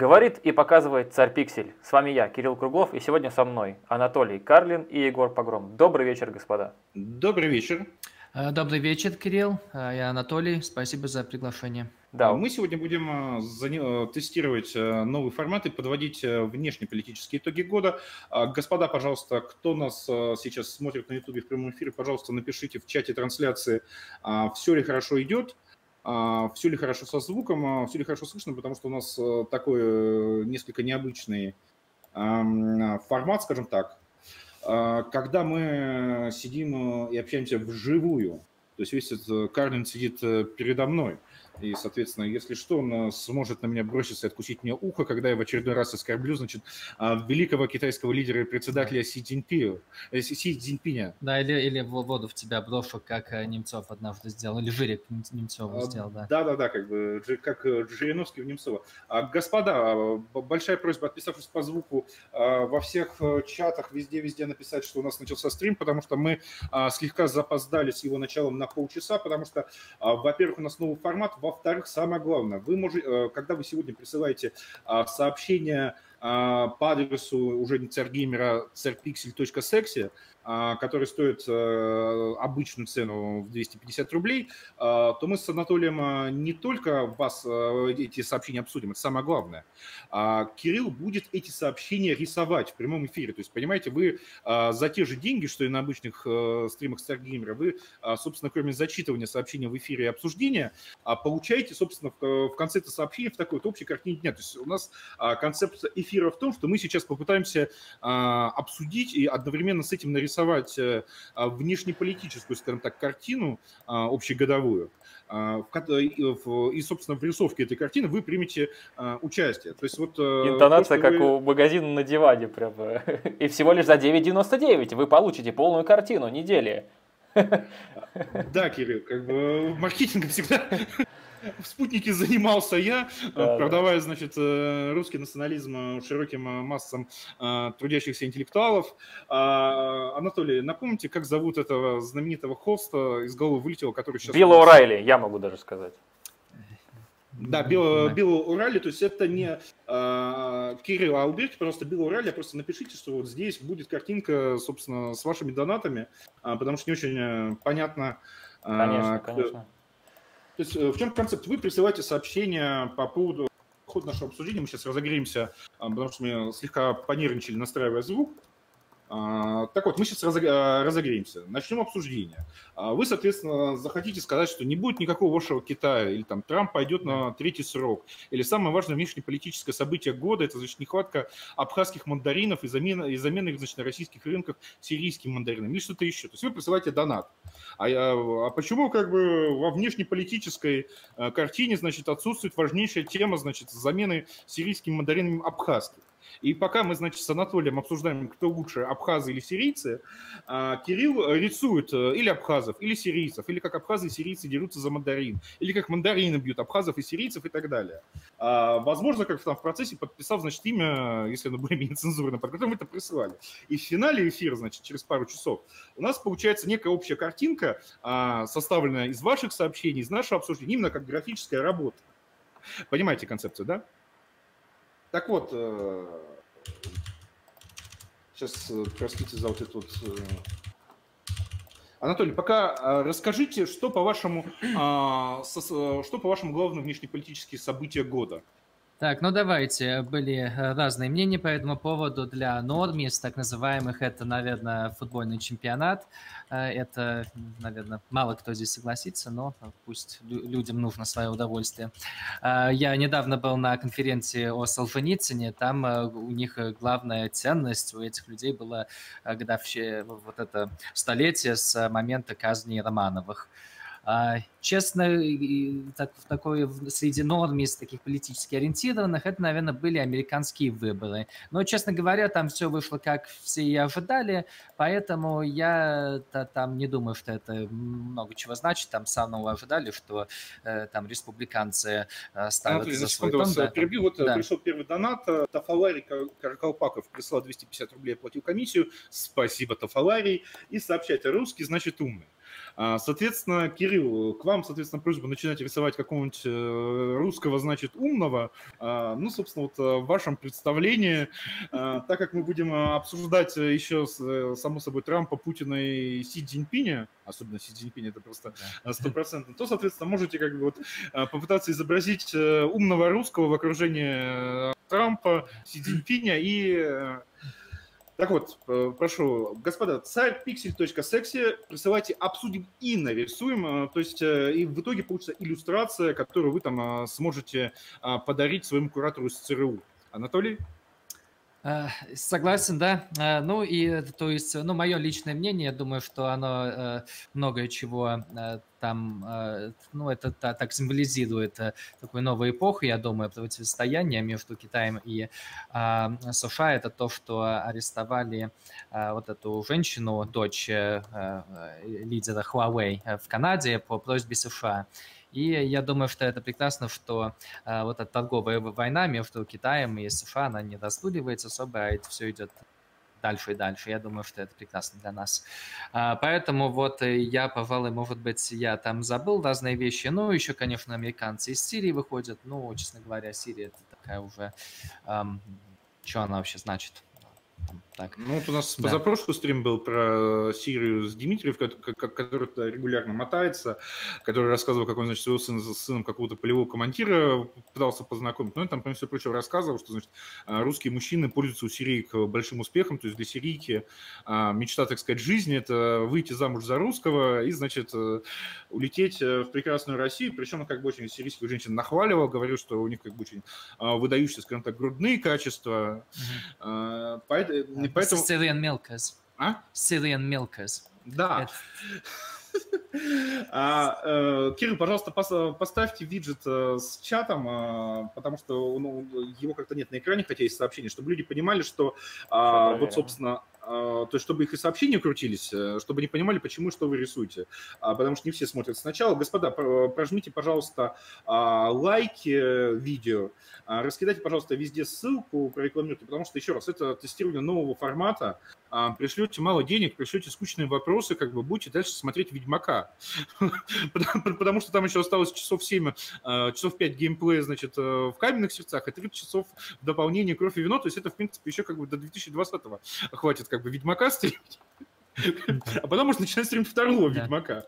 Говорит и показывает царь Пиксель. С вами я, Кирилл Круглов, и сегодня со мной Анатолий Карлин и Егор Погром. Добрый вечер, господа. Добрый вечер. Э, добрый вечер, Кирилл. Э, я Анатолий. Спасибо за приглашение. Да, мы сегодня будем э, тестировать новый формат и подводить внешнеполитические итоги года. Господа, пожалуйста, кто нас сейчас смотрит на YouTube в прямом эфире, пожалуйста, напишите в чате трансляции, все ли хорошо идет. А, все ли хорошо со звуком, а, все ли хорошо слышно, потому что у нас э, такой э, несколько необычный формат, скажем так, а, когда мы сидим э, и общаемся вживую. То есть весь этот Карлин сидит передо мной – и, соответственно, если что, он сможет на меня броситься и откусить мне ухо, когда я в очередной раз оскорблю, значит, а, великого китайского лидера и председателя Си Цзиньпиня. Э, Си Цзиньпиня. Да, или, или воду в тебя брошу, как э, Немцов однажды сделал, или Жирик Немцову а, сделал, да. Да-да-да, как бы, как э, Жириновский в Немцова. А, господа, большая просьба, отписавшись по звуку, во всех чатах везде-везде написать, что у нас начался стрим, потому что мы слегка запоздали с его началом на полчаса, потому что, во-первых, у нас новый формат, во во-вторых, самое главное, вы можете, э, когда вы сегодня присылаете а, сообщение а, по адресу уже не царгеймера царпиксель.секси, который стоит э, обычную цену в 250 рублей, а, то мы с Анатолием а, не только вас эти сообщения обсудим, это самое главное. Кирилл будет эти сообщения рисовать в прямом эфире. То есть, понимаете, вы за те же деньги, что и на обычных э, стримах Старгеймера, вы, собственно, кроме зачитывания сообщения в эфире и обсуждения, получаете, собственно, в конце этого сообщения в такой вот общей картине дня. То есть у нас концепция эфира в том, что мы сейчас попытаемся обсудить и одновременно с этим нарисовать нарисовать э, а, внешнеполитическую, скажем так, картину а, общегодовую, а, и, собственно, в рисовке этой картины вы примете участие. То есть вот э, Интонация, то, как вы... у магазина на диване прям. И всего лишь за 9,99 вы получите полную картину недели. Да, Кирилл, как бы маркетинг всегда в спутнике занимался я, да, продавая, да. значит, э, русский национализм широким э, массам э, трудящихся интеллектуалов. А, Анатолий, напомните, как зовут этого знаменитого хоста, из головы вылетело, который сейчас... Билла Урайли, я могу даже сказать. Да, Билл, Билл Урали, то есть это не э, Кирилл Алберт, просто Билл Урали, а просто напишите, что вот здесь будет картинка, собственно, с вашими донатами, э, потому что не очень понятно. Э, конечно, конечно. То есть э, в чем концепт? Вы присылаете сообщение по поводу хода нашего обсуждения. Мы сейчас разогреемся, а, потому что мы слегка понервничали, настраивая звук. А, так вот, мы сейчас а, разогреемся, начнем обсуждение. А, вы, соответственно, захотите сказать, что не будет никакого вашего Китая, или там Трамп пойдет на третий срок, или самое важное внешнеполитическое событие года – это, значит, нехватка абхазских мандаринов и замена, и замена их, значит, на российских рынках сирийским мандарином, или что-то еще. То есть вы присылаете донат. А, а почему как бы во внешнеполитической картине, значит, отсутствует важнейшая тема, значит, замены сирийским мандарином абхазских? И пока мы, значит, с Анатолием обсуждаем, кто лучше, абхазы или сирийцы, а, Кирилл рисует э, или абхазов, или сирийцев, или как абхазы и сирийцы дерутся за мандарин, или как мандарины бьют абхазов и сирийцев и так далее. А, возможно, как там в процессе, подписав, значит, имя, если оно более-менее цензурно, под которым это присылали. И в финале эфира, значит, через пару часов, у нас получается некая общая картинка, а, составленная из ваших сообщений, из нашего обсуждения, именно как графическая работа. Понимаете концепцию, да? Так вот, сейчас, э, простите за вот эту вот... Э, Анатолий, пока э, расскажите, что по вашему, а, что по вашему главному внешнеполитические события года? Так, ну давайте. Были э, разные мнения по этому поводу. Для Нормис, так называемых, это, наверное, футбольный чемпионат. Э, это, наверное, мало кто здесь согласится, но пусть людям нужно свое удовольствие. Э, я недавно был на конференции о Солженицыне. Там у них главная ценность у этих людей была годовщина, вот это столетие с момента казни Романовых. А, честно, так, такой среди норм из таких политически ориентированных, это, наверное, были американские выборы. Но, честно говоря, там все вышло, как все и ожидали, поэтому я -то, там не думаю, что это много чего значит. Там самого ожидали, что э, там республиканцы э, ставят Анатолий, за свой тон. Да, перебью, вот э, да. пришел первый донат. Тафаларий Каркалпаков прислал 250 рублей, оплатил комиссию. Спасибо, Тафаларий. И сообщайте, русский значит умный. А, соответственно, Кирилл, к вам, соответственно, просьба начинать рисовать какого-нибудь э, русского, значит, умного. А, ну, собственно, вот э, в вашем представлении, а, так как мы будем обсуждать еще, само собой, Трампа, Путина и Си Цзиньпиня, особенно Си Цзиньпиня, это просто стопроцентно, то, соответственно, можете как бы вот попытаться изобразить умного русского в окружении Трампа, Си Цзиньпиня и так вот, э, прошу, господа, царь pixel.sexy, присылайте, обсудим и нарисуем. Э, то есть э, и в итоге получится иллюстрация, которую вы там сможете подарить своему куратору из ЦРУ. Анатолий? Согласен, да. Ну и то есть, ну мое личное мнение, я думаю, что оно многое чего там, э, ну, это так символизирует э, такую новую эпоху, я думаю, противостояние между Китаем и США. Это то, что арестовали вот эту женщину, дочь э, лидера Huawei в Канаде по просьбе США. И я думаю, что это прекрасно, что вот эта торговая война между Китаем и США, она не раздуливается особо, а это все идет дальше и дальше. Я думаю, что это прекрасно для нас. А, поэтому вот э, я, пожалуй, может быть, я там забыл разные вещи. Ну, еще, конечно, американцы из Сирии выходят. Ну, честно говоря, Сирия это такая уже... Эм, что она вообще значит? Так. Ну, вот у нас да. позапрошлый стрим был про Сирию с Дмитриев, который регулярно мотается, который рассказывал, как он, значит, своего сына с сыном какого-то полевого командира пытался познакомить. Ну, и там, помимо всего прочего, рассказывал, что, значит, а, русские мужчины пользуются у сирийк большим успехом, то есть для сирийки а, мечта, так сказать, жизни – это выйти замуж за русского и, значит, э, улететь э, в прекрасную Россию, причем он как бы очень сирийских женщин нахваливал, говорил, что у них как бы очень а, выдающиеся, скажем так, грудные качества. Mm-hmm. Поэтому поэтому... Syrian Milkers. А? Syrian Milkers. Да. А, э, Кирилл, пожалуйста, поставьте виджет э, с чатом, э, потому что ну, его как-то нет на экране, хотя есть сообщение, чтобы люди понимали, что а, вот, собственно, то есть чтобы их и сообщения крутились, э, чтобы они понимали, почему что вы рисуете. А, потому что не все смотрят сначала. Господа, прожмите, пожалуйста, а, лайки э, видео, раскидайте, пожалуйста, везде ссылку, прорекламируйте, потому что, еще раз, это тестирование нового формата. Пришлете мало денег, пришлете скучные вопросы, как бы будете дальше смотреть Ведьмака. Потому что там еще осталось часов 7, часов 5 геймплея, значит, э, в каменных сердцах, и 30 часов в дополнение кровь и вино. То есть это, в принципе, еще как бы до 2020-го хватит как бы Ведьмака стримить, а потом можно начинать стримить второго Ведьмака.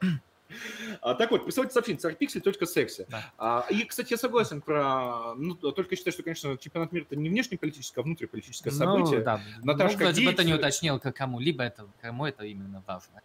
А, так вот, присылайте сообщение царьпиксель.секси. Да. А, и, кстати, я согласен про... Ну, только считаю, что, конечно, чемпионат мира это не внешнеполитическое, а внутриполитическое ну, событие. Да. Наташка ну, Гейт... это не уточнил к кому, либо это, кому это именно важно.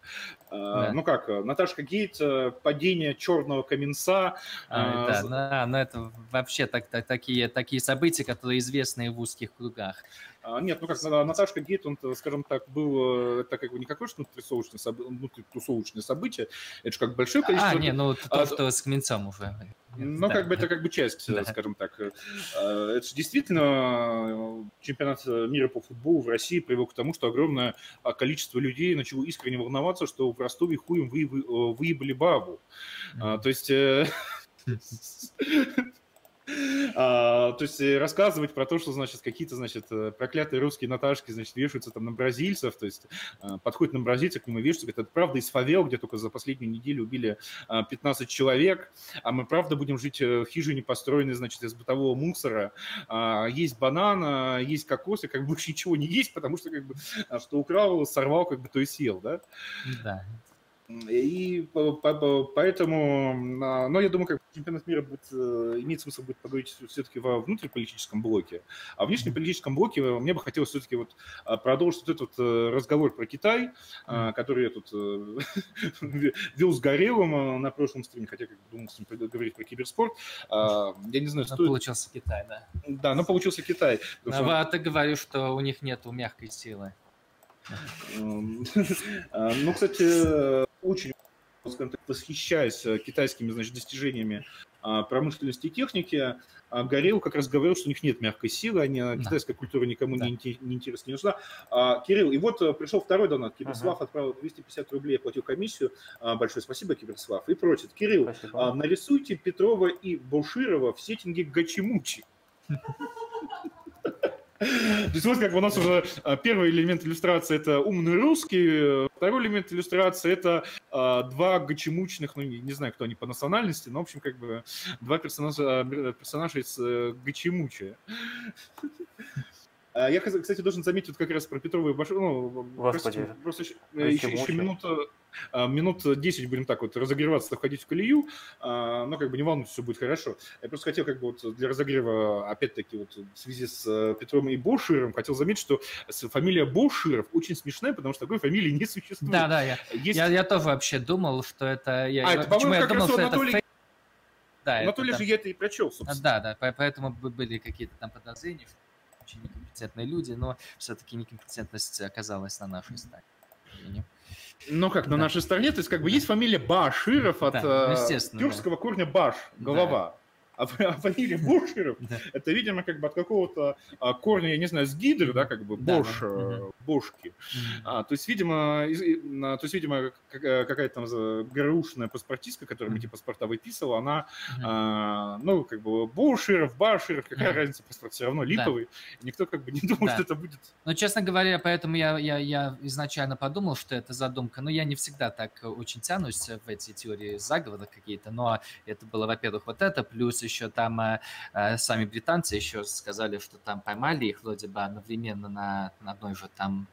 А, да. Ну как, Наташка Гейт, э, падение черного каменца. А, а, да, за... да, но это вообще так, так, такие, такие события, которые известны в узких кругах. А, нет, ну как Наташка Гейт, он, скажем так, был, это как бы не какое-то внутритусовочное, внутритусовочное событие, это же как большое а, количество... А, не, ну то, а, что с Кменцом уже. Ну, да. как бы это как бы часть, да. скажем так. Э, это же действительно э, чемпионат мира по футболу в России привел к тому, что огромное количество людей начало искренне волноваться, что в Ростове хуем выебали бабу. Mm-hmm. То есть А, то есть э, рассказывать про то, что, значит, какие-то, значит, э, проклятые русские Наташки, значит, вешаются там на бразильцев, то есть а, подходят на бразильцев, к нему вешаются, это правда из фавел, где только за последнюю неделю убили 15 а, человек, а мы правда будем жить э, в хижине, построенной, значит, из бытового мусора, есть банан, есть кокосы, как бы больше ничего не есть, потому что, как бы, что украл, сорвал, как бы, то и съел, да? Да. И поэтому, но я думаю, как чемпионат мира будет, э, имеет смысл будет поговорить все-таки во внутриполитическом блоке. А в внешнеполитическом блоке мне бы хотелось все-таки вот а, продолжить вот этот э, разговор про Китай, mm. который я тут э, вел с Горелым на прошлом стриме, хотя как думал с ним говорить про киберспорт. А, я не знаю, стоит... получился Китай, да. Да, но получился Китай. А ты говоришь, что у них нет мягкой силы. А, ну, кстати, очень восхищаюсь э, китайскими значит, достижениями а, промышленности и техники. А Горел как раз говорил, что у них нет мягкой силы, они, да. китайская культура никому да. не, не интересна, не нужна. А, Кирилл, и вот э, пришел второй донат. Киберслав ага. отправил 250 рублей, оплатил комиссию. А, большое спасибо, Киберслав. И просит, Кирилл, а, нарисуйте Петрова и Буширова в сеттинге Гачимучи. То есть вот как бы у нас уже а, первый элемент иллюстрации это умный русский, второй элемент иллюстрации это а, два гачемучных, ну не, знаю, кто они по национальности, но в общем как бы два персонажа, персонажа из э, гачемучия. А, я, кстати, должен заметить вот как раз про Петрову и Башу. Ну, Господи. просто еще, еще, еще минута, а, минут 10 будем так вот разогреваться, входить в колею, а, но как бы не волнуйтесь, все будет хорошо. Я просто хотел как бы вот для разогрева, опять-таки, вот в связи с э, Петром и Боширом, хотел заметить, что фамилия Боширов очень смешная, потому что такой фамилии не существует. Да, да, я, Есть... я, я тоже вообще думал, что это... Я, а, это, по-моему, я думал, что Анатолий... это да, Анатолий это, же я это и прочел, собственно. Да, да, поэтому были какие-то там подозрения, очень некомпетентные люди, но все-таки некомпетентность оказалась на нашей стороне. Ну как, на нашей стороне, то есть как бы есть фамилия Баширов от да, э, тюркского да. корня Баш, голова. Да. А, а фамилия Боширов, это, видимо, как бы от какого-то а, корня, я не знаю, с гидр, да, как бы Бош, э, Бошки. А, то есть, видимо, то есть, видимо, э, какая-то там ГРУшная паспортистка, которая эти паспорта выписывала, она, ну, как бы Боширов, Баширов, какая разница, паспорт все равно липовый. Никто как бы не думал, что это будет. Ну, честно говоря, поэтому я, я, я изначально подумал, что это задумка. Но я не всегда так очень тянусь в эти теории заговора какие-то, но это было, во-первых, вот это, плюс еще там э, э, сами британцы еще сказали, что там поймали их вроде бы одновременно на, на одной же там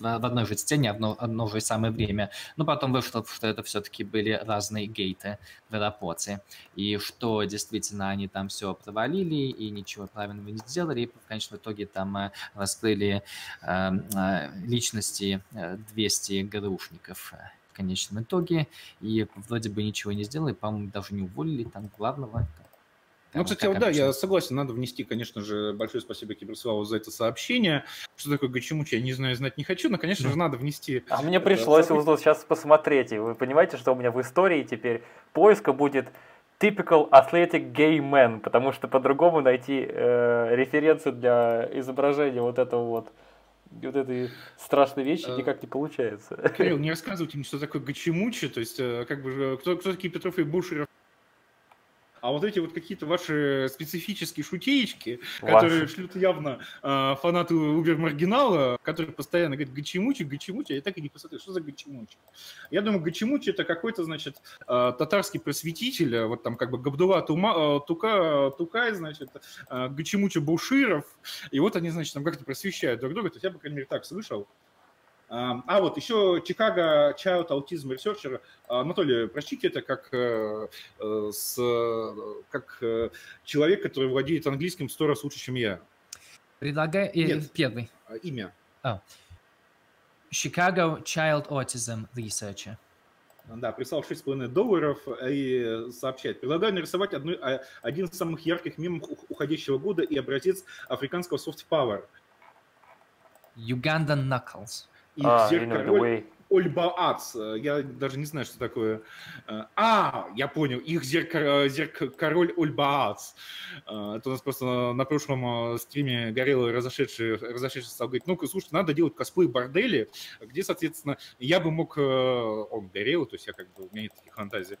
в одной же сцене, одно, одно же самое время. Но потом вышло, что это все-таки были разные гейты в аэропорте. И что действительно они там все провалили и ничего правильного не сделали. И в конечном итоге там э, раскрыли э, личности 200 ГРУшников в конечном итоге. И вроде бы ничего не сделали, по-моему, даже не уволили там главного ну, кстати, вот, да, я согласен, надо внести, конечно же, большое спасибо Киберславу за это сообщение. Что такое Гачимучи, я не знаю, знать не хочу, но, конечно же, надо внести... А мне пришлось событие. сейчас посмотреть, и вы понимаете, что у меня в истории теперь поиска будет typical athletic gay man, потому что по-другому найти э, референции для изображения вот этого вот вот этой страшной вещи э, никак не получается. Кирилл, не рассказывайте мне, что такое Гачимучи, то есть, э, как бы, кто, кто такие Петров и Бушеров, а вот эти вот какие-то ваши специфические шутеечки, Ваши. которые шлют явно э, фанаты Убер-маргинала, которые постоянно говорят Гачимучи, Гачимучи, а я так и не посмотрел, что за Гачимучи. Я думаю, Гачимучи это какой-то, значит, э, татарский просветитель, вот там как бы Габдула Тума, э, Тука, Тукай, значит, э, Гачимучи Буширов, и вот они, значит, там как-то просвещают друг друга, то есть я, по крайней мере, так слышал. А вот еще Чикаго Child Autism Researcher. Анатолий, прочтите это как, э, э, с, как э, человек, который владеет английским сто раз лучше, чем я. Предлагаю... Нет, первый. А, имя. Oh. Chicago Child Autism Researcher. Да, прислал 6,5 долларов и сообщает. Предлагаю нарисовать одну, а, один из самых ярких мемов уходящего года и образец африканского soft power. Ugandan Knuckles. И а, зеркало Ольбаац. Я даже не знаю, что такое. А, я понял. Их зерк... зерк... король Ольбаац. Это у нас просто на прошлом стриме горело разошедший, разошедший стал говорить, ну-ка, слушайте, надо делать косплей бордели, где, соответственно, я бы мог, он горел, то есть я как бы, у меня нет таких фантазий,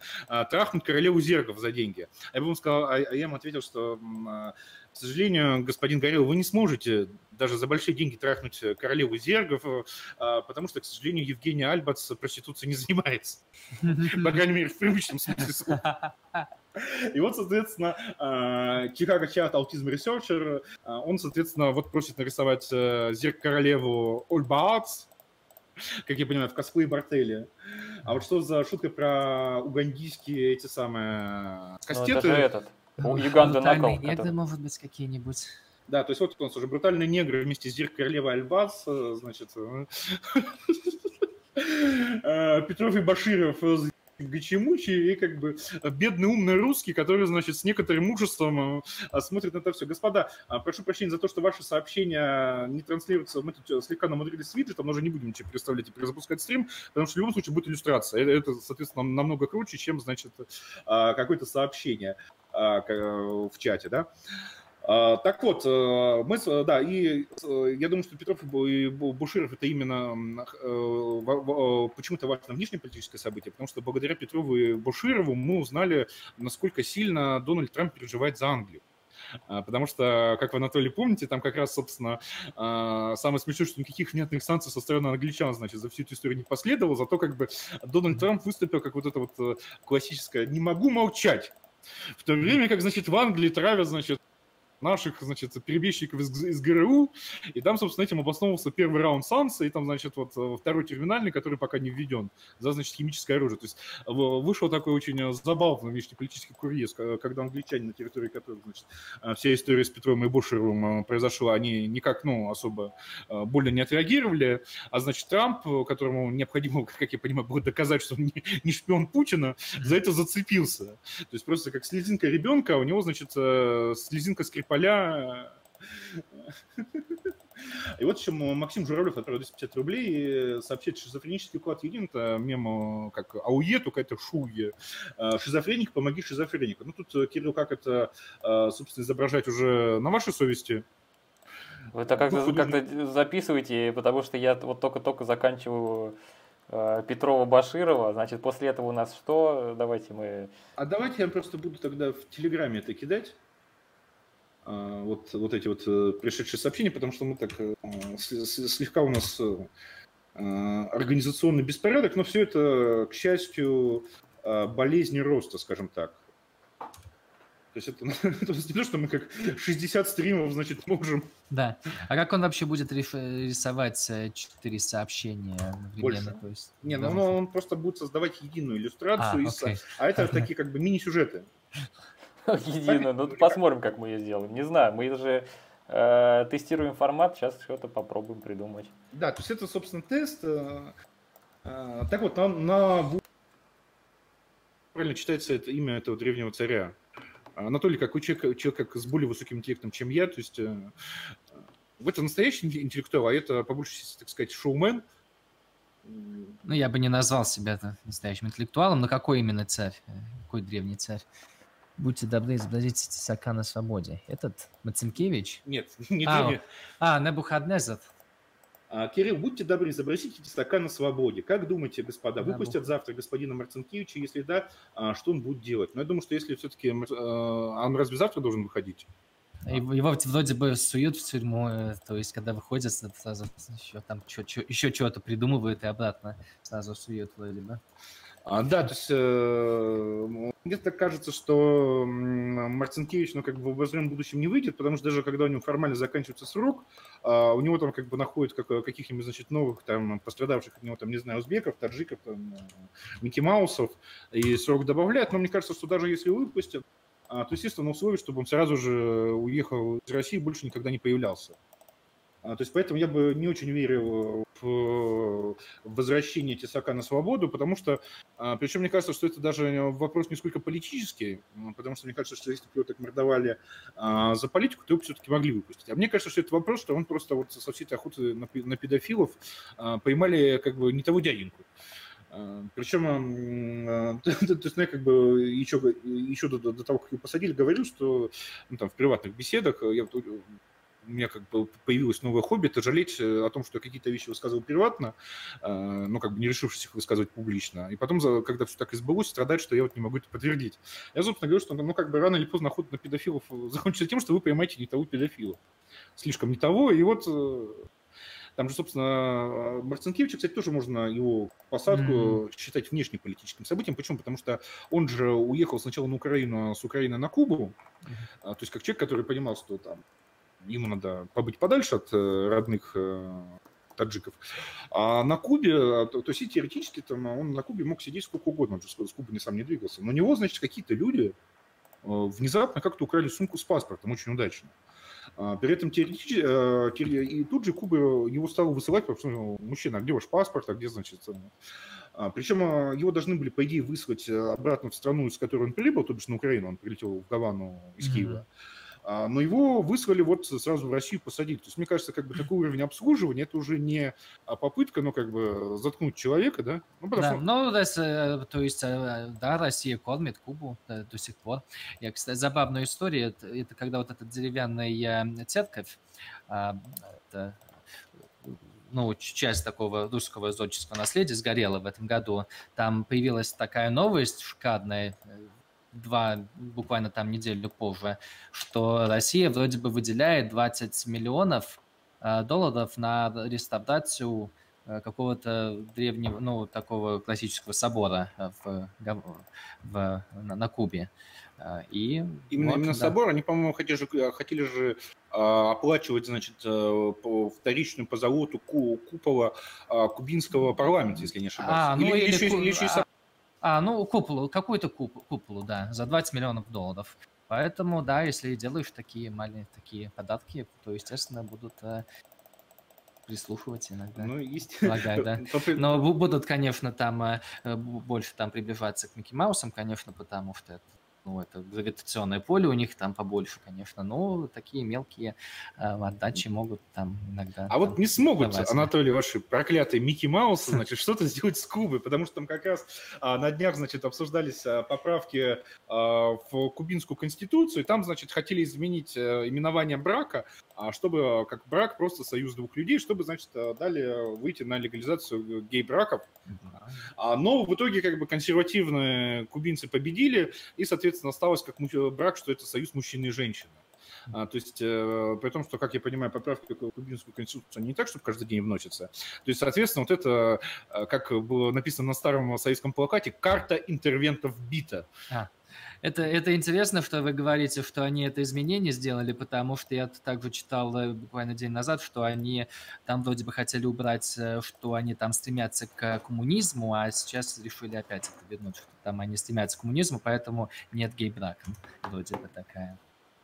трахнуть королеву зерков за деньги. Я бы ему сказал, а я ему ответил, что к сожалению, господин Горел, вы не сможете даже за большие деньги трахнуть королеву зергов, а, потому что, к сожалению, Евгений Альбац проституцией не занимается. По крайней мере, в привычном смысле слова. И вот, соответственно, Чикаго Чат Аутизм Ресерчер, он, соответственно, вот просит нарисовать э, зерк королеву Ольбаац, как я понимаю, в косплее Бартели. А вот что за шутка про угандийские эти самые кастеты? Ну, это же этот, Юганда Накл. негры, который... может быть, какие-нибудь. Да, то есть вот у нас уже брутальные негры вместе с Зирк Королева Альбас, э, значит, э, э, Петров и Баширов Гачимучи и как бы бедный умный русский, который, значит, с некоторым мужеством смотрит на это все. Господа, а, прошу прощения за то, что ваши сообщения не транслируются, мы тут слегка намудрились с виджетом, но уже не будем ничего переставлять и перезапускать стрим, потому что в любом случае будет иллюстрация. Это, соответственно, намного круче, чем, значит, а, какое-то сообщение. А, в чате, да. А, так вот, э, мы, да, и э, я думаю, что Петров и Буширов это именно э, почему-то важно внешнеполитическое событие, потому что благодаря Петрову и Буширову мы узнали, насколько сильно Дональд Трамп переживает за Англию. А, потому что, как вы, Анатолий, помните, там как раз, собственно, самое смешное, что никаких внятных санкций со стороны англичан, значит, за всю эту историю не последовало, зато как бы Дональд Трамп выступил как вот это вот классическое «не могу молчать». В то время как, значит, в Англии травят, значит, наших, значит, перебежчиков из, из ГРУ, и там, собственно, этим обосновывался первый раунд санкций, и там, значит, вот э, второй терминальный, который пока не введен, за, значит, химическое оружие. То есть вышел такой очень э, забавный внешнеполитический курьез, когда англичане, на территории которых, значит, э, вся история с Петровым и Бушером произошла, они никак, ну, особо больно не отреагировали, а, значит, Трамп, которому необходимо, как я понимаю, будет доказать, что он не, не шпион Путина, за это зацепился. То есть просто как слезинка ребенка, у него, значит, слезинка скрип поля. И вот чем Максим Журавлев отправил 250 рублей, сообщает, шизофренический уклад един, это мем как АУЕ, только это шуе. Шизофреник, помоги шизофренику. Ну тут, Кирилл, как это, собственно, изображать уже на вашей совести? Вы это как-то, как записываете, потому что я вот только-только заканчиваю э, Петрова Баширова, значит, после этого у нас что? Давайте мы... А давайте я просто буду тогда в Телеграме это кидать. А, вот, вот эти вот э, пришедшие сообщения, потому что мы так э, слегка у нас э, организационный беспорядок, но все это, к счастью, болезни роста, скажем так. То есть это, это не то, что мы как 60 стримов, значит, можем... Да. А как он вообще будет рисовать четыре сообщения одновременно? То есть, не, ну он просто будет создавать единую иллюстрацию, а, и, а это такие как бы мини-сюжеты. Едино. Ну, посмотрим, как мы ее сделаем. Не знаю, мы же э, тестируем формат, сейчас что-то попробуем придумать. Да, то есть это, собственно, тест. Э, э, так вот, на, на... правильно читается это имя этого древнего царя. Анатолий, как человек, человек как с более высоким интеллектом, чем я, то есть э, это настоящий интеллектуал, а это, по большей части, так сказать, шоумен. Ну, я бы не назвал себя настоящим интеллектуалом, но какой именно царь? Какой древний царь? Будьте добры, изобразите Тесака на свободе. Этот Мацинкевич? Нет, не а, а, Небухаднезер. А, Кирилл, будьте добры, изобразите Тесака на свободе. Как думаете, господа, выпустят завтра господина Марцинкевича? Если да, а, что он будет делать? Но я думаю, что если все-таки... А он разве завтра должен выходить? Его вроде бы суют в тюрьму, э, то есть когда выходят, сразу еще там еще чего-то придумывают и обратно сразу суют вроде бы. А, да, то есть э, мне так кажется, что Марцинкевич, ну, как бы в обозримом будущем не выйдет, потому что даже когда у него формально заканчивается срок, э, у него там как бы находят как, каких-нибудь, значит, новых там пострадавших от него, там, не знаю, узбеков, таджиков, там, э, Микки Маусов, и срок добавляют, но мне кажется, что даже если выпустят, э, то, естественно, на условии, чтобы он сразу же уехал из России, больше никогда не появлялся. А, то есть поэтому я бы не очень верил в возвращение Тесака на свободу, потому что, а, причем мне кажется, что это даже вопрос не сколько политический, потому что мне кажется, что если бы его так мордовали а, за политику, то его все-таки могли выпустить. А мне кажется, что это вопрос, что он просто вот со всей этой охоты на педофилов поймали как бы не того дяденьку. Причем, то есть, ну, я как бы еще, еще до, до того, как его посадили, говорил, что ну, там, в приватных беседах, я у меня как бы появилось новое хобби, это жалеть э, о том, что я какие-то вещи высказывал приватно, э, ну, как бы не решившись их высказывать публично. И потом, когда все так избылось, страдать, что я вот не могу это подтвердить. Я, собственно, говорю, что, ну, как бы рано или поздно охота на педофилов закончится тем, что вы поймаете не того педофила. Слишком не того, и вот э, там же, собственно, Марцинкевича, кстати, тоже можно его посадку mm-hmm. считать внешнеполитическим событием. Почему? Потому что он же уехал сначала на Украину, а с Украины на Кубу. Mm-hmm. То есть как человек, который понимал, что там ему надо побыть подальше от э, родных э, таджиков. А на Кубе, а, то, то есть теоретически там, он на Кубе мог сидеть сколько угодно, он же с Кубы не сам не двигался. Но у него, значит, какие-то люди э, внезапно как-то украли сумку с паспортом, очень удачно. А, при этом теоретически, и тут же Куба его стала высылать, потому что ну, мужчина, а где ваш паспорт, а где, значит, причем его должны были, по идее, выслать обратно в страну, из которой он прибыл, то бишь на Украину, он прилетел в Гавану из Киева. Mm-hmm. А, но его выслали вот сразу в Россию посадить. То есть, мне кажется, как бы такой уровень обслуживания, это уже не а, попытка, ну, как бы заткнуть человека, да? Ну, да, что... ну, то, есть, э, да, Россия кормит Кубу до, до сих пор. Я, кстати, забавная история, это, это когда вот эта деревянная церковь, а, это, ну, часть такого русского зодческого наследия сгорела в этом году. Там появилась такая новость шикарная, два, буквально там неделю позже, что Россия вроде бы выделяет 20 миллионов э, долларов на реставрацию э, какого-то древнего, ну, такого классического собора в, в, на, на Кубе. И именно, вот, именно да. собор, они, по-моему, хотели же, хотели же оплачивать, значит, по вторичную по золоту купола кубинского парламента, если не ошибаюсь. А, ну или, или, или, или, или, а, ну, куполу, какую-то куп, куполу, да, за 20 миллионов долларов. Поэтому, да, если делаешь такие маленькие такие податки, то, естественно, будут э, прислушиваться иногда. Ну, естественно. Полагаю, да. Но будут, конечно, там э, больше там приближаться к Микки Маусам, конечно, потому что это ну, это гравитационное поле у них там побольше, конечно, но такие мелкие э, отдачи могут там иногда... А там, вот не смогут, давать. Анатолий, ваши проклятые Микки Маусы, значит, что-то сделать с Кубой, потому что там как раз а, на днях, значит, обсуждались а, поправки а, в кубинскую конституцию, и там, значит, хотели изменить а, именование брака, а, чтобы как брак просто союз двух людей, чтобы, значит, далее выйти на легализацию гей-браков. А, но в итоге как бы консервативные кубинцы победили, и, соответственно, соответственно, осталось как брак, что это союз мужчины и женщины. А, то есть, э, при том, что, как я понимаю, поправки в Кубинскую конституцию не так, что каждый день вносятся. То есть, соответственно, вот это, э, как было написано на старом советском плакате, карта интервентов бита. А. Это, это интересно, что вы говорите, что они это изменение сделали, потому что я также читал э, буквально день назад, что они там вроде бы хотели убрать, э, что они там стремятся к коммунизму, а сейчас решили опять это вернуть, что там они стремятся к коммунизму, поэтому нет гей-брака. Вроде бы такая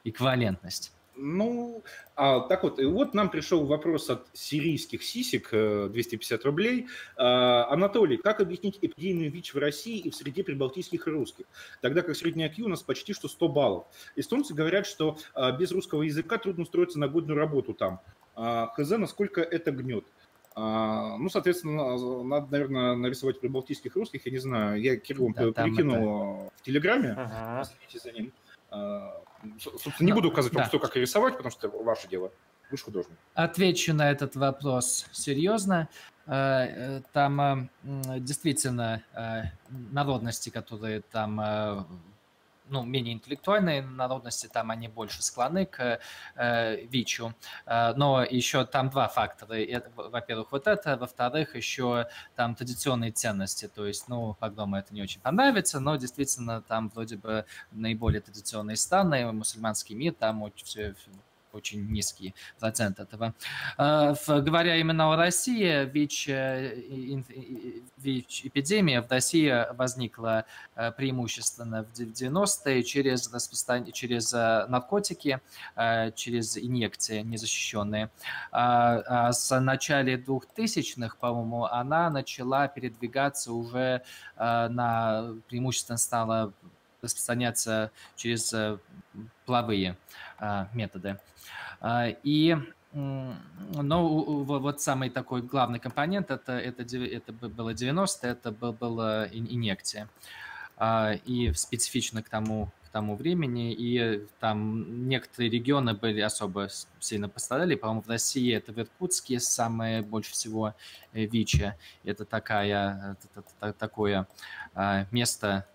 эквивалентность. Ну, а, так вот, и вот нам пришел вопрос от сирийских сисек, 250 э, рублей. А, Анатолий, как объяснить эпидемию ВИЧ в России и в среде прибалтийских русских, тогда как средний IQ у нас почти что 100 баллов? Эстонцы говорят, что а, без русского языка трудно устроиться на годную работу там. А, хз, насколько это гнет? А, ну, соответственно, надо, наверное, нарисовать прибалтийских русских, я не знаю, я Кириллу да, перекинул это... в Телеграме, ага. последите за ним. А, собственно, не буду указывать вам, да. что как рисовать, потому что это ваше дело. Вы же художник. Отвечу на этот вопрос серьезно. Э, э, там э, действительно народности, которые там ну, менее интеллектуальные народности, там они больше склонны к э, ВИЧу. Э, но еще там два фактора. Во-первых, вот это. Во-вторых, еще там традиционные ценности. То есть, ну, погрому это не очень понравится, но действительно там вроде бы наиболее традиционные страны, мусульманский мир, там очень все очень низкий процент этого. А, говоря именно о России, ВИЧ, э, ВИЧ-эпидемия в России возникла э, преимущественно в 90-е через, распростран... через э, наркотики, через инъекции незащищенные. А, с начала 2000-х, по-моему, она начала передвигаться уже на преимущественно стала распространяться через половые методы. А, и но вот самый такой главный компонент это, это, это было 90 это был, была инъекция. А, и специфично к тому, к тому времени, и там некоторые регионы были особо сильно пострадали. По-моему, в России это в Иркутске самое больше всего э, ВИЧа. Это такая, это, такое а, место,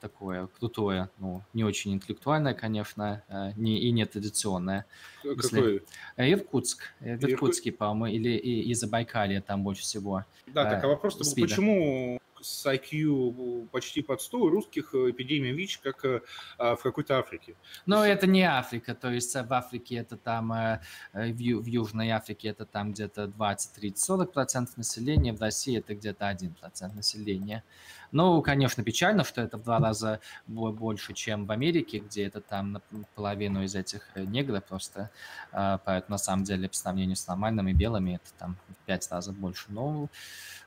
такое крутое, ну, не очень интеллектуальное, конечно, э, не, и не традиционное. Какое? Э, Иркутск. Э, в Иркутске, по-моему, или и, и Забайкалье там больше всего. Да, так а вопрос почему с IQ почти под 100 русских эпидемия ВИЧ, как в какой-то Африке. Но это не Африка, то есть в Африке это там, в, Южной Африке это там где-то 20, 30, 40 процентов населения, в России это где-то 1 процент населения. Ну, конечно, печально, что это в два раза больше, чем в Америке, где это там половину из этих э, негров просто. А, поэтому, на самом деле, по сравнению с нормальными белыми, это там в пять раз больше. Ну,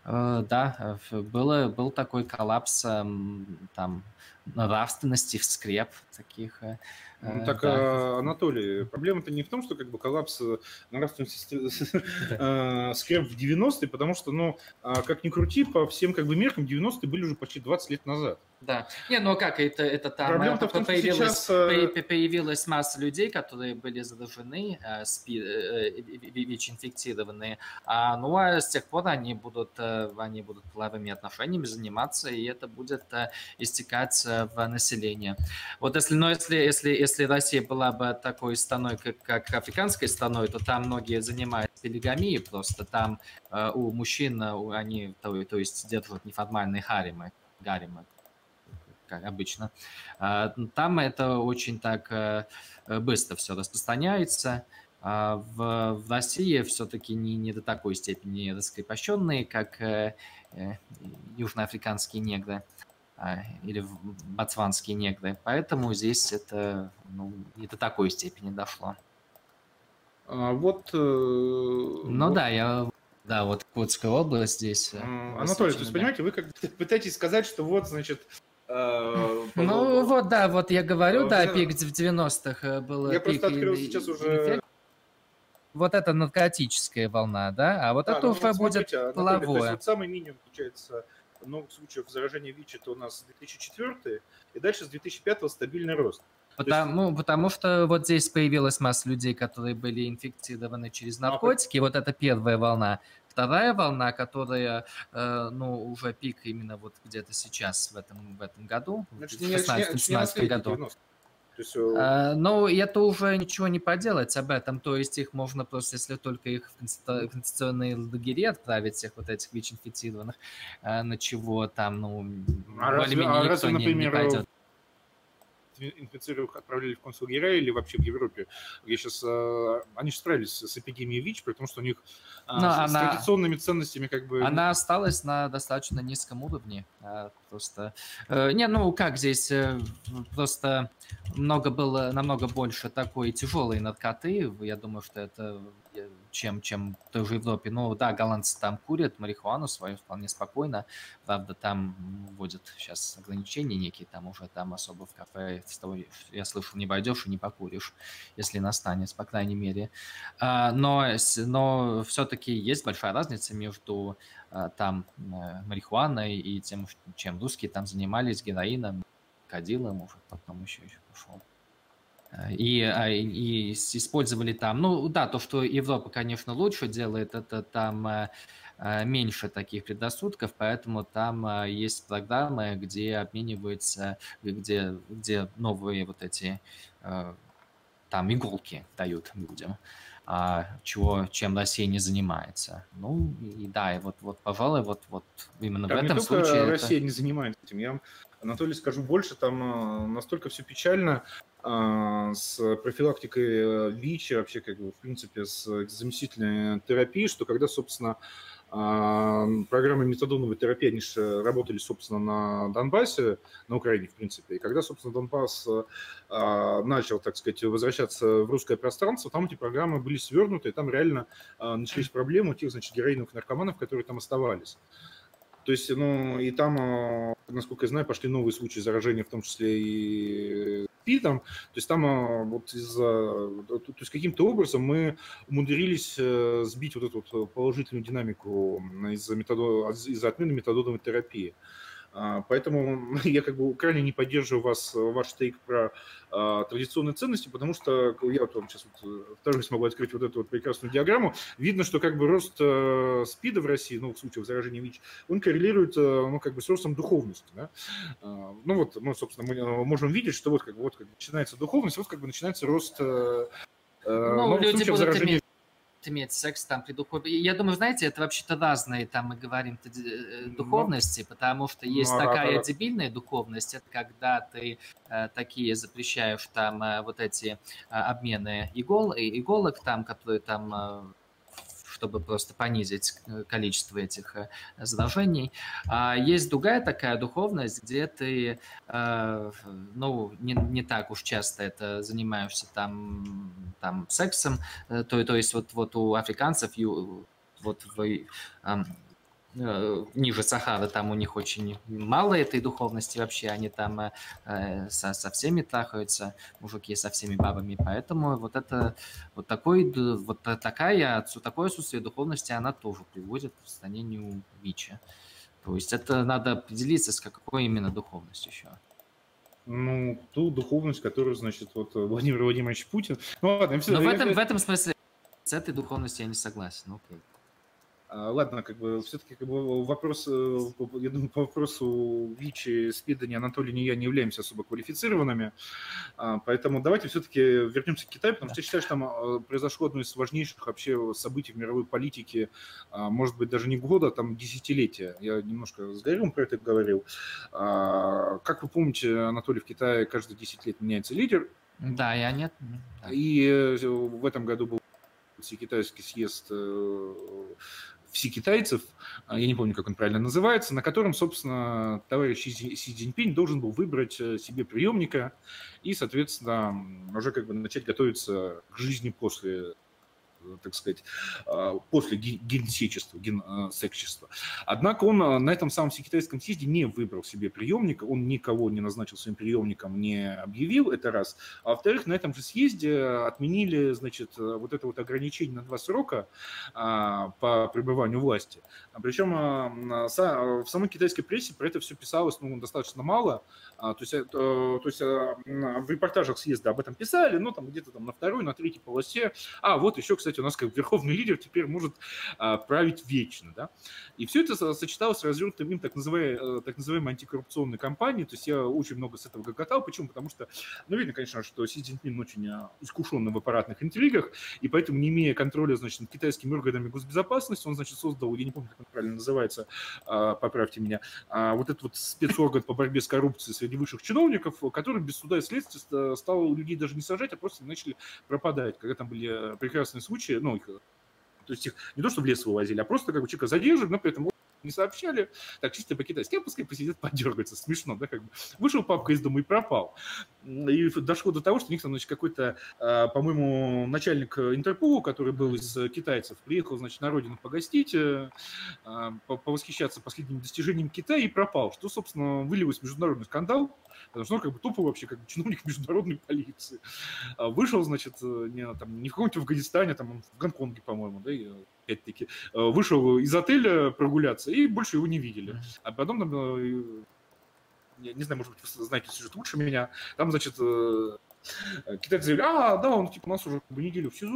э, да, было, был такой коллапс там нравственности, скреп таких. Э, ну, так, да. Анатолий, проблема-то не в том, что как бы коллапс нравственности скреп в 90-е, потому что, ну, а, как ни крути, по всем как бы меркам 90-е были уже почти 20 лет назад. Да. Не, ну а как это, это там Проблема э, в том, что появилась, сейчас, э, по- появилась масса людей, которые были заражены, э, спи, э, ВИЧ-инфицированные, а, ну а с тех пор они будут, э, они будут половыми отношениями заниматься, и это будет э, истекать э, в население. Вот если, но если, если, если Россия была бы такой страной, как, как африканской страной, то там многие занимаются полигамией просто, там э, у мужчин, э, они, то, то есть держат неформальные харимы, гаремы, как обычно. А, Там это очень так э, э, быстро все распространяется. А В, в России все-таки не, не до такой степени раскрепощенные, как э, э, южноафриканские негры или в- ботсванские негры. Поэтому здесь это ну, не до такой степени дошло. А, Вот... э, Ну вот, да, я... Да, вот Курская область здесь. э, Анатолий, то есть, да. понимаете, вы как пытаетесь сказать, что вот, значит... э, Ну вот, да, вот я говорю, да, пик в 90-х был Я просто открыл сейчас уже-. Вот это наркотическая волна, да, а вот это ну уже будет половое. самый минимум, получается, новых случаев заражения ВИЧ это у нас 2004 и дальше с 2005 стабильный рост. Потому, потому что вот здесь появилась масса людей, которые были инфицированы через Ну, а наркотики. Вот это первая волна. Вторая волна, которая, э, ну, уже пик именно вот где-то сейчас, в этом, в этом году, в Значит, не, 16-17 наследие году. 90. Есть, э, А, Ну, это уже ничего не поделать об этом. То есть их можно просто, если только их в концентрационные лагеря отправить, всех вот этих ВИЧ-инфицированных, а, на чего там, ну, А более-менее а никто разве, не- не например, пойдет. Инфицированных отправляли в концлагеря или вообще в Европе, где сейчас они же справились с эпидемией ВИЧ, при том, что у них а, с, она- традиционными ценностями как бы... Она осталась на достаточно низком уровне. а, Просто. э, Не, ну как здесь э, просто много было, намного больше такой тяжелой наркоты. Я думаю, что это э, чем, чем в той же Европе. Ну да, голландцы там курят марихуану свою вполне спокойно. Правда, там вводят сейчас ограничения некие, там уже там особо в кафе, я слышал, не пойдешь и не покуришь, если настанет, по крайней мере. А, Но, но все-таки есть большая разница между а, там э, марихуаной и тем, чем русские там занимались, героином, кадилом, уже потом еще, еще пошел. И, а, и- использовали там, ну да, то, что Европа, конечно, лучше делает, это там э, э, меньше таких предрассудков, поэтому там э, есть программы, где обмениваются, где, где новые вот эти там иголки дают людям, а, чего, чем Россия не занимается. Ну и да, и вот, вот пожалуй, вот, вот именно Там в этом случае это- Россия не занимается этим. Я Анатолий, скажу больше, там э, настолько все печально э, с профилактикой э, ВИЧ, и вообще, как бы, в принципе, с заместительной терапией, что когда, собственно, э, программы метадоновой терапии, они же работали, собственно, на Донбассе, на Украине, в принципе, и когда, собственно, Донбасс э, э, начал, так сказать, возвращаться в русское пространство, там эти программы были свернуты, и там реально э, начались проблемы у тех, значит, героиновых наркоманов, которые там оставались. То есть, ну, и там, э, насколько я знаю, пошли новые случаи заражения, в том числе и СПИДом. То есть там э, вот из-за... То есть каким-то образом мы умудрились э, сбить вот эту вот положительную динамику из-за, методо... из-за отмены метододовой терапии. А, Поэтому я как бы крайне не поддерживаю вас, ваш тейк про а, традиционные ценности, потому что я вот вам сейчас вот э, второй смогу открыть вот эту вот прекрасную диаграмму. Видно, что как бы рост э, СПИДа в России, ну, в случае заражения ВИЧ, он коррелирует, э, ну, как бы с ростом духовности, да? А, Ну, вот, ну, собственно, мы э, можем видеть, что вот как бы вот как бы начинается духовность, вот как бы начинается рост э, э, Ну, новых люди будут иметь, иметь секс там при духовности. Я думаю, знаете, это вообще-то разные, там мы говорим э, Ну, духовности, потому что есть ну, такая а- дебильная духовность, это когда ты э, такие запрещаешь там э, вот эти э, обмены игол, иголок там, которые там э, чтобы просто понизить э, количество этих э, заражений. А есть другая такая духовность, где ты, э, ну, не, не так уж часто это занимаешься там, там сексом, то, то есть вот, вот у африканцев, вот в, ниже Сахары, там у них очень мало этой духовности вообще, они там э, э, со, со всеми трахаются, мужики со всеми бабами, поэтому вот это, вот такой, вот та- такая, такое отсутствие духовности, она тоже приводит к распространению ВИЧа. То есть это надо определиться, с какой именно духовностью еще. Ну, ту духовность, которую, значит, вот Владимир Владимирович Путин. Ну ладно, все. Но в этом, в этом смысле с этой духовностью я не согласен. Окей. А, ладно, как бы все-таки как бы вопрос, э, я думаю, по вопросу ВИЧи, СПИДа ни Анатолий, ни я не являемся особо квалифицированными, а, поэтому давайте все-таки вернемся к Китаю, потому что я считаю, что там а, произошло одно из важнейших вообще событий в мировой политике, может быть, даже не года, а там десятилетия. Я немножко с Гарем про это говорил. Как вы помните, Анатолий, в Китае каждые 10 лет меняется лидер. Да, я нет. И э, в этом году был всекитайский съезд э, всекитайцев, а, я не помню, как он правильно называется, на котором, собственно, товарищ Си Цзиньпинь должен был выбрать э, себе приемника и, соответственно, уже как бы начать готовиться к жизни после так сказать, а, после генсечества, генсекчества. Однако он а, на этом самом всекитайском съезде не выбрал себе приемника, он никого не назначил своим приемником, не объявил, это раз. А во-вторых, на этом же съезде отменили, значит, вот это вот ограничение на два срока а, по пребыванию власти. Причем в самой китайской прессе про это все писалось ну, достаточно мало, то есть, э, то есть в репортажах съезда об этом писали, но там где-то там на второй, на третьей полосе. А, вот еще, кстати, у нас как верховный лидер теперь может а, править вечно, да. И все это сочеталось с развернутым им так называемой, э, так называемой антикоррупционной кампанией, то есть я очень много с этого гоготал, почему? Потому что, ну, видно, конечно, что Си Цзиньпин очень а, искушенный в аппаратных интригах, и поэтому, не имея контроля, значит, над китайскими органами госбезопасности, он, значит, создал, я не помню, как правильно называется, а, поправьте меня, вот этот вот спецорган по борьбе с коррупцией среди высших чиновников, который без суда и следствия стал людей даже не сажать, а просто начали пропадать, когда там были прекрасные случаи, ну, то есть их не то, что в лес вывозили, а просто как бы человека задерживали, но при этом не сообщали, так чисто по-китайски, а пускай посидят, подергаются, смешно, да, как бы. Вышел папка из дома и пропал. И дошло до того, что у них там, значит, какой-то, а, по-моему, начальник Интерпола, который был из китайцев, приехал, значит, на родину погостить, э, а, повосхищаться последними достижениями Китая и пропал, что, собственно, вылилось в международный скандал, потому что он как бы тупо вообще как бы чиновник международной полиции. А вышел, значит, э, не, там, не в каком-нибудь Афганистане, там, в Гонконге, по-моему, да, опять-таки, э, вышел из отеля прогуляться, и больше его не видели. А потом там, э, я не знаю, может быть, вы знаете сюжет лучше меня, там, значит, китайцы заявили, а, да, он типа у нас уже как бы неделю в СИЗО,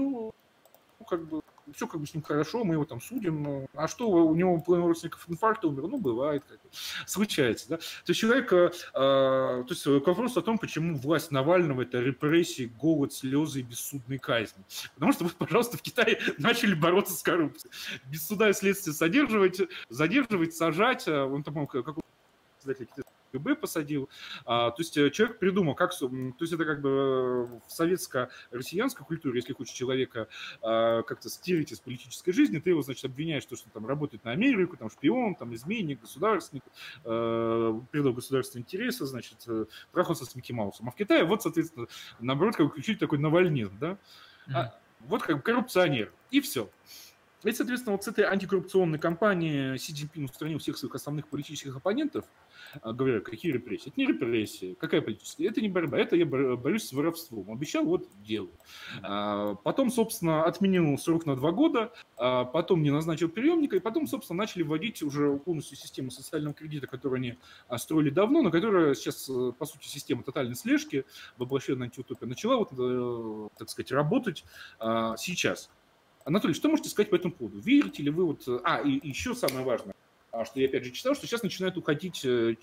ну, как бы все как бы с ним хорошо, мы его там судим. А что, у него половина родственников инфаркта умер? Ну, бывает, как бы, случается. Да? То есть человек, э, то есть к вопросу о том, почему власть Навального – это репрессии, голод, слезы и бессудные казни. Потому что вы, пожалуйста, в Китае начали бороться с коррупцией. Без суда и следствия содерживать, задерживать, сажать. А он там, как председатель КГБ посадил. А, то есть э, человек придумал, как... То есть это как бы э, в советско-россиянской культуре, если хочешь человека а, как-то стирить из политической жизни, ты его, значит, обвиняешь, что, что он там работает на Америку, там шпион, там изменник, государственник, э, предал государственные интересы, значит, э, трахался с Микки Маусом. А в Китае вот, соответственно, наоборот, как бы включили такой навальнизм, да? А, вот как бы коррупционер. И все. И, соответственно, вот с этой антикоррупционной кампании Си Цзиньпин устранил всех своих основных политических оппонентов, а, говоря, какие репрессии. Это не репрессии. Какая политическая? Это не борьба. Это я борюсь с воровством. Обещал, вот делаю. А, потом, собственно, отменил срок на два года, а потом не назначил приемника, и потом, собственно, начали вводить уже полностью систему социального кредита, которую они строили давно, но которая сейчас, э, по сути, система тотальной слежки, воплощенная антиутопия, начала, вот, э, так сказать, работать сейчас. Анатолий, что можете сказать по этому поводу? Верите ли вы вот... А, и, еще самое важное, а, что я опять же читал, что сейчас начинают уходить э,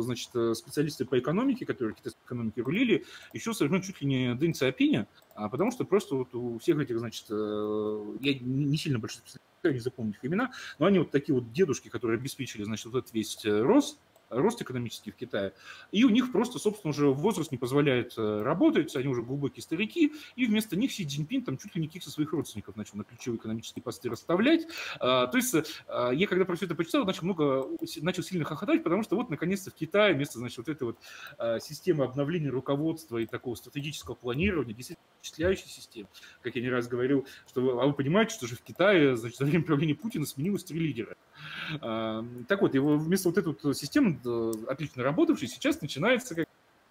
значит, э, специалисты по экономике, которые китайской экономики рулили, еще со чуть ли не Дэн Цзяопиня, а потому что просто вот у всех этих, значит, э, я не сильно большой специалист, не запомню их имена, но они вот такие вот дедушки, которые обеспечили, значит, вот этот весь рост, рост экономический в Китае, и у них просто, собственно, уже возраст не позволяет э, работать, они уже глубокие старики, и вместо них Си Цзиньпин там чуть ли не каких-то своих родственников начал на ключевые экономические посты расставлять. А, то есть а, я когда про все это почитал, начал много, начал сильно хохотать, потому что вот наконец-то в Китае вместо, значит, вот этой вот а, системы обновления руководства и такого стратегического планирования, действительно впечатляющая система, как я не раз говорил, что а вы понимаете, что же в Китае, значит, за время правления Путина сменилось три лидера. Так вот, его вместо вот этой вот системы, отлично работавшей, сейчас начинается как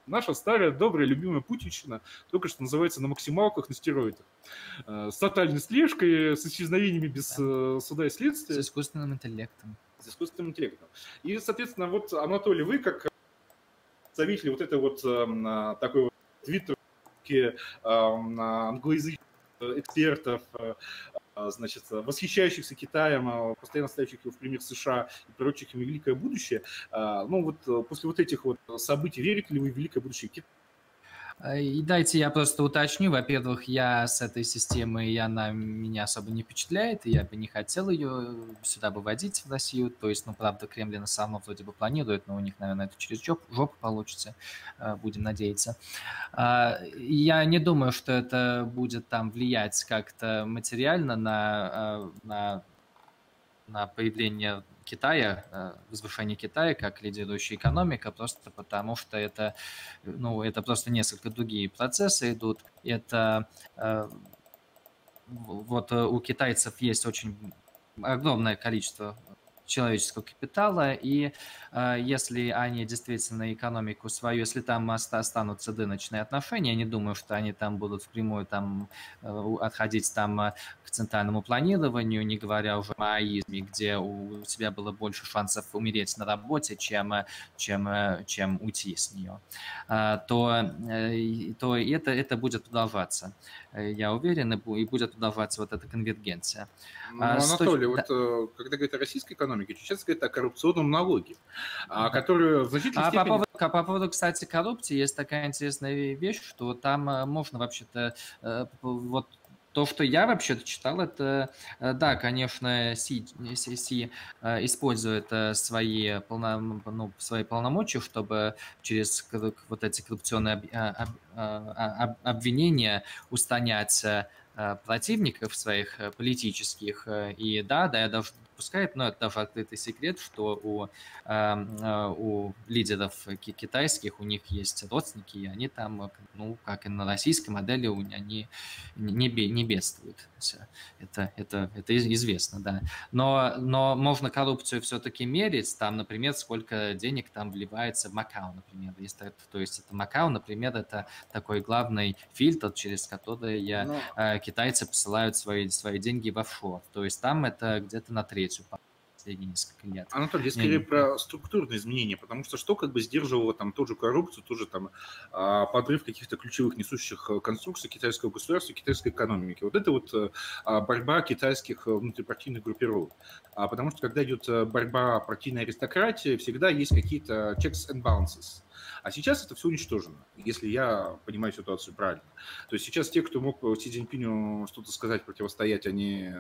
наша старая, добрая, любимая путинщина, только что называется на максималках, на стероидах. С тотальной слежкой, с исчезновениями без да. Э, суда и следствия. С искусственным интеллектом. с искусственным интеллектом. И, соответственно, вот, Анатолий, вы как представители вот этой вот э, такой вот твиттер э, англоязычных экспертов, э, значит, восхищающихся Китаем, постоянно ставящих его в пример США и прочих им великое будущее. Ну вот после вот этих вот событий верите ли вы в великое будущее Китая? Э, и дайте я просто уточню. Во-первых, я с этой системой, и она меня особо не впечатляет, и я бы не хотел ее сюда выводить в Россию. То есть, ну, правда, Кремль на самом вроде бы планирует, но у них, наверное, это через жоп, жопу получится, э, будем надеяться. А, я не думаю, что это будет там влиять как-то материально на, э, на, на появление Китая, э, возвышение Китая как лидирующая экономика, просто потому что это, ну, это просто несколько другие процессы идут. Это э, вот у китайцев есть очень огромное количество человеческого капитала, и э, если они действительно экономику свою, если там останутся рыночные отношения, я не думаю, что они там будут впрямую там э, отходить там э, к центральному планированию, не говоря уже о маоизме, где у тебя было больше шансов умереть на работе, чем, э, чем, э, чем уйти с нее, э, то, э, то это, это будет продолжаться. Я уверен, и будет продолжаться вот эта конвергенция. Ну, Анатолий, вот да. когда говорит о российской экономике, сейчас говорит о коррупционном налоге, а, который в значительной а степени... По поводу, по поводу, кстати, коррупции, есть такая интересная вещь, что там э, можно вообще-то э, вот то, что я вообще-то читал, это, э, да, конечно, Си, Си, Си использует свои, полно, ну, свои полномочия, чтобы через вот эти коррупционные обвинения устранять противников своих политических. И да, да, я даже допускает, но это даже открытый секрет, что у, э, у лидеров китайских у них есть родственники, и они там, ну, как и на российской модели, они не, не бедствуют. Это, это, это известно, да. Но, но можно коррупцию все-таки мерить, там, например, сколько денег там вливается в Макао, например. Если, то есть это Макао, например, это такой главный фильтр, через который я, но... э, китайцы посылают свои, свои деньги в офшор. То есть там это где-то на треть третью последние несколько лет. Анатолий, здесь скорее про структурные изменения, потому что что как бы сдерживало там ту же коррупцию, тоже там а, подрыв каких-то ключевых несущих э, конструкций китайского государства, китайской экономики. Вот это вот э, а, борьба китайских э, внутрипартийных группировок. А, потому что когда идет борьба партийной аристократии, всегда есть какие-то checks and balances. А сейчас это все уничтожено, если я понимаю ситуацию правильно. То есть сейчас те, кто мог Си Цзиньпиню что-то сказать, противостоять, они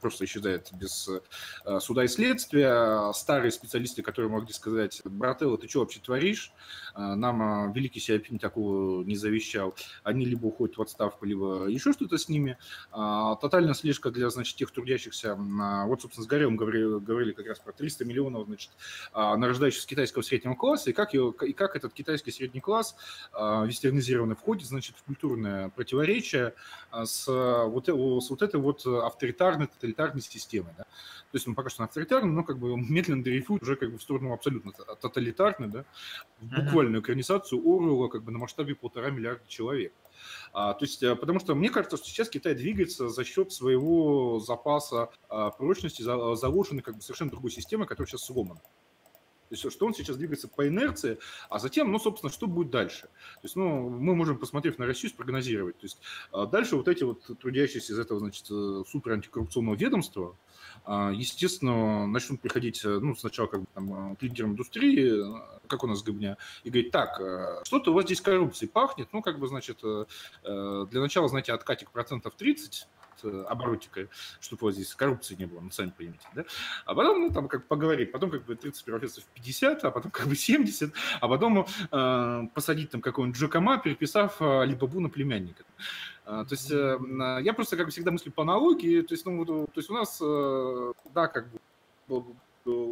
просто исчезает без э, суда и следствия. Старые специалисты, которые могли сказать, брателло, ты что вообще творишь? Э, нам э, великий Сиапин такого не завещал. Они либо уходят в отставку, либо еще что-то с ними. Тотальная слежка для, значит, тех трудящихся. Вот, собственно, с Горелым говорили, говорили как раз про 300 миллионов, значит, нарождающихся китайского среднего класса, и как, его, и как этот китайский средний класс вестернизированный входит, значит, в культурное противоречие с вот, с вот этой вот авторитарной, тоталитарной системы. Да? То есть он пока что авторитарный, но как бы медленно дрейфует уже как бы в сторону абсолютно тоталитарной, да? буквальную экранизацию Оруэлла как бы на масштабе полтора миллиарда человек. А, то есть, э, потому что мне кажется, что сейчас Китай двигается за счет своего запаса а, прочности, за, заложенной как бы совершенно другой системы, которая сейчас сломана. То есть, что он сейчас двигается по инерции, а затем, ну, собственно, что будет дальше? То есть, ну, мы можем, посмотрев на Россию, спрогнозировать. То есть, а дальше вот эти вот трудящиеся из этого, значит, э, супер антикоррупционного ведомства, а, естественно, начнут приходить, э, ну, сначала как бы там э, к лидерам индустрии, как у нас Гобня, и говорить, так, что-то у вас здесь коррупцией пахнет, ну, как бы, значит, для начала, знаете, откатик процентов 30, Э, оборотика, чтобы вот здесь коррупции не было, ну, сами понимаете, да? А потом, ну, там, как поговорить, потом, как бы, 30 превратится в 50, а потом, как бы, 70, а потом э, посадить там какого-нибудь Джакома, переписав э, Алибабу на племянника. Э, то есть э, я просто, как бы, всегда мыслю по аналогии, то есть, ну, то есть у нас, э, да, как бы,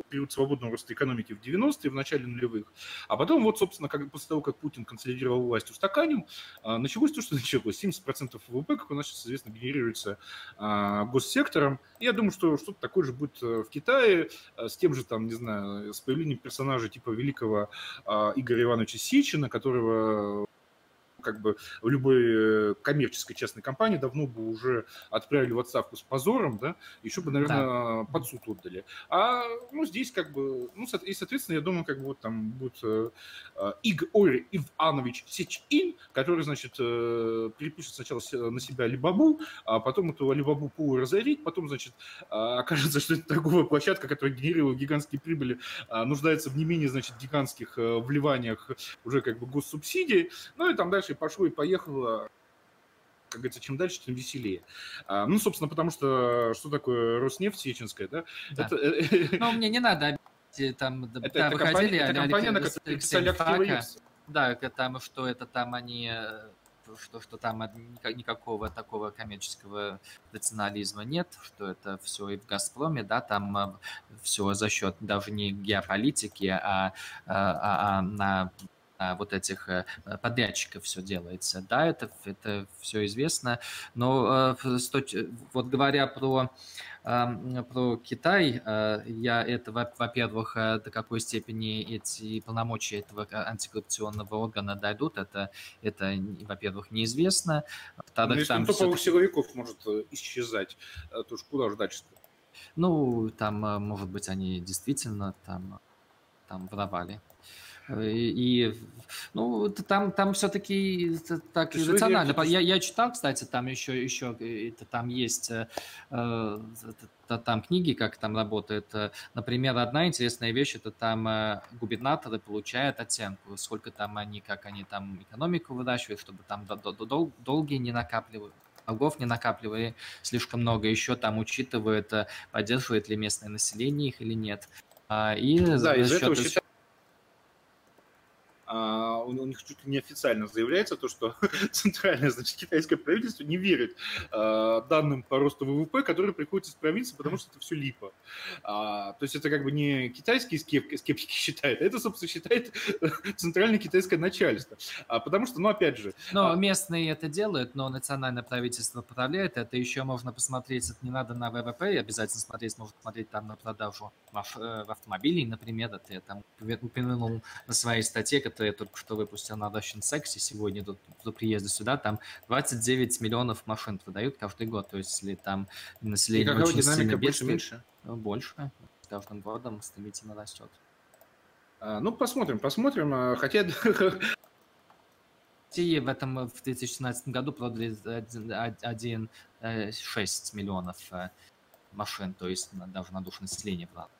период свободного роста экономики в 90-е, в начале нулевых. А потом вот, собственно, как, после того, как Путин консолидировал власть, устаканил, а, началось то, что началось. 70% ВВП, как у нас сейчас известно, генерируется а, госсектором. Я думаю, что что-то такое же будет э, в Китае э, с тем же, там, не знаю, с появлением персонажа типа великого а, Игоря Ивановича Сечина, которого как бы в любой э, коммерческой частной компании давно бы уже отправили в отставку с позором, да, еще бы, наверное, да. под суд отдали. А, ну, здесь как бы, ну, и, соответственно, я думаю, как бы вот там будет э, э Игорь Иванович Сечин, который, значит, э, перепишет сначала на себя Либабу, а потом эту Либабу Пу разорит, потом, значит, э, окажется, что это торговая площадка, которая генерирует гигантские прибыли, э, нуждается в не менее, значит, гигантских э, вливаниях уже как бы госсубсидий, ну и там дальше пошло и поехало как говорится, чем дальше, тем веселее. А, ну, собственно, потому что что такое Роснефть Сеченская, да? да. Это... Э, ну, мне не надо там, это, да, это выходили, компания, это компания, на которой писали активы Да, там, что это там они что, что там никакого такого коммерческого национализма нет, что это все и в «Газпроме», да, там все за счет даже не геополитики, а, а, а, а на вот этих э, подрядчиков все делается. Да, это, это все известно. Но э, вот говоря про, про Китай, э, я это, во-первых, до какой степени эти полномочия этого антикоррупционного органа дойдут, это, это во-первых, неизвестно. Во-вторых, если там топовых силовиков может исчезать, то уж куда ждать что Ну, там, может быть, они действительно там, там воровали. И, ну, там, там все-таки так рационально. Я, я читал, кстати, там еще, еще это, там есть э, э там книги, как там работает. Например, одна интересная вещь, это там э, губернаторы получают оценку, сколько там они, как они там экономику выращивают, чтобы там дол долги не накапливают долгов не накапливали слишком много, еще там учитывают, э, поддерживает ли местное население их или нет. А, и да, за из счет... этого а, у, у них чуть ли не официально заявляется то, что центральное, значит, китайское правительство не верит а, данным по росту ВВП, которые приходят из провинции, потому что это все липа. А, то есть это как бы не китайские скеп, скептики считают, а это, собственно, считает центральное китайское начальство. А, потому что, ну, опять же... Но а... местные это делают, но национальное правительство управляет, это еще можно посмотреть, это не надо на ВВП, обязательно смотреть, можно смотреть там на продажу в, в автомобилей, например, это я там упомянул на своей статье, которую я только что выпустил на Russian Sexy сегодня до, до приезда сюда, там 29 миллионов машин продают каждый год, то есть если там население очень сильно больше-меньше? Больше, с каждым годом стремительно растет. А, ну, посмотрим, посмотрим, а, хотя... России в этом в 2017 году продали 1,6 э, миллионов э, машин, то есть даже на душу населения, правда.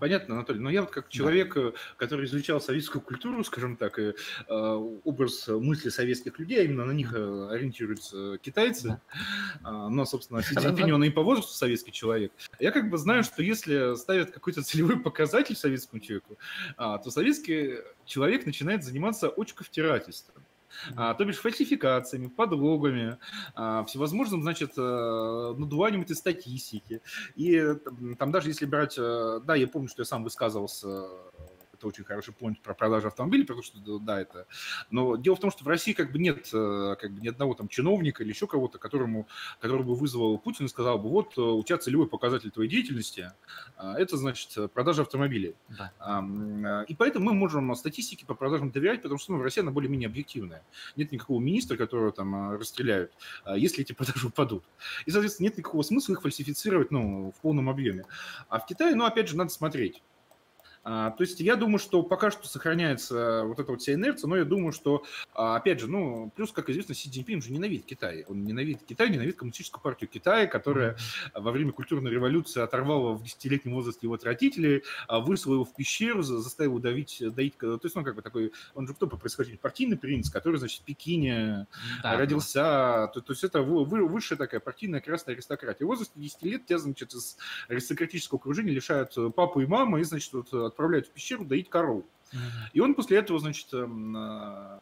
Понятно, Анатолий. Но я вот как человек, да. Э, который изучал советскую культуру, скажем так, и э, образ мысли советских людей, а именно на них э, ориентируются китайцы, да. а, но, собственно, Си Цзиньпинь, он и по возрасту советский человек. Я как бы знаю, что если ставят какой-то целевой показатель советскому человеку, а, то советский человек начинает заниматься очковтирательством а, то бишь фальсификациями, подлогами, а, всевозможным, значит, э, надуванием этой статистики. И там даже если брать, э, да, я помню, что я сам высказывался это очень хороший point про продажу автомобилей, потому что, да, это... Но дело в том, что в России как бы нет э, как бы ни одного там чиновника или еще кого-то, которому, который бы вызвал Путин и сказал бы, вот э, у тебя целевой показатель твоей деятельности, а, это, значит, продажа автомобилей. Да. Э, и поэтому мы можем статистике по продажам доверять, потому что ну, в России она более-менее объективная. Нет никакого министра, которого там расстреляют, если эти продажи упадут. И, соответственно, нет никакого смысла их фальсифицировать ну, в полном объеме. А в Китае, ну, опять же, надо смотреть. А, то есть я думаю, что пока что сохраняется вот эта вот вся инерция, но я думаю, что, а, опять же, ну, плюс, как известно, Си Цзиньпин же ненавидит Китай. Он ненавидит Китай, ненавидит коммунистическую партию Китая, которая mm-hmm. во время культурной революции оторвала в десятилетнем возрасте его от родителей, а, выслала его в пещеру, заставила давить, доить, то есть он как бы такой, он же кто по происхождению? Партийный принц, который, значит, в Пекине да, родился, да. То, то есть это высшая такая партийная красная аристократия. В возрасте 10 лет тебя, значит, из аристократического окружения лишают папу и маму, и, значит, вот отправляют в пещеру доить корову. И он после этого, значит, эм, э,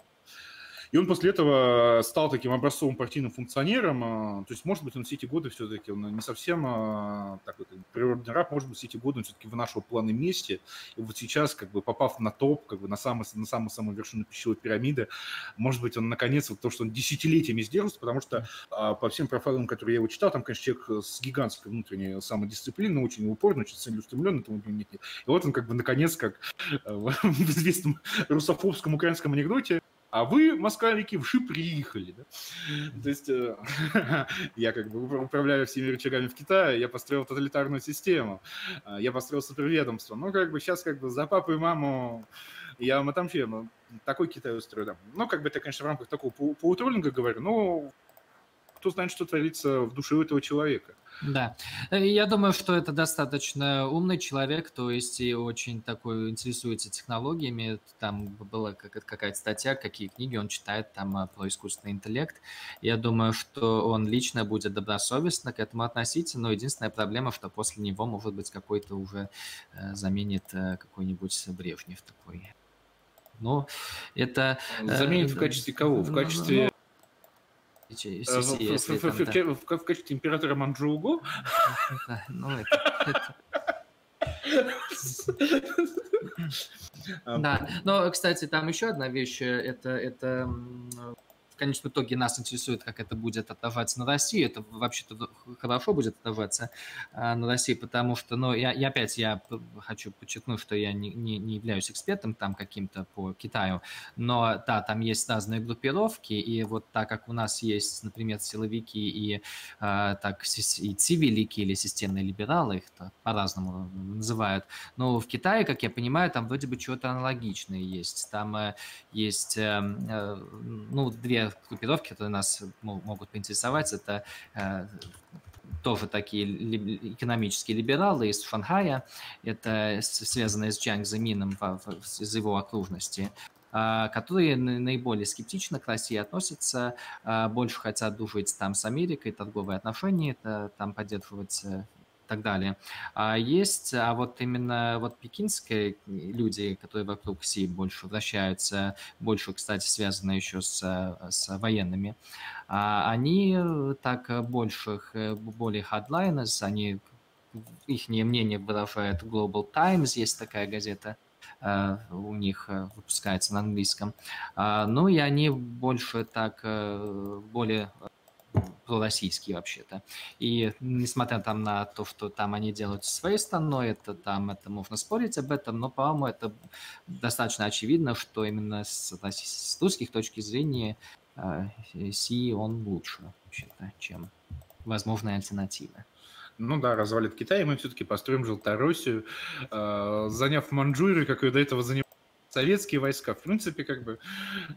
и он после этого стал таким образцовым партийным функционером. А, то есть, может быть, он все эти годы все-таки он не совсем а, такой как, природный раб, может быть, все эти годы он все-таки вынашивал планы мести. И вот сейчас, как бы попав на топ, как бы на самую на самую самую вершину пищевой пирамиды, может быть, он наконец вот то, что он десятилетиями сдерживается, потому что а, по всем профайлам, которые я его читал, там, конечно, человек с гигантской внутренней самодисциплиной, очень упорный, очень целеустремленный. И вот он как бы наконец, как в известном русофобском украинском анекдоте, а вы, москалики, вши приехали. Да? То есть э, я как бы управляю всеми рычагами в Китае, я построил тоталитарную систему, э, я построил суперведомство. Ну, как бы сейчас как бы за папу и маму я ну, такой Китай устрою. Да. Ну, как бы это, конечно, в рамках такого паутроллинга говорю, но кто знает, что творится в душе у этого человека. Да, э, я думаю, что это достаточно умный человек, то есть и очень такой интересуется технологиями. Там была какая-то статья, какие книги он читает там а, про искусственный интеллект. Я думаю, что он лично будет добросовестно к этому относиться, но единственная проблема, что после него, может быть, какой-то уже э, заменит э, какой-нибудь Брежнев такой. Ну, это... Заменит в качестве кого? В качестве ну, в, качестве императора Манчжоугу? Ну, да, но, кстати, там еще одна вещь, это, это конечном итоге нас интересует, как это будет отдаваться на Россию. Это вообще-то хорошо будет отдаваться а, на Россию, потому что, ну, я, я опять я хочу подчеркнуть, что я не, не, не являюсь экспертом там каким-то по Китаю, но да, там есть разные группировки, и вот так как у нас есть, например, силовики и а, так и цивилики или системные либералы, их по-разному называют, но в Китае, как я понимаю, там вроде бы что-то аналогичное есть. Там э, есть, эм, э, ну, две группировки, которые нас могут поинтересовать, это э, тоже такие экономические либералы из Шанхая, это связанные с Джанг Замином из его окружности, а, которые наиболее скептично к России относятся, а, больше хотят дружить там с Америкой, торговые отношения, это, там поддерживать э, так далее. А есть, а вот именно вот пекинские люди, которые вокруг Си больше вращаются, больше, кстати, связаны еще с, с военными, а они так больше, более hardliners, они их мнение выражает Global Times, есть такая газета, э, у них э, выпускается на английском. А, ну и они больше так, э, более пророссийские вообще-то. И несмотря там на то, что там они делают своей стороной, это там это можно спорить об этом, но, по-моему, это достаточно очевидно, что именно с, с русских точки зрения э, Си он лучше вообще-то, чем возможная альтернатива. Ну да, развалит Китай, и мы все-таки построим Желтороссию, э, заняв Манчжурию, как и до этого занимали советские войска. В принципе, как бы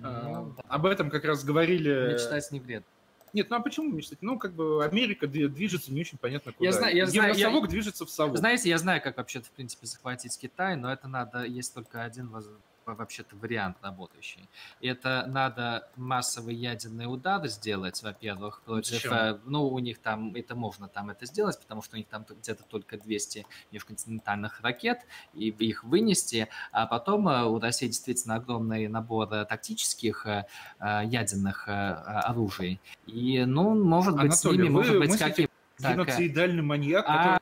э, ну, да. об этом как раз говорили... Мечтать не вредно. Нет, ну а почему мечтать? Ну, как бы Америка движется не очень понятно куда. Я знаю, я знаю, я... движется в совок. Знаете, я знаю, как вообще-то, в принципе, захватить Китай, но это надо, есть только один вообще-то вариант работающий. Это надо массовый ядерный удар сделать, во-первых, против... Зачем? Э, ну, у них там, это можно там это сделать, потому что у них там где-то только 200 межконтинентальных ракет, и их вынести, а потом э, у России действительно огромный набор э, тактических ядерных оружий. И, ну, может быть, Анатолий, с ними, может быть, какие... Геноцидальный маньяк, а, который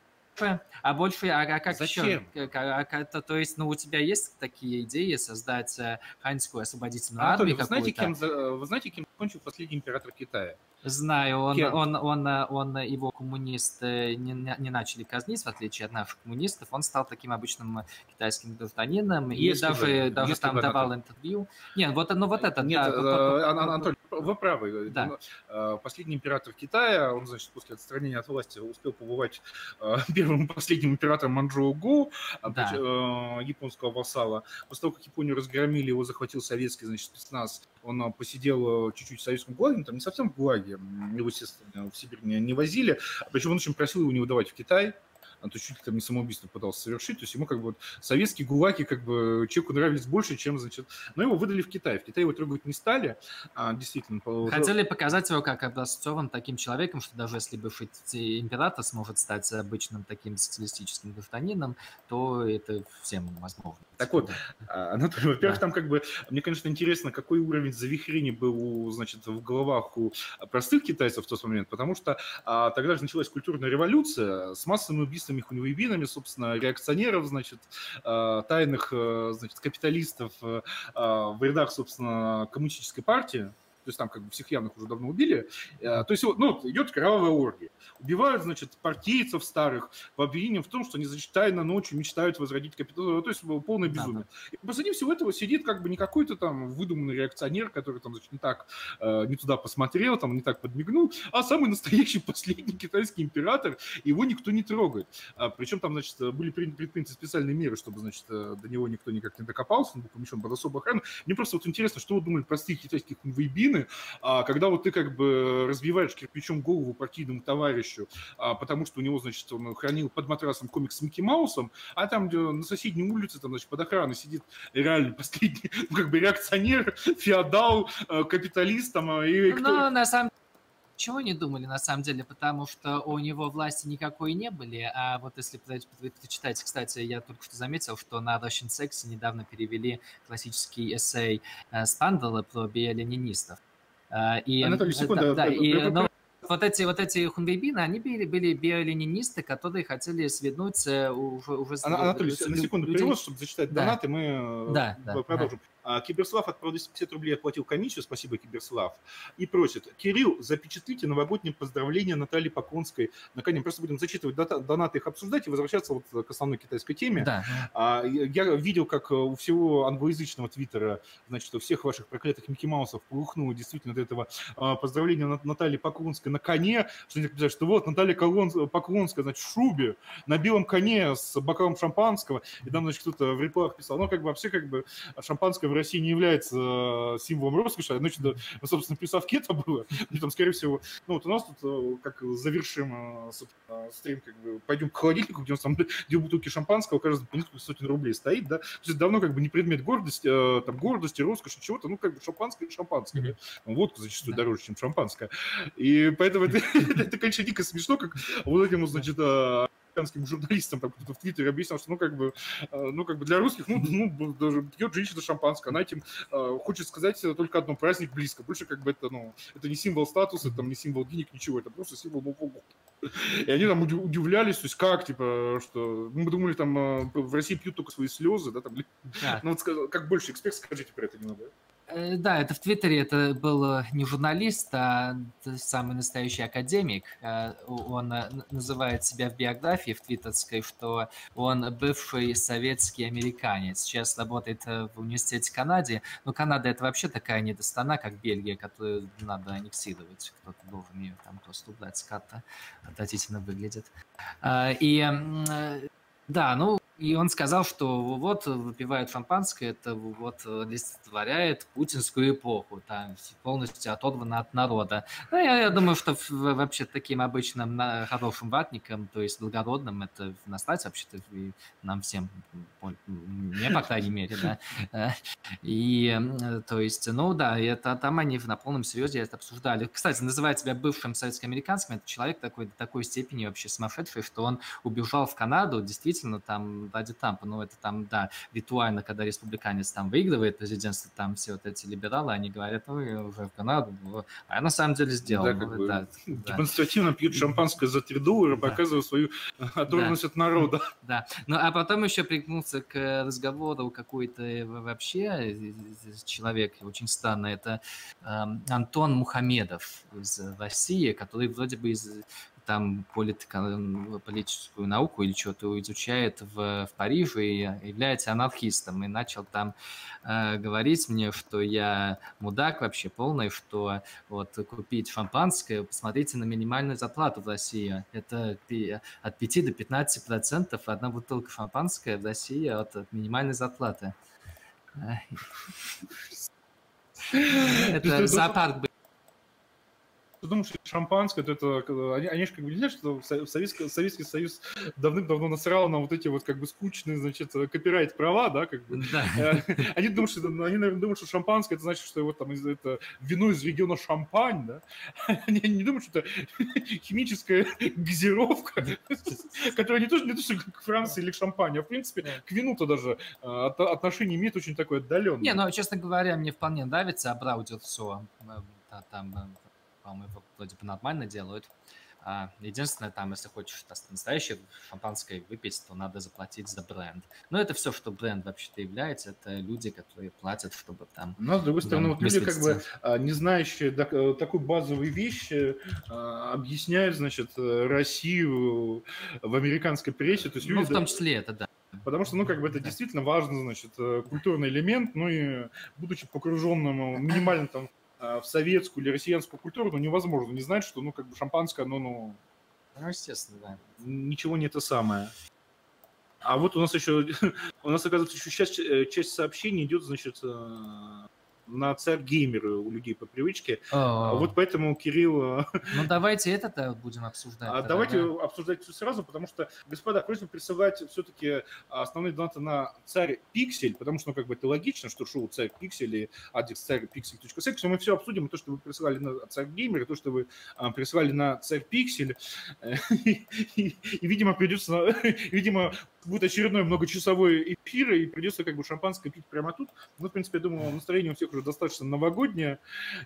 а больше, а, а как Зачем? еще? А, а, то, то есть, ну, у тебя есть такие идеи создать э, ханьскую освободительную Анатолий, армию вы знаете, кем, вы знаете, кем закончил последний император Китая? Знаю, он, он, он, он, его коммунисты не, не начали казнить, в отличие от наших коммунистов. Он стал таким обычным китайским гражданином и даже, бы, даже там бы, давал Анатолий. интервью. Нет, вот, ну вот это... Нет, да, э, Анатолий, вы правы. Да. Э, последний император Китая, он, значит, после отстранения от власти успел побывать э, первым и последним императором Манчжоу-Гу, да. японского вассала. После того, как Японию разгромили, его захватил советский, значит, спецназ, он посидел чуть-чуть в советском ГУЛАГе, там не совсем в ГУЛАГе, его, естественно, в Сибирь не, не возили. Причем он очень просил его не выдавать в Китай, а то чуть ли там не самоубийство пытался совершить, то есть ему как бы вот советские гулаки как бы человеку нравились больше, чем, значит, но его выдали в Китай. В Китае его трогать не стали, а действительно. Хотели показать его как образцовым таким человеком, что даже если бы император сможет стать обычным таким социалистическим гражданином, то это всем возможно. Так вот, а, Анатолий, во-первых, да. там как бы, мне, конечно, интересно, какой уровень завихрения был, значит, в головах у простых китайцев в тот момент, потому что а, тогда же началась культурная революция с массовыми убийствами коммунистами, хунвейбинами, собственно, реакционеров, значит, э, тайных, э, значит, капиталистов э, в рядах, собственно, коммунистической партии. То есть там как бы всех явных уже давно убили. То есть, ну, идет кровавая оргия. Убивают, значит, партийцев старых по обвинениям в том, что они, тайно ночью мечтают возродить капитал. То есть полное безумие. Да, да. И посреди всего этого сидит как бы не какой-то там выдуманный реакционер, который там, значит, не так, не туда посмотрел, там, не так подмигнул, а самый настоящий последний китайский император, его никто не трогает. Причем там, значит, были предприняты специальные меры, чтобы, значит, до него никто никак не докопался, он был помещен под особую охрану. Мне просто вот интересно, что вы думали простые китайские хунвейбины, а, когда вот ты как бы разбиваешь кирпичом голову партийному товарищу, а, потому что у него, значит, он хранил под матрасом комикс с Микки Маусом, а там где на соседней улице, там, значит, под охраной сидит реально последний, ну, как бы реакционер, феодал, э, капиталист, там, а, и... Ну, на самом чего не думали на самом деле, потому что у него власти никакой не были. А вот если почитать, кстати, я только что заметил, что на Russian Sex недавно перевели классический эссей э, Стандала про биоленинистов. Э, и, Анатолий, секунду. Да, да, и, ну, вот эти, вот эти хунвейбины, они были, были биоленинисты, которые хотели сведнуть э, уже... уже Анатолий, на секунду людей. перевод, чтобы зачитать да. донаты, мы да, продолжим. Да. А, Киберслав отправил 250 рублей, оплатил комиссию, спасибо, Киберслав, и просит, Кирилл, запечатлите новогоднее поздравление Натальи Поклонской на коне. Просто будем зачитывать донаты, их обсуждать и возвращаться вот к основной китайской теме. Да. А, я видел, как у всего англоязычного твиттера, значит, у всех ваших проклятых Микки Маусов полухнуло действительно от этого а, поздравления Натальи Поклонской на коне, что они писали, что вот Наталья Поклонская, значит, в шубе, на белом коне с бокалом шампанского, и там, значит, кто-то в реплах писал, ну, как бы вообще, как бы, шампанское в России не является э, символом роскоши, а, значит, ну, собственно, при совке это было. И там, скорее всего, ну, вот у нас тут, э, как завершим э, стрим, как бы, пойдем к холодильнику, где у нас там две бутылки шампанского, кажется, по несколько сотен рублей стоит, да, то есть давно как бы не предмет гордости, там, гордости, роскоши, чего-то, ну, как бы шампанское и шампанское, mm-hmm. да? водка зачастую да. дороже, чем шампанское. И поэтому это, это, конечно, дико смешно, как вот этим, значит, американским журналистам там кто-то в Твиттере объяснял, что ну как бы, э, ну как бы для русских, ну, ну даже пьет женщина шампанское, она этим э, хочет сказать только одно, праздник близко, больше как бы это, ну, это не символ статуса, там не символ денег, ничего, это просто символ Нового года. И они там удивлялись, то есть как, типа, что, мы думали, там э, в России пьют только свои слезы, да, там, да. ну вот как больше эксперт, скажите про это немного. Э, да, это в Твиттере, это был э, не журналист, а самый настоящий академик. Э, он называет себя в биографии в твиттерской, что он бывший советский американец, сейчас работает в университете Канады. Но Канада это вообще такая недостана, как Бельгия, которую надо аннексировать. Кто-то должен ее там просто убрать с карты. Отвратительно выглядит. И да, ну, и он сказал, что вот выпивают шампанское, это вот олицетворяет путинскую эпоху, там полностью оторвано от народа. Ну, я, я думаю, что вообще таким обычным хорошим ватникам, то есть благородным, это настать вообще-то нам всем, мне, по крайней мере, да. И, то есть, ну да, это, там они на полном серьезе это обсуждали. Кстати, называть себя бывшим советско-американским, это человек такой, до такой степени вообще сумасшедший, что он убежал в Канаду, действительно, там ради Трампа. Ну, это там, да, ритуально, когда республиканец там выигрывает президентство, там все вот эти либералы, они говорят, ну, уже в Канаду. А я на самом деле сделал. Да, как бы, да, демонстративно да. пьют шампанское за 3 доллара, да. показывая свою оторванность да. от народа. Да, ну, а потом еще пригнулся к разговору какой-то вообще человек очень странный. Это э, Антон Мухамедов из России, который вроде бы из там политическую науку или что-то изучает в, в Париже и является анархистом. И начал там э, говорить мне, что я мудак вообще полный, что вот купить шампанское, посмотрите на минимальную зарплату в России. Это от 5 до 15 процентов одна бутылка шампанское в России от, от минимальной зарплаты. Это зоопарк думаешь, что шампанское, то это, они, они же как бы не знают, что Советский, Советский Союз давным-давно насрал на вот эти вот как бы скучные, значит, копирайт права, да, как бы. Да. Э, они думают, что, они, наверное, думают, что шампанское, это значит, что вот там это вино из региона Шампань, да. Они не думают, что это химическая газировка, которая не то, не то, что к Франции или к Шампаню, а в принципе к вину-то даже э, отношение имеет очень такое отдаленное. Не, ну, честно говоря, мне вполне нравится Абраудер все. Там по-моему, вроде бы нормально делают. А единственное, там, если хочешь настоящее шампанское выпить, то надо заплатить за бренд. Но это все, что бренд вообще-то является, это люди, которые платят, чтобы там... Но, с другой стороны, вот люди, как бы, а, не знающие э, такой базовой вещи, а, объясняют, значит, Россию в американской прессе. То есть люди, ну, в том числе это, да. Потому что, ну, как бы это действительно важно, значит, э, культурный элемент, ну и будучи погруженным минимально там а, в советскую или россиянскую культуру, ну, невозможно не знать, что, ну, как бы шампанское, оно, ну... Ну, естественно, да. Ничего не это самое. А вот у нас еще, у нас, оказывается, еще часть, э, часть сообщений идет, значит, э, на царь геймеры у людей по привычке. Oh. Вот поэтому Кирилл... Э, ну давайте это будем обсуждать. А давайте да? обсуждать все сразу, потому что, господа, просьба присылать все-таки основные донаты на царь Пиксель, потому что, ну, как бы это логично, что шоу царь Пиксель и адрес царь пиксель.секс, мы все обсудим, и то, что вы присылали на царь геймер, и то, что вы а, присылали на царь Пиксель, и, и, и, видимо, придется, видимо, будет очередной многочасовой эфир, и придется как бы шампанское пить прямо тут. Ну, в принципе, я думаю, настроение у всех уже достаточно новогоднее.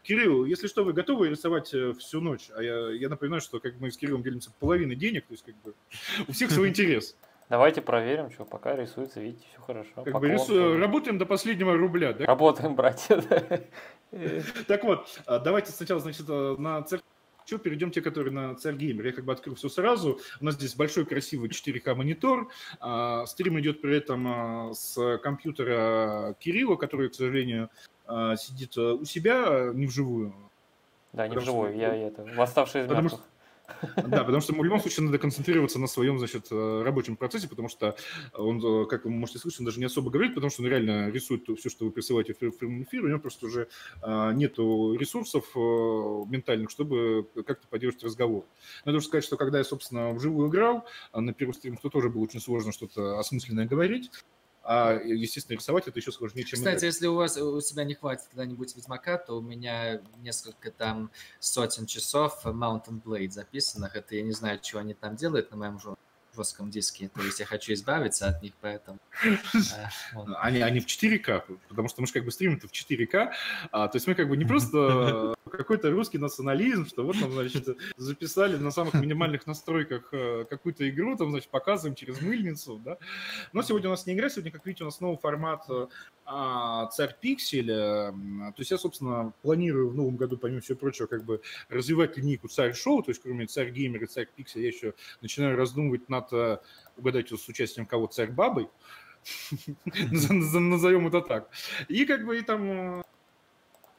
Кирилл, если что, вы готовы рисовать э, всю ночь? А я, я напоминаю, что как мы с Кириллом делимся половиной денег, то есть как бы у всех свой интерес. Давайте проверим, что пока рисуется, видите, все хорошо. Как бы рису... Работаем до последнего рубля, да? Работаем, братья. Так вот, а, давайте сначала, значит, э, на церковь что, перейдем те, которые на царь геймер. Я как бы открыл все сразу. У нас здесь большой красивый 4К монитор. А, стрим идет при этом а, с компьютера Кирилла, который, к сожалению, а, сидит у себя, не вживую. Да, не вживую, я, я это, восставший из мертвых. Да, потому что в любом случае надо концентрироваться на своем, значит, э, рабочем процессе, потому что он, э, как вы можете слышать, он даже не особо говорит, потому что он реально рисует все, что вы присылаете в прямом эфире, у него просто уже нету ресурсов э, ментальных, чтобы как-то поддерживать разговор. Надо уже сказать, что когда я, собственно, вживую играл, а на первый стрим, то тоже было очень сложно что-то осмысленное говорить, а, естественно, рисовать это еще сложнее, чем Кстати, играть. если у вас у тебя не хватит когда-нибудь Ведьмака, то у меня несколько там сотен часов Mountain Blade записанных. Это я не знаю, что они там делают на моем жестком диске. То есть я хочу избавиться от них, поэтому... Э, они, они в 4К, потому что мы же как бы стримим это в 4К. А, то есть мы как бы не просто какой-то русский национализм, что вот нам, значит, записали на самых минимальных настройках э, какую-то игру, там, значит, показываем через мыльницу, да. Но сегодня у нас не игра, сегодня, как видите, у нас новый формат э, а, царь пиксель. То есть я, собственно, планирую в новом году, помимо всего прочего, как бы развивать линейку царь шоу, то есть кроме царь геймер и царь пиксель, я еще начинаю раздумывать над, э, угадайте, с участием кого, царь бабой, назовем это так. И как бы и там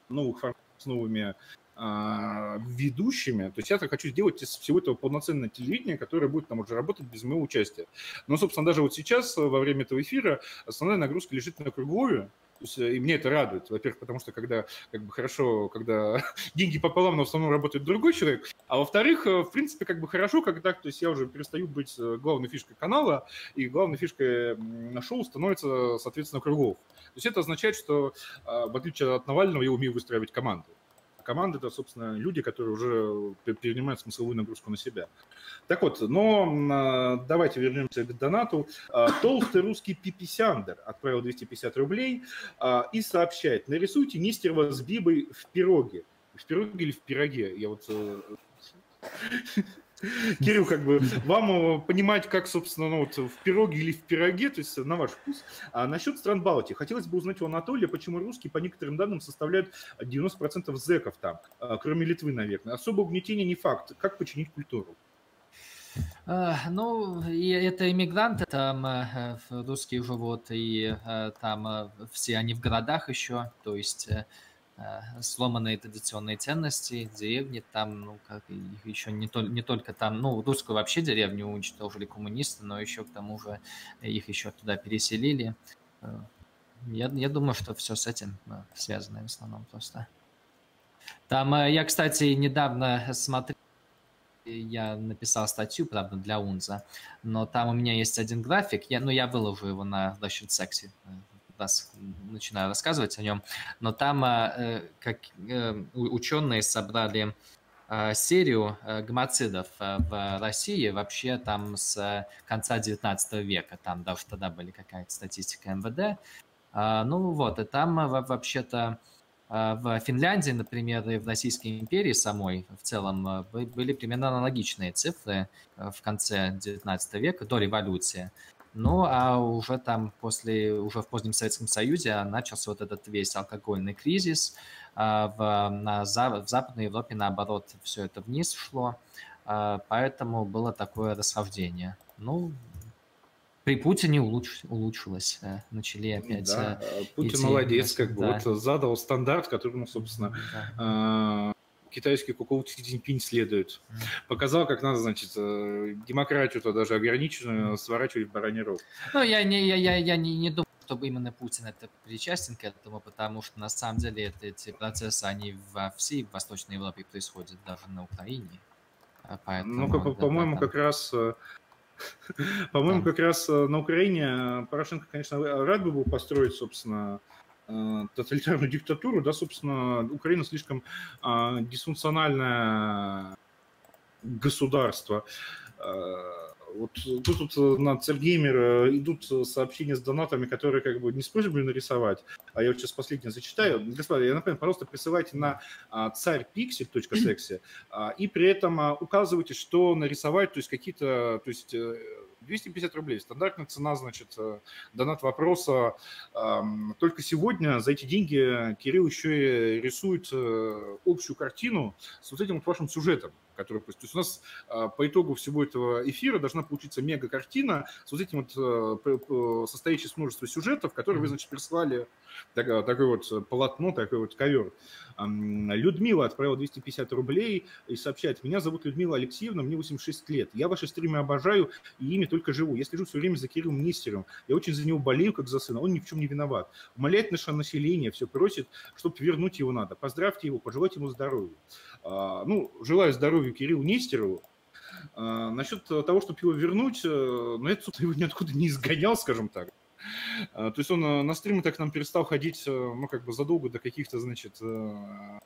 новых форматов с новыми а, ведущими. То есть я хочу сделать из всего этого полноценное телевидение, которое будет там уже работать без моего участия. Но, собственно, даже вот сейчас, во время этого эфира, основная нагрузка лежит на Круглове, и мне это радует. Во-первых, потому что когда как бы хорошо, когда деньги пополам, но в основном работает другой человек. А во-вторых, э, в принципе, как бы хорошо, когда то есть я уже перестаю быть э, главной фишкой канала, и главной фишкой шоу становится, соответственно, Кругов. То есть это означает, что а, в отличие от Навального я умею выстраивать команду команда это, собственно, люди, которые уже перенимают смысловую нагрузку на себя. Так вот, но а, давайте вернемся к донату. А, толстый русский пиписяндер отправил 250 рублей а, и сообщает, нарисуйте Нестерова с Бибой в пироге. В пироге или в пироге? Я вот э, Кирилл, как бы вам э, понимать, как, собственно, ну, вот в пироге или в пироге, то есть на ваш вкус. А насчет стран Балтии, хотелось бы узнать у Анатолия, почему русские, по некоторым данным, составляют 90% зеков там, а, кроме Литвы, наверное. Особо угнетение не факт. Как починить культуру? Ну, и это иммигранты, там русские живут, и там все они в городах еще, то есть Э, сломанные традиционные ценности, деревни там, ну, как еще не, то, не только там, ну, русскую вообще деревню уничтожили коммунисты, но еще к тому же их еще туда переселили. Э, я, я думаю, что все с этим э, связано в основном просто. Там я, кстати, недавно смотрел, я написал статью, правда, для Унза, но там у меня есть один график, я, ну, я выложу его на Russian Sexy раз начинаю рассказывать о нем, но там э, как э, ученые собрали э, серию гомоцидов в России вообще там с конца 19 века, там даже тогда были какая-то статистика МВД. Ну вот, и там вообще-то в Финляндии, например, и в Российской империи самой в целом были примерно аналогичные цифры в конце 19 века, до революции. Ну, а уже там после, уже в позднем Советском Союзе начался вот этот весь алкогольный кризис. А, в, на, в Западной Европе, наоборот, все это вниз шло. А, поэтому было такое расхождение. Ну, при Путине улуч, улучшилось. Э, начали опять... Да, э, Путин идти, молодец, как бы да. вот задал стандарт, которому, собственно, да китайский кукол Си Цзиньпинь следует. Показал, как надо, значит, э, демократию-то даже ограниченную сворачивать в бараний рог. Ну, я не, я, я, я не, не думаю, чтобы именно Путин это причастен к этому, потому что на самом деле это, эти процессы, они во всей Восточной Европе происходят, даже на Украине. А поэтому, ну, по- по-моему, да, как раз э, по-моему, как раз э, на Украине Порошенко, конечно, рад бы был построить, собственно, тоталитарную диктатуру, да, собственно, Украина слишком а, дисфункциональное государство. Э, вот тут, тут на Цергеймер идут сообщения с донатами, которые как бы не с нарисовать, а я вот сейчас последнее зачитаю. Господа, я напомню, пожалуйста, присылайте на а, царьпиксель.секси а, и при этом указывайте, что нарисовать, то есть какие-то, то есть 250 рублей. Стандартная цена, значит, э, донат вопроса. Только сегодня за эти деньги Кирилл еще и рисует э, общую картину с вот этим вот вашим сюжетом который, то есть у нас а, по итогу всего этого эфира должна получиться мега-картина с вот этим вот э, состоящей из множества сюжетов, которые вы, значит, прислали такое вот полотно, такой вот ковер. Людмила отправила 250 рублей и сообщает, меня зовут Людмила Алексеевна, мне 86 лет. Я ваши стримы обожаю и ими только живу. Я слежу все время за Кириллом Нестером. Я очень за него болею, как за сына. Он ни в чем не виноват. Умоляет наше население, все просит, чтобы вернуть его надо. Поздравьте его, пожелайте ему здоровья. А, ну, желаю здоровья Кириллу Нестерову. А, насчет того, чтобы его вернуть, э, ну, это, собственно, его ниоткуда не изгонял, скажем так. А, то есть он э, на стримы так нам перестал ходить, э, ну, как бы задолго до каких-то, значит,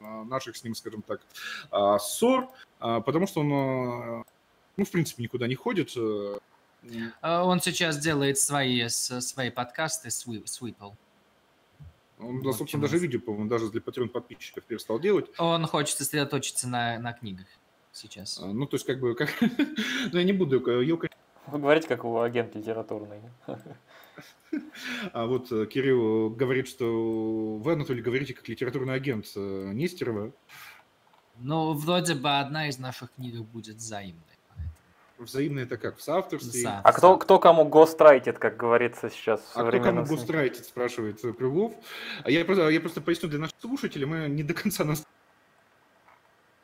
наших с ним, скажем так, а, ссор, а, потому что он, ну, в принципе, никуда не ходит. Он сейчас делает свои, свои подкасты с Whipple. Он, да, собственно, даже видео, по-моему, даже для патреон подписчиков перестал делать. Он хочет сосредоточиться на, на книгах сейчас. Ну, то есть, как бы, как... ну, я не буду ее... Вы говорите, как у агент литературный. А вот э, Кирилл говорит, что вы, Анатолий, говорите как литературный агент э, Нестерова. Ну, вроде бы одна из наших книг будет взаимной. Взаимное это как? В соавторстве? Со, а кто, кто кому гострайтит, как говорится сейчас в А кто кому гострайтит, спрашивает э, Крылов. А я просто, я просто поясню для наших слушателей, мы не до конца нас...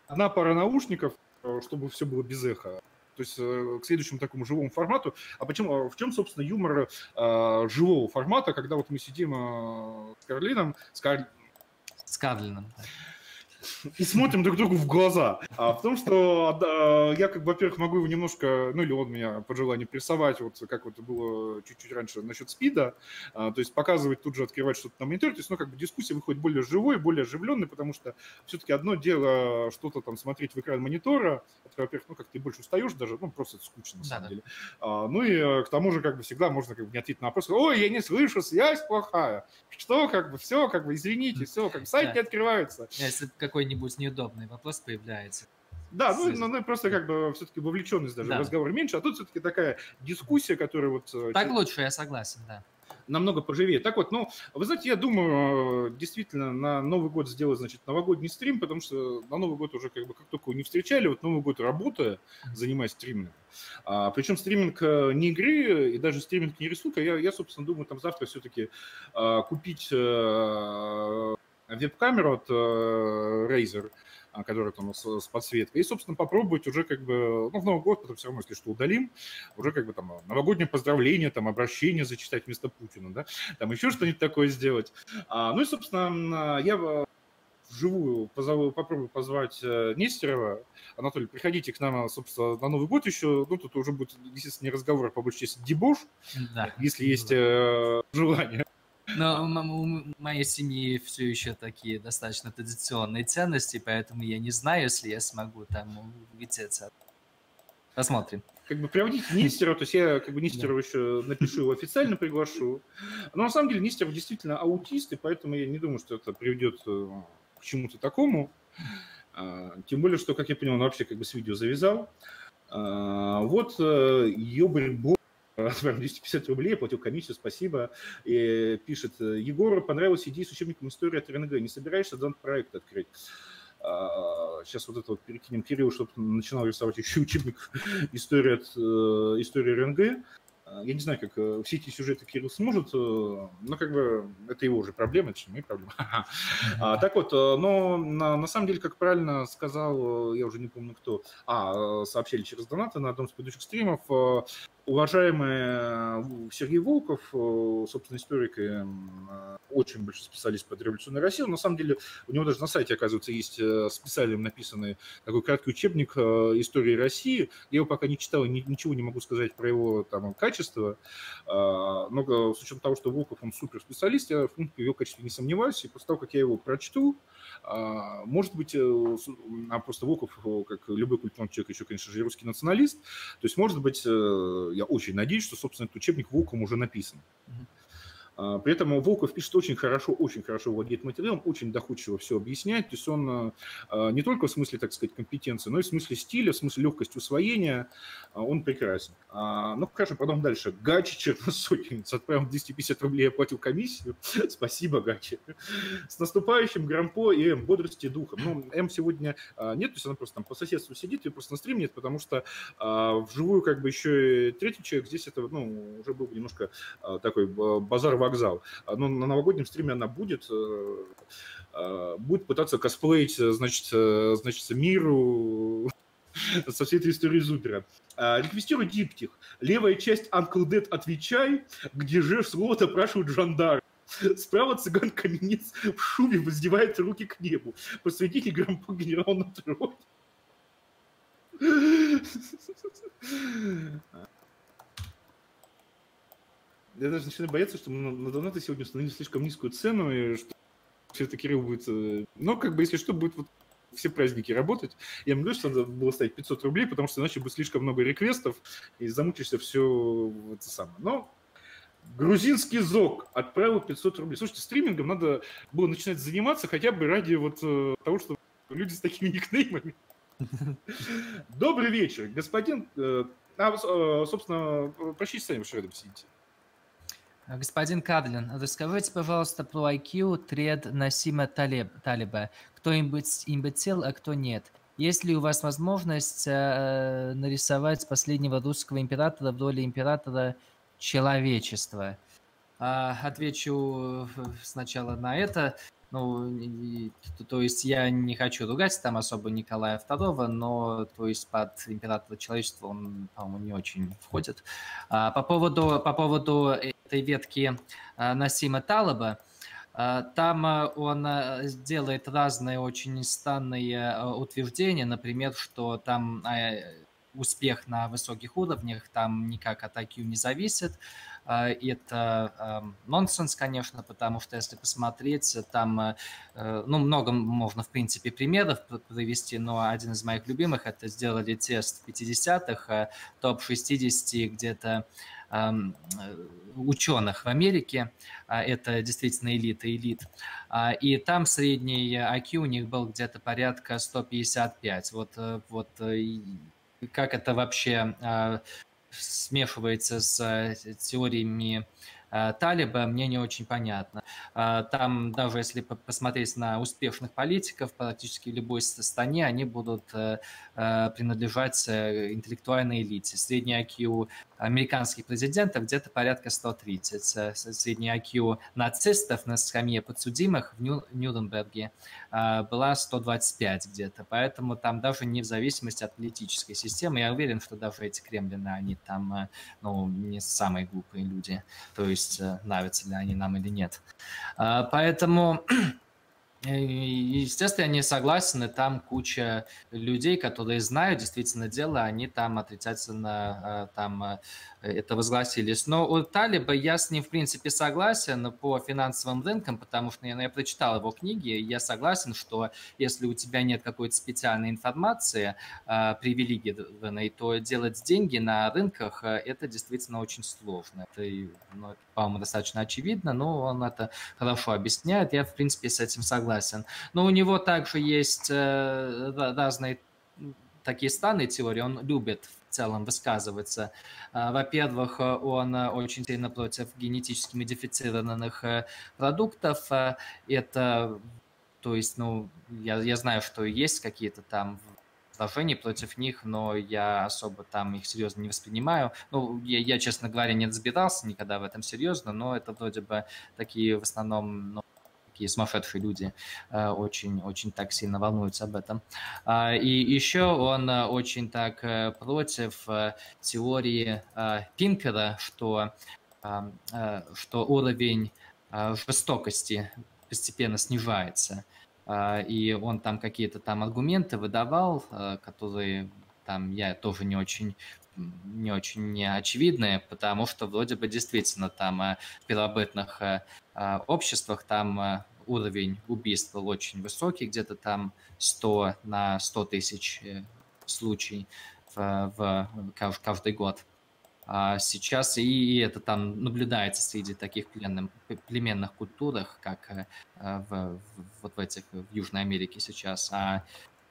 Одна пара наушников, чтобы все было без эха то есть э, к следующему такому живому формату. А почему, в чем, собственно, юмор э, живого формата, когда вот мы сидим э, с Карлином, с, Кар... с Карлином, и смотрим друг другу в глаза. А в том, что да, я, как, во-первых, могу его немножко, ну или он меня по желанию прессовать, вот как вот было чуть-чуть раньше насчет спида, а, то есть показывать тут же, открывать что-то на мониторе, то есть, ну, как бы дискуссия выходит более живой, более оживленной, потому что все-таки одно дело что-то там смотреть в экран монитора, это, во-первых, ну, как ты больше устаешь даже, ну, просто это скучно, на самом да, деле. А, ну и э, к тому же, как бы всегда можно как бы не ответить на вопрос, ой, я не слышу, связь плохая. Что, как бы, все, как бы, извините, все, как бы, сайт да. не открывается. Если какой-нибудь неудобный вопрос появляется. Да, ну, ну, ну просто как бы все-таки вовлеченность даже да. в разговор меньше, а тут все-таки такая дискуссия, которая вот... Э, так лучше, я согласен, да намного поживее. Так вот, ну, вы знаете, я думаю, э, действительно, на Новый год сделать, значит, новогодний стрим, потому что на Новый год уже как бы как только его не встречали, вот Новый год работая, занимаясь стримингом. А, причем стриминг э, не игры и даже стриминг не рисунка. Я, я собственно, думаю, там завтра все-таки а, купить а, веб-камеру от а, Razer, а, которая там с, подсветкой, и, собственно, попробовать уже как бы, ну, в Новый год, потом все равно, если что, удалим, уже как бы там новогоднее поздравление, там, обращение зачитать вместо Путина, да, там еще что-нибудь такое сделать. А, ну и, собственно, я вживую позову, попробую позвать э, Нестерова. Анатолий, приходите к нам, собственно, на Новый год еще. Ну, тут уже будет, естественно, не разговор, а по большей части дебош, да. если есть э, желание. Но у моей семьи все еще такие достаточно традиционные ценности, поэтому я не знаю, если я смогу там улететься. Посмотрим. Как бы приводите Нестерова, то есть я как бы Нестерова еще напишу его официально, приглашу. Но на самом деле Нестеров действительно аутист, и поэтому я не думаю, что это приведет э, к чему-то такому. А, тем более, что, как я понял, он вообще как бы с видео завязал. А, вот э, Бог отправил 250 рублей, оплатил комиссию, спасибо. И пишет, Егору понравилась идея с учебником истории от РНГ. Не собираешься данный проект открыть? Сейчас вот это вот перекинем Кириллу, чтобы начинал рисовать еще учебник истории, от, э, истории РНГ. А, я не знаю, как э, все эти сюжеты Кирилл сможет, э, но как бы это его уже проблема, это же мои проблемы. а, так вот, но на, на самом деле, как правильно сказал, я уже не помню кто, а, сообщили через донаты на одном из предыдущих стримов, уважаемый э, Сергей Волков, э, собственно, историк и э, очень большой специалист по революционной России, на самом деле у него даже на сайте, оказывается, есть специально написанный такой краткий учебник истории России. Я его пока не читал, ничего не могу сказать про его там качество, но с учетом того, что Волков, он супер специалист, я в его качестве не сомневаюсь, и после того, как я его прочту, может быть, а просто Волков, как любой культурный человек, еще, конечно же, русский националист. То есть, может быть, я очень надеюсь, что, собственно, этот учебник Волком уже написан. Uh-huh. А, при этом Волков пишет очень хорошо, очень хорошо владеет материалом, очень доходчиво все объясняет. То есть он а, а, не только в смысле, так сказать, компетенции, но и в смысле стиля, в смысле легкости усвоения он прекрасен. Ну, хорошо, потом дальше. Гачи Черносотенец отправил 250 рублей, оплатил комиссию. Спасибо, Гачи. С наступающим Грампо и М, бодрости духа. Ну, М сегодня нет, то есть она просто там по соседству сидит, и просто на стриме нет, потому что вживую как бы еще третий человек, здесь это, ну, уже был немножко такой базар вокзал. Но ну, на новогоднем стриме она будет, э, э, будет пытаться косплеить, э, значит, значит миру со всей этой историей Зубера. Реквестируй диптих. Левая часть Uncle Dead «Отвечай», где же слово опрашивают жандарм. Справа цыган каменец в шубе воздевает руки к небу. Посредине грампо генерал на троне. я даже начинаю бояться, что мы на донаты сегодня установили слишком низкую цену, и что все-таки Кирилл будет... Э, но, как бы, если что, будет вот все праздники работать. Я могу, что надо было ставить 500 рублей, потому что иначе будет слишком много реквестов, и замучишься все это самое. Но грузинский ЗОК отправил 500 рублей. Слушайте, стримингом надо было начинать заниматься хотя бы ради вот э, того, что люди с такими никнеймами. Добрый вечер, господин... Э, а, собственно, прощайте сами, что рядом сидите. Господин Кадлин, расскажите, пожалуйста, про IQ тред Насима Талиб, Талиба. Кто имбецил, а кто нет? Есть ли у вас возможность э, нарисовать последнего русского императора в роли императора человечества? Э, отвечу э, сначала на это. Ну, и, то, то есть я не хочу ругать там особо Николая II, но то есть под императора человечества он, по-моему, не очень входит. А, по поводу, по поводу этой ветки а, Насима Талаба, а, там а, он делает разные очень странные утверждения, например, что там успех на высоких уровнях там никак от IQ не зависит, это нонсенс, конечно, потому что если посмотреть, там, э, э, ну, много можно, в принципе, примеров привести, но один из моих любимых – это сделали тест в 50-х, топ-60 где-то э, ученых в Америке, а, это действительно элита, элит, а, и там средний IQ у них был где-то порядка 155. Вот, вот как это вообще смешивается с э, теориями Э, Талиба мне не очень понятно. Э, там даже если посмотреть на успешных политиков, практически в любой стране они будут э, принадлежать интеллектуальной элите. Средний IQ американских президентов где-то порядка 130. Средний IQ нацистов на скамье подсудимых в Ню Нюрнберге была 125 где-то. Поэтому там даже не в зависимости от политической системы. Я уверен, что даже эти кремлины, они там ну, не самые глупые люди. То есть э, нравятся ли они нам или нет. Поэтому Естественно, они согласны, там куча людей, которые знают действительно дело, они там отрицательно там это возгласились. Но у Талиба я с ним, в принципе, согласен по финансовым рынкам, потому что я, я прочитал его книги, я согласен, что если у тебя нет какой-то специальной информации э, привилегированной, то делать деньги на рынках э, это действительно очень сложно. Это, ну, это по-моему, достаточно очевидно, но он это хорошо объясняет. Я, в принципе, с этим согласен. Но у него также есть э, разные такие странные теории. Он любит целом высказывается. А, во-первых, он очень сильно против генетически модифицированных э, продуктов. Это, то есть, ну, я, я знаю, что есть какие-то там возражения против них, но я особо там их серьезно не воспринимаю. Ну, я, я, честно говоря, не разбирался никогда в этом серьезно, но это вроде бы такие в основном ну, такие сумасшедшие люди очень-очень э, так сильно волнуются об этом. А, и еще он э, очень так э, против теории Пинкера, что, что уровень жестокости постепенно снижается. И он там какие-то там аргументы выдавал, которые там я тоже не очень не очень очевидные, потому что вроде бы действительно там в первобытных обществах там уровень убийств был очень высокий, где-то там 100 на 100 тысяч э, случаев в, в каждый год. А сейчас и это там наблюдается среди таких пленных, племенных культурах, как э, в, в, вот в этих в Южной Америке сейчас. А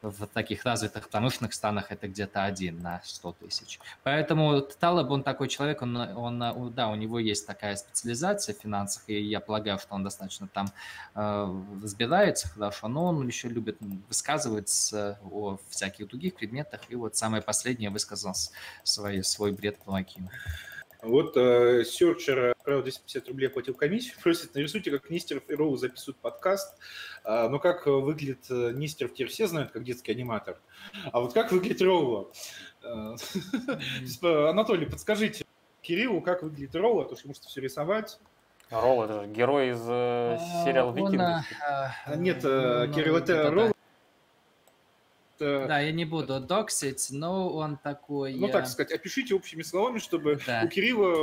в таких развитых промышленных странах это где-то один на 100 тысяч. Поэтому Талаб, он такой человек, он, он, да, у него есть такая специализация в финансах, и я полагаю, что он достаточно там э, разбирается хорошо, но он еще любит высказываться о всяких других предметах, и вот самое последнее высказал свой, свой бред про IQ. Вот э, Серчер отправил 250 рублей, оплатил комиссию, просит, нарисуйте, как Нестеров и Роу записывают подкаст. А, но как выглядит э, Нестеров, теперь все знают, как детский аниматор. А вот как выглядит Роу? Э, Анатолий, подскажите Кириллу, как выглядит Роу, а то что можете все рисовать. Ролл это же герой из э, а, сериала Викинг. Нет, Кирилл, это Ролл да, я не буду доксить, но он такой... Ну, так сказать, опишите общими словами, чтобы да. у Кирилла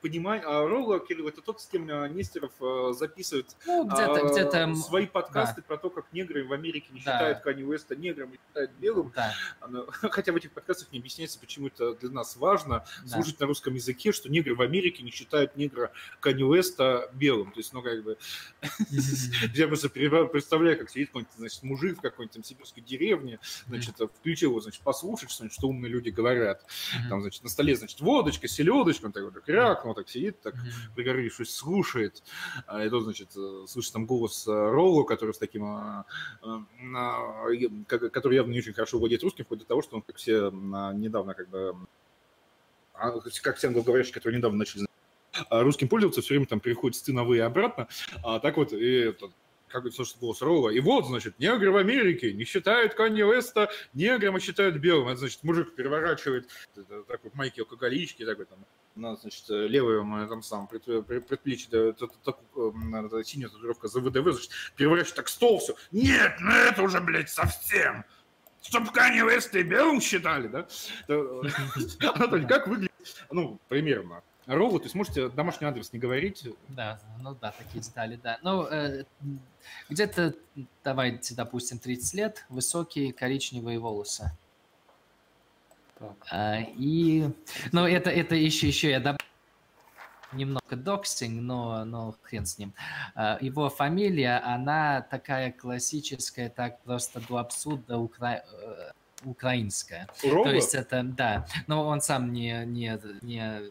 понимание, а Ролла Кирилл это тот, с кем Нестеров записывает ну, где-то, а, где-то... свои подкасты да. про то, как негры в Америке не да. считают Канни Уэста негром, не считают белым. Да. Хотя в этих подкастах не объясняется, почему это для нас важно да. служить на русском языке, что негры в Америке не считают негра Канни Уэста белым. То есть, ну, как бы... Я просто представляю, как сидит какой-нибудь, значит, мужик в какой-нибудь там сибирской деревне, значит, включил его, значит, послушать, что умные люди говорят. Там, значит, на столе, значит, водочка, селедочка, он такой, кряк, он так сидит, так пригорившись, слушает. И тут, значит, слышит там голос э, Роллу, который с таким, э, э, который явно не очень хорошо владеет русским, вплоть до того, что он, как все недавно, как бы, а, как все англоговорящие, которые недавно начали русским пользоваться, все время там переходит с ценовые и обратно. А так вот, и как бы слушать голос Ролла. И вот, значит, негры в Америке не считают Канни Уэста негром, а считают белым. Это, значит, мужик переворачивает такой майки алкоголички, такой там, на, значит, левое там сам предплечье, синяя татуировка за ВДВ, значит, переворачивает так стол все. Нет, ну это уже, блядь, совсем. Чтоб Канни Уэста и белым считали, да? Анатолий, как выглядит, ну, примерно, Рову, то есть можете домашний адрес не говорить. Да, ну да, такие детали, да. Ну, э, где-то, давайте, допустим, 30 лет, высокие коричневые волосы. Так. А, и, ну, это, это еще, еще я добавлю немного доксинг, но, но хрен с ним. А, его фамилия, она такая классическая, так просто до абсурда укра... Э, украинская. Урова? То есть это, да, но он сам не, не, не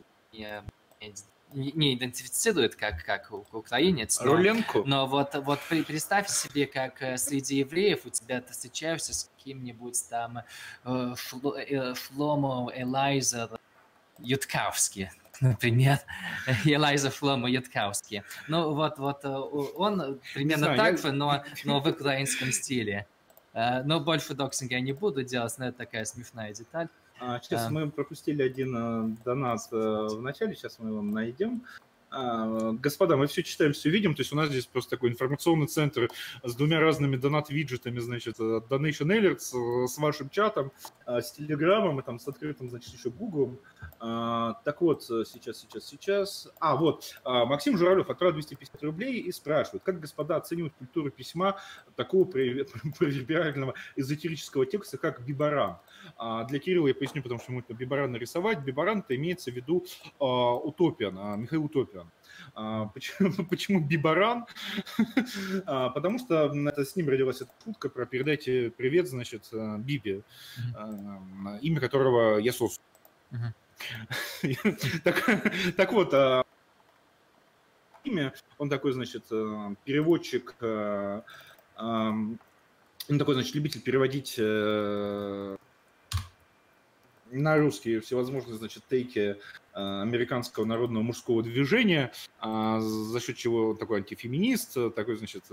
не, не идентифицирует как, как украинец. Но, Руленку? Но вот, вот представь себе, как э, среди евреев у тебя ты встречаешься с каким-нибудь там э, Шло, э, Шломо Элайзер Юткавский, например, Элайза Шломо Юткавский. Ну вот, вот он примерно знаю, так я... же, но, но в украинском стиле. Но больше доксинга я не буду делать, но это такая смешная деталь. А, сейчас а. мы пропустили один э, донат э, в начале, сейчас мы его найдем. А, господа, мы все читаем, все видим, то есть у нас здесь просто такой информационный центр с двумя разными донат-виджетами, значит, Donation Alerts с вашим чатом, с Телеграмом и там с открытым, значит, еще Гуглом. Так вот, сейчас, сейчас, сейчас. А, вот, Максим Журавлев отправил 250 рублей и спрашивает, как господа оценивают культуру письма такого провербиального эзотерического текста, как Бибаран? Для Кирилла я поясню, потому что ему это Бибаран нарисовать. Бибаран это имеется в виду Утопиан, Михаил Утопиан. Почему, почему Бибаран? Потому что это с ним родилась эта шутка про передайте привет, значит, Биби, имя которого я создал. так, вот, имя, он такой, значит, переводчик, он такой, значит, любитель переводить на русский всевозможные, значит, тейки Э, американского народного мужского движения, а, за счет чего такой антифеминист, такой, значит,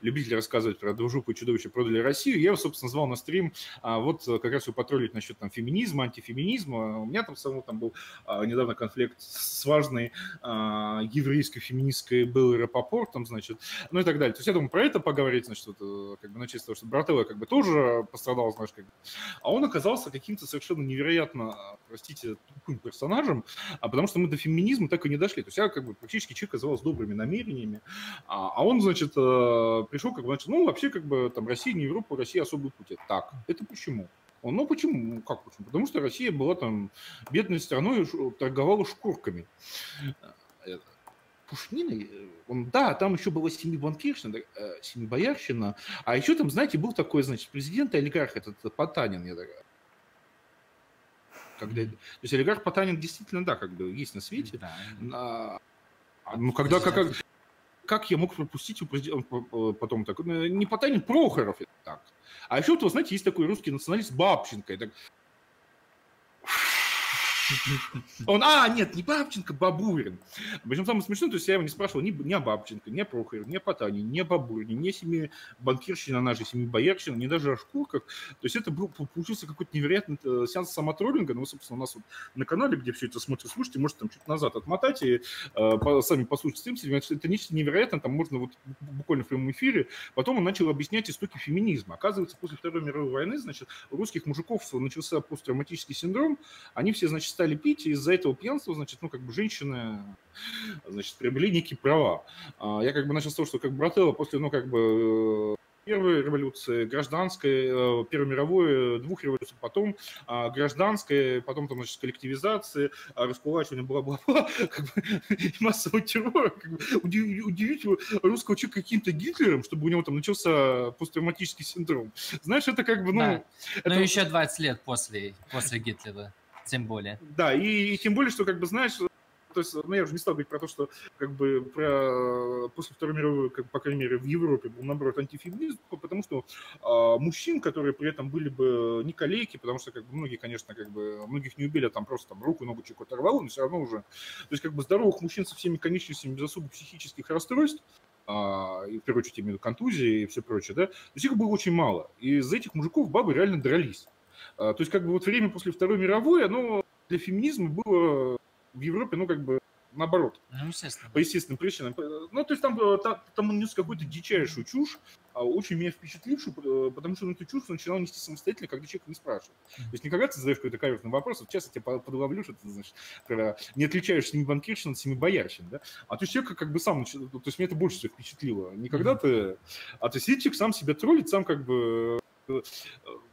любитель рассказывать про двужопу и чудовище продали Россию. Я его, собственно, звал на стрим а, вот как раз его потроллить насчет там феминизма, антифеминизма. У меня там самого там был а, недавно конфликт с важной еврейской феминисткой Беллой Рапопортом, значит, ну и так далее. То есть я думаю, про это поговорить, значит, вот, э, как бы начать с того, что Брателло как бы тоже пострадал, знаешь, как бы. А он оказался каким-то совершенно невероятно, простите, тупым персонажем, а потому что мы до феминизма так и не дошли. То есть я как бы практически человек оказался добрыми намерениями, а, а он, значит, э, пришел как бы, значит, ну, вообще как бы там Россия не Европа, Россия особый путь. Так, это почему? Он, ну почему? Ну как почему? Потому что Россия была там бедной страной, торговала шкурками. Э, Пушниной, э, он, да, там еще была семибанкирщина, семибоярщина, а еще там, знаете, был такой, значит, президент и олигарх, этот Потанин, я так, когда, то есть олигарх Потанин действительно, да, как бы есть на свете. Да. А, ну, когда, как, как, как я мог пропустить президента потом так, ну, не Потанин, Прохоров, так. А еще вот, вы знаете, есть такой русский националист Бабченко, так, он, а, нет, не Бабченко, Бабурин. Причем самое смешное, то есть я его не спрашивал ни, ни о Бабченко, ни о Прохоре, ни о Потане, ни о Бабурине, ни о семи банкирщине, она же семи боярщина, ни даже о шкурках. То есть это был, получился какой-то невероятный э, сеанс самотроллинга. Ну, собственно, у нас вот на канале, где все это смотрите, слушайте, можете там чуть назад отмотать и э, сами послушать стрим. Это нечто невероятное, там можно вот буквально в прямом эфире. Потом он начал объяснять истоки феминизма. Оказывается, после Второй мировой войны, значит, у русских мужиков начался посттравматический синдром. Они все, значит, стали пить, и из-за этого пьянства, значит, ну, как бы женщины, значит, приобрели некие права. А, я как бы начал с того, что как Брателло после, ну, как бы первой революции, гражданской, э, Первой мировой, двух революций, потом а, гражданской, потом там, значит, коллективизации, а, раскулачивания, бла-бла-бла, как бы, массового террора. Как бы, удивить русского человека каким-то Гитлером, чтобы у него там начался посттравматический синдром. Знаешь, это как бы, ну... Да. Это... Ну, еще 20 лет после, после Гитлера тем более. Да, и, и тем более, что, как бы, знаешь, то есть, ну, я уже не стал говорить про то, что, как бы, про, после Второй мировой, как, по крайней мере, в Европе был, наоборот, антифеминизм, потому что а, мужчин, которые при этом были бы не коллеги, потому что, как бы, многие, конечно, как бы, многих не убили, а там просто там руку, ногу человеку оторвало, но все равно уже, то есть, как бы, здоровых мужчин со всеми конечностями без особых психических расстройств, а, и в первую очередь именно контузии и все прочее, да, то есть их было очень мало. И из этих мужиков бабы реально дрались. А, то есть, как бы вот время после Второй мировой, оно для феминизма было в Европе, ну, как бы наоборот. Ну, естественно. По естественным причинам. Ну, то есть там, э, там, там он нес какую-то дичайшую чушь, а очень меня впечатлившую, э, потому что он эту чушь начинал нести самостоятельно, когда человек не спрашивает. То есть никогда ты задаешь какой-то каверзный вопрос, вот сейчас я тебя подловлю, что ты, значит, когда не отличаешь семи банкирщин от семи боярщин, да? А то есть человек как бы сам, то есть меня это больше всего впечатлило. Никогда ты... А то есть человек сам себя троллит, сам как бы Э,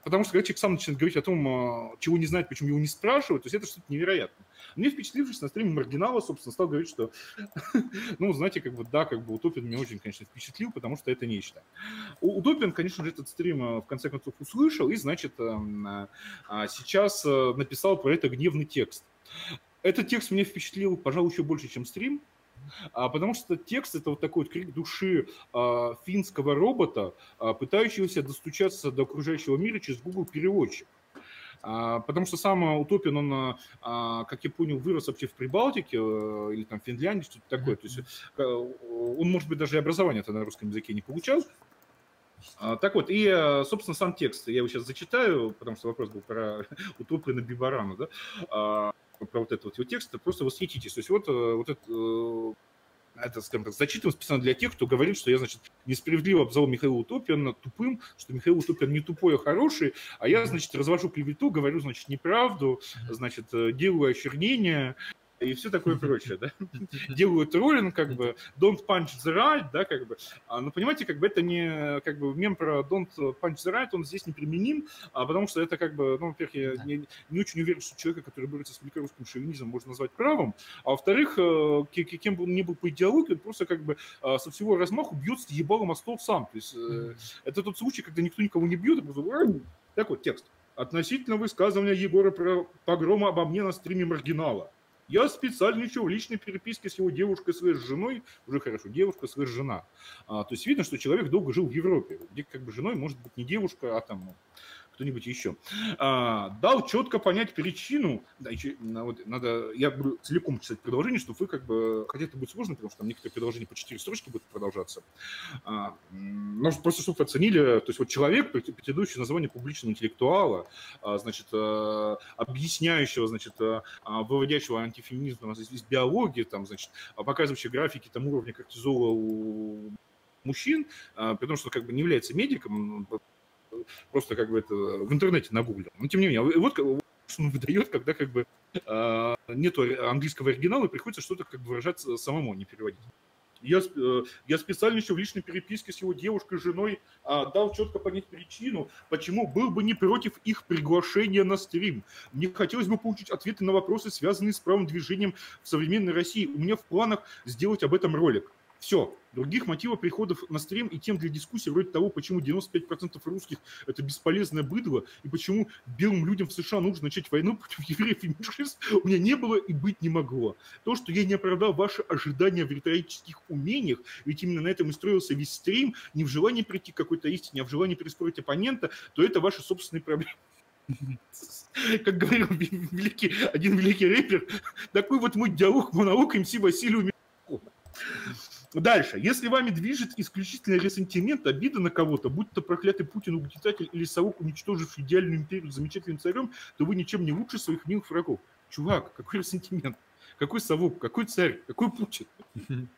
потому что когда человек сам начинает говорить о том, а, чего не знает, почему его не спрашивают, то есть это что-то невероятное. Мне впечатлившись на стриме Маргинала, собственно, стал говорить, что, ну, знаете, как бы, да, как бы Утопин меня очень, конечно, впечатлил, потому что это нечто. Утопин, конечно же, этот стрим э, в конце концов услышал и, значит, эм, а, сейчас э, написал про это гневный текст. Этот текст меня впечатлил, пожалуй, еще больше, чем стрим, а, потому что текст это вот такой вот крик души а, финского робота, а, пытающегося достучаться до окружающего мира через Google переводчик. А, потому что сам Утопин, он, а, как я понял, вырос вообще в Прибалтике э, или там Финляндии, что-то такое. То есть э, он, может быть, даже и образование это на русском языке не получал. Так вот, и, э, собственно, сам текст, я его сейчас зачитаю, потому что вопрос был про Утопина Бибарана, да? Про вот этот вот его текст, просто восхититесь. То есть вот, вот это это, скажем так, зачитываем специально для тех, кто говорит, что я, значит, несправедливо обзову Михаила Утопиана тупым, что Михаил Утопиан не тупой, а хороший, а я, значит, развожу клевету, говорю, значит, неправду, значит, делаю очернение, и все такое прочее, да. Делают троллинг, как бы, don't punch the right, да, как бы. А, но понимаете, как бы это не, как бы, мем про don't punch the right, он здесь неприменим, а, потому что это, как бы, ну, во-первых, я не, не очень уверен, что человека, который борется с великорусским шовинизмом, можно назвать правым, а во-вторых, э, кем бы он ни был по идеологии, он просто, как бы, а, со всего размаху бьется ебалом о стол сам. То есть э, это тот случай, когда никто никого не бьет, а просто... Так вот, текст. Относительно высказывания Егора про погрома обо мне на стриме маргинала. Я специально еще в личной переписке с его девушкой, своей женой, уже хорошо, девушка, своя жена. А, то есть видно, что человек долго жил в Европе, где как бы женой может быть не девушка, а там ну, кто-нибудь еще, а, дал четко понять причину, да, еще, вот, надо, я буду целиком читать предложение, чтобы вы как бы, хотя это будет сложно, потому что там некоторые предложения по 4 строчки будут продолжаться, а, но просто чтобы оценили, то есть вот человек, претендующий на звание публичного интеллектуала, а, значит, а, объясняющего, значит, а, выводящего антифеминизм из, биологии, там, значит, показывающий графики там уровня кортизола у мужчин, а, при том, что как бы не является медиком, просто как бы это в интернете нагуглил. Но тем не менее, вот что он выдает, когда как бы э, нету английского оригинала, и приходится что-то как бы выражать самому, а не переводить. Я, э, я специально еще в личной переписке с его девушкой, женой а, дал четко понять причину, почему был бы не против их приглашения на стрим. Мне хотелось бы получить ответы на вопросы, связанные с правым движением в современной России. У меня в планах сделать об этом ролик. Все. Других мотивов приходов на стрим и тем для дискуссии вроде того, почему 95% русских – это бесполезное быдло, и почему белым людям в США нужно начать войну против евреев и меньшинств, у меня не было и быть не могло. То, что я не оправдал ваши ожидания в риторических умениях, ведь именно на этом и строился весь стрим, не в желании прийти к какой-то истине, а в желании переспорить оппонента, то это ваши собственные проблемы. Как говорил великий, один великий рэпер, такой вот мой диалог, монолог МС Василию Дальше. Если вами движет исключительно ресентимент, обида на кого-то, будь то проклятый Путин, угнетатель или совок, уничтоживший идеальную империю замечательным царем, то вы ничем не лучше своих милых врагов. Чувак, какой ресентимент? Какой совок? Какой царь? Какой Путин?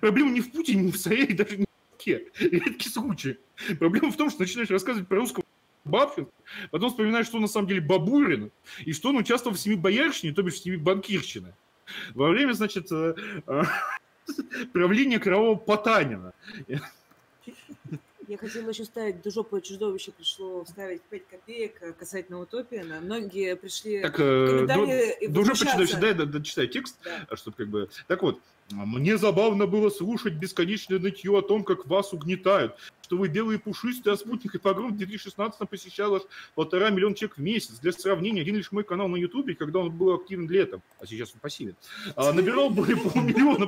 Проблема не в Путине, не в царе и даже не в совке. Редкий случай. Проблема в том, что начинаешь рассказывать про русского Бабкин, потом вспоминаешь, что он на самом деле Бабурин, и что он участвовал в семи боярщине, то бишь в семи банкирщины. Во время, значит, э, э, правление кровавого Потанина. Я хотела еще ставить «Дужопое чудовище» пришло вставить 5 копеек касательно Утопиана. Многие пришли так, комментарии «Дужопое чудовище», дай, да, да, читай текст, да. чтобы как бы... Так вот, мне забавно было слушать бесконечное нытье о том, как вас угнетают, что вы белые пушистые, а спутник и погром в 2016 посещал аж полтора миллиона человек в месяц. Для сравнения, один лишь мой канал на Ютубе, когда он был активен летом, а сейчас он пассивен, а, набирал более полумиллиона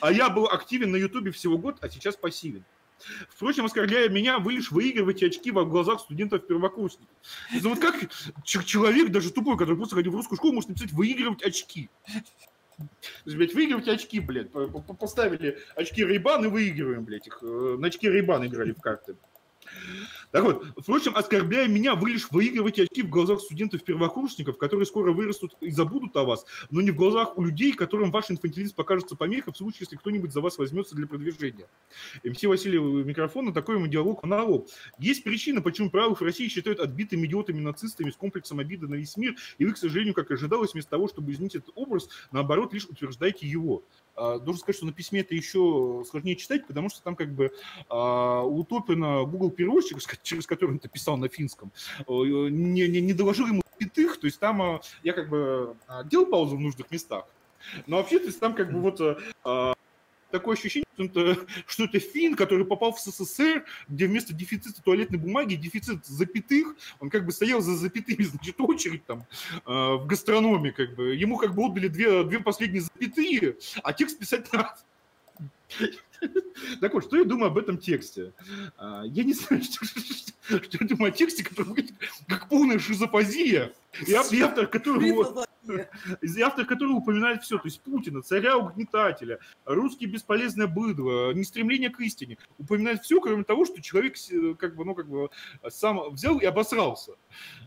а я был активен на Ютубе всего год, а сейчас пассивен. Впрочем, оскорбляя меня, вы лишь выигрываете очки в глазах студентов-первокурсников. Ну вот как человек, даже тупой, который просто ходил в русскую школу, может написать «выигрывать очки». Блядь, выигрывать очки, блядь. Поставили очки Рейбан и выигрываем, блядь. Их, э, на очки Рейбан играли в карты. Так вот, впрочем, оскорбляя меня, вы лишь выигрываете очки в глазах студентов-первокурсников, которые скоро вырастут и забудут о вас, но не в глазах у людей, которым ваш инфантилизм покажется помехой в случае, если кто-нибудь за вас возьмется для продвижения. МС Василий микрофон на такой ему диалог на лоб. Есть причина, почему правых в России считают отбитыми идиотами-нацистами с комплексом обиды на весь мир, и вы, к сожалению, как ожидалось, вместо того, чтобы изменить этот образ, наоборот, лишь утверждаете его. А, должен сказать, что на письме это еще сложнее читать, потому что там как бы а, у Топина Google переводчик, через который он это писал на финском, э, не, не, не доложил ему пятых, то есть там а, я как бы делал паузу в нужных местах, но вообще, то есть там как бы вот такое ощущение, что это, фин, который попал в СССР, где вместо дефицита туалетной бумаги дефицит запятых, он как бы стоял за запятыми, значит, очередь там э, в гастрономе, как бы. Ему как бы отдали две, две последние запятые, а текст писать надо. Так вот, что я думаю об этом тексте? А, я не знаю, что, что, что я думаю о тексте, который выглядит как полная шизофазия. И автор, который... из автор которого упоминает все, то есть Путина, царя-угнетателя, русский бесполезное быдло, нестремление к истине, упоминает все, кроме того, что человек как бы, ну, как бы сам взял и обосрался.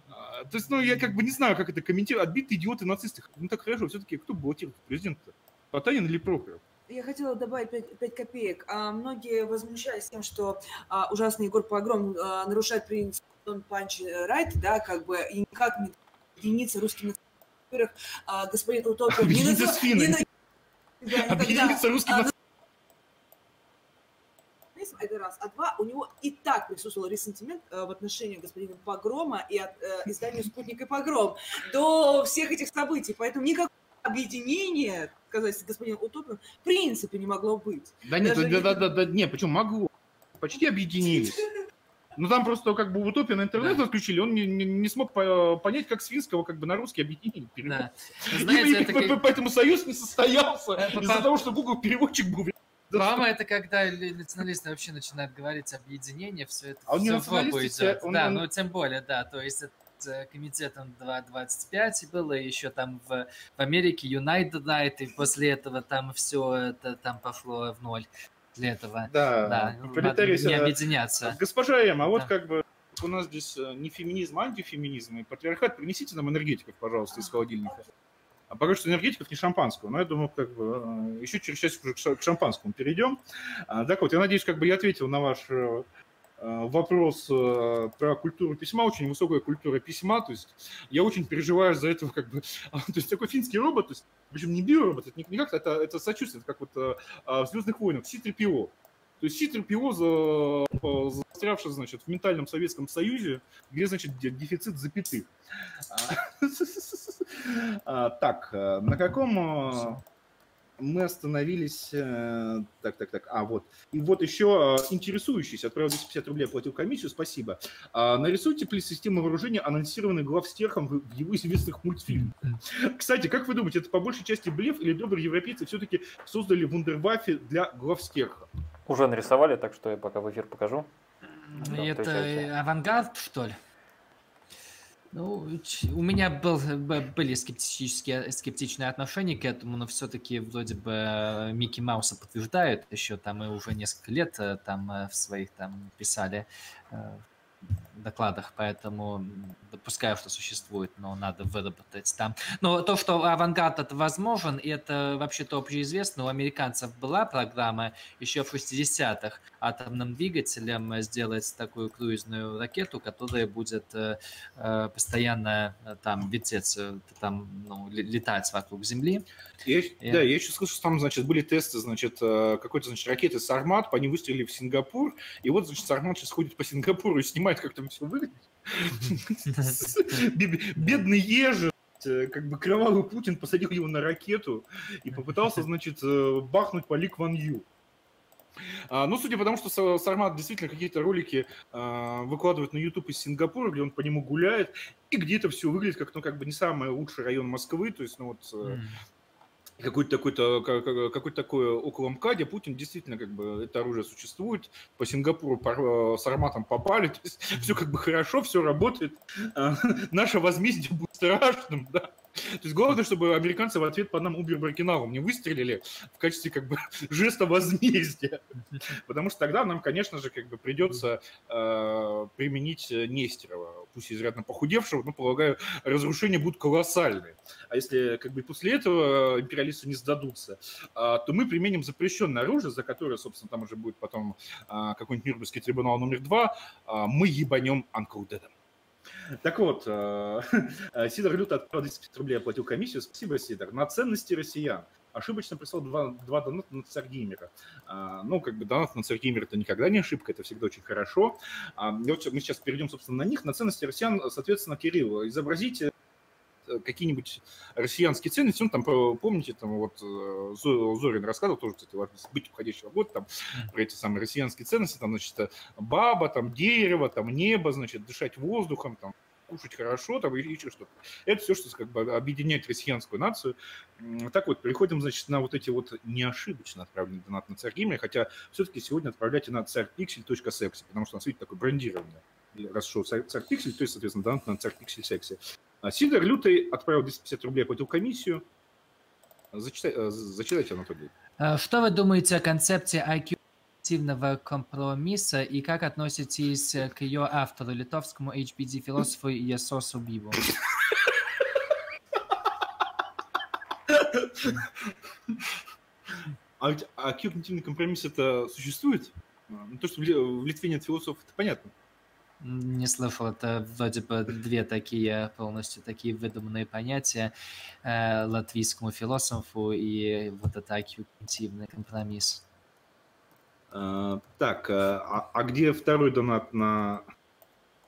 А, то есть, ну, я как бы не знаю, как это комментировать. Отбитые идиоты нацисты. Ну, так хорошо, все-таки кто баллотирует президента? Потанин или Прохоров? Я хотела добавить 5, 5 копеек. А, многие возмущались тем, что а, ужасный Егор Погром а, нарушает принцип Don't Punch Right, да, как бы, и никак не единицы русскими во-первых, а, господин Утопин... Объединиться с финнами. Объединиться русским а, это раз. А два, у него и так присутствовал ресентимент э, в отношении господина Погрома и от э, издания «Спутник и Погром» до всех этих событий. Поэтому никакого объединения, сказать с господином Утопиным, в принципе не могло быть. Да нет, да, да, да, да, не, почему могло? Почти объединились. Ну там просто как бы в утопе на интернет да. отключили, он не, не, не смог понять, как с финского как бы на русский объединили Да. Знаете, и, это как... Поэтому союз не состоялся э, из-за того, что Google переводчик был Мама это когда националисты вообще начинают говорить объединение, все это а все в жопу идет. Он, да, он... ну тем более, да, то есть это комитетом 2.25 было, еще там в, в Америке United Night, и после этого там все это там пошло в ноль для этого. Да, да не объединяться. Госпожа Эм, а вот да. как бы у нас здесь э, не феминизм, а антифеминизм и патриархат. Принесите нам энергетиков, пожалуйста, из холодильника. А пока что энергетиков не шампанского. Но я думаю, как бы э, еще через час уже к шампанскому перейдем. А, так вот, я надеюсь, как бы я ответил на ваш э, вопрос про культуру письма, очень высокая культура письма, то есть я очень переживаю за этого, как бы, то есть такой финский робот, то есть, причем не биоробот, это не как-то, это, это сочувствие, это как вот в «Звездных войнах», C-3PO, то есть C-3PO за, застрявший, значит, в ментальном Советском Союзе, где, значит, дефицит запятых. А, так, э, на каком э, мы остановились... Э, так, так, так. А, вот. И вот еще интересующийся, отправил 250 рублей, оплатил комиссию, спасибо. А, нарисуйте систему вооружения, анонсированной главстерхом в его известных мультфильмах. Кстати, как вы думаете, это по большей части блеф или добрые европейцы все-таки создали вундерваффе для главстерха? Уже нарисовали, так что я пока в эфир покажу. Это авангард, что ли? Ну, у меня был, были скептические, скептичные отношения к этому, но все-таки вроде бы э, Микки Мауса подтверждает еще, там мы уже несколько лет э, там э, в своих там писали докладах, поэтому допускаю, что существует, но надо выработать там. Но то, что авангард это возможен, и это вообще-то общеизвестно, у американцев была программа еще в 60-х атомным двигателем сделать такую круизную ракету, которая будет э, э постоянно э, там вертеть, э, там, ну, летать вокруг Земли. Я, и... Да, я еще слышал, что там, значит, были тесты, значит, какой-то, значит, ракеты Сармат, они выстрелили в Сингапур, и вот, значит, Сармат сейчас ходит по Сингапуру и снимает, как там все выглядит. Бедный ежи, как бы кровавый Путин посадил его на ракету и попытался, значит, э, бахнуть по Ли Кван Ю. А, ну, судя по тому, что Сармат действительно какие-то ролики а, выкладывает на YouTube из Сингапура, где он по нему гуляет, и где это все выглядит как, ну, как бы не самый лучший район Москвы, то есть, ну, вот, mm какой-то такой-то какой-то такой около МКАДе Путин действительно как бы это оружие существует по Сингапуру по, с арматом попали то есть все как бы хорошо все работает. А, наше возмездие будет страшным да. То есть главное, чтобы американцы в ответ по нам Убер Баркиналом не выстрелили в качестве как бы жеста возмездия. Потому что тогда нам, конечно же, как бы придется э, применить Нестерова, пусть изрядно похудевшего, но, полагаю, разрушения будут колоссальные. А если как бы после этого империалисты не сдадутся, э, то мы применим запрещенное оружие, за которое, собственно, там уже будет потом э, какой-нибудь Нюрнбергский трибунал номер два, э, мы ебанем Анкл Дедом. Так вот, э, Сидор Люта отправил 250 рублей, оплатил комиссию. Спасибо, Сидор. На ценности россиян. Ошибочно прислал два, два доната на Царгеймера. А, ну, как бы донат на Царгеймера это никогда не ошибка, это всегда очень хорошо. А, вот мы сейчас перейдем, собственно, на них. На ценности россиян, соответственно, Кирилл, изобразите Э, какие-нибудь россиянские ценности, ну, там, помните, там вот э, Зорин рассказывал, тоже, кстати, важно быть уходящего года, там, про эти самые россиянские ценности, там, значит, э, баба, там, дерево, там, небо, значит, дышать воздухом, там, кушать хорошо, там, и еще что-то. Это все, что как бы объединяет россиянскую нацию. Так вот, переходим, значит, на вот эти вот неошибочно отправленные донаты на царь хотя все-таки сегодня отправляйте на царьпиксель.секси, потому что у нас, видите, такое брендирование. Раз шоу царь пиксель, то есть, соответственно, донат на царь пиксель секси. А Сидор Лютый отправил 250 рублей, оплатил комиссию. Зачитай, э, зачитайте, Анатолий. А Что вы думаете о концепции IQ активного компромисса и как относитесь к ее автору, литовскому HBD-философу Ясосу Бибу? А, а когнитивный компромисс это существует? А, Ну, то, что в Ли- в Литве нет философов, это понятно. Не слышал, это вроде бы две такие полностью такие выдуманные понятия э, латвийскому философу и вот это аккумулятивный компромисс. А, так, а, а где второй донат на...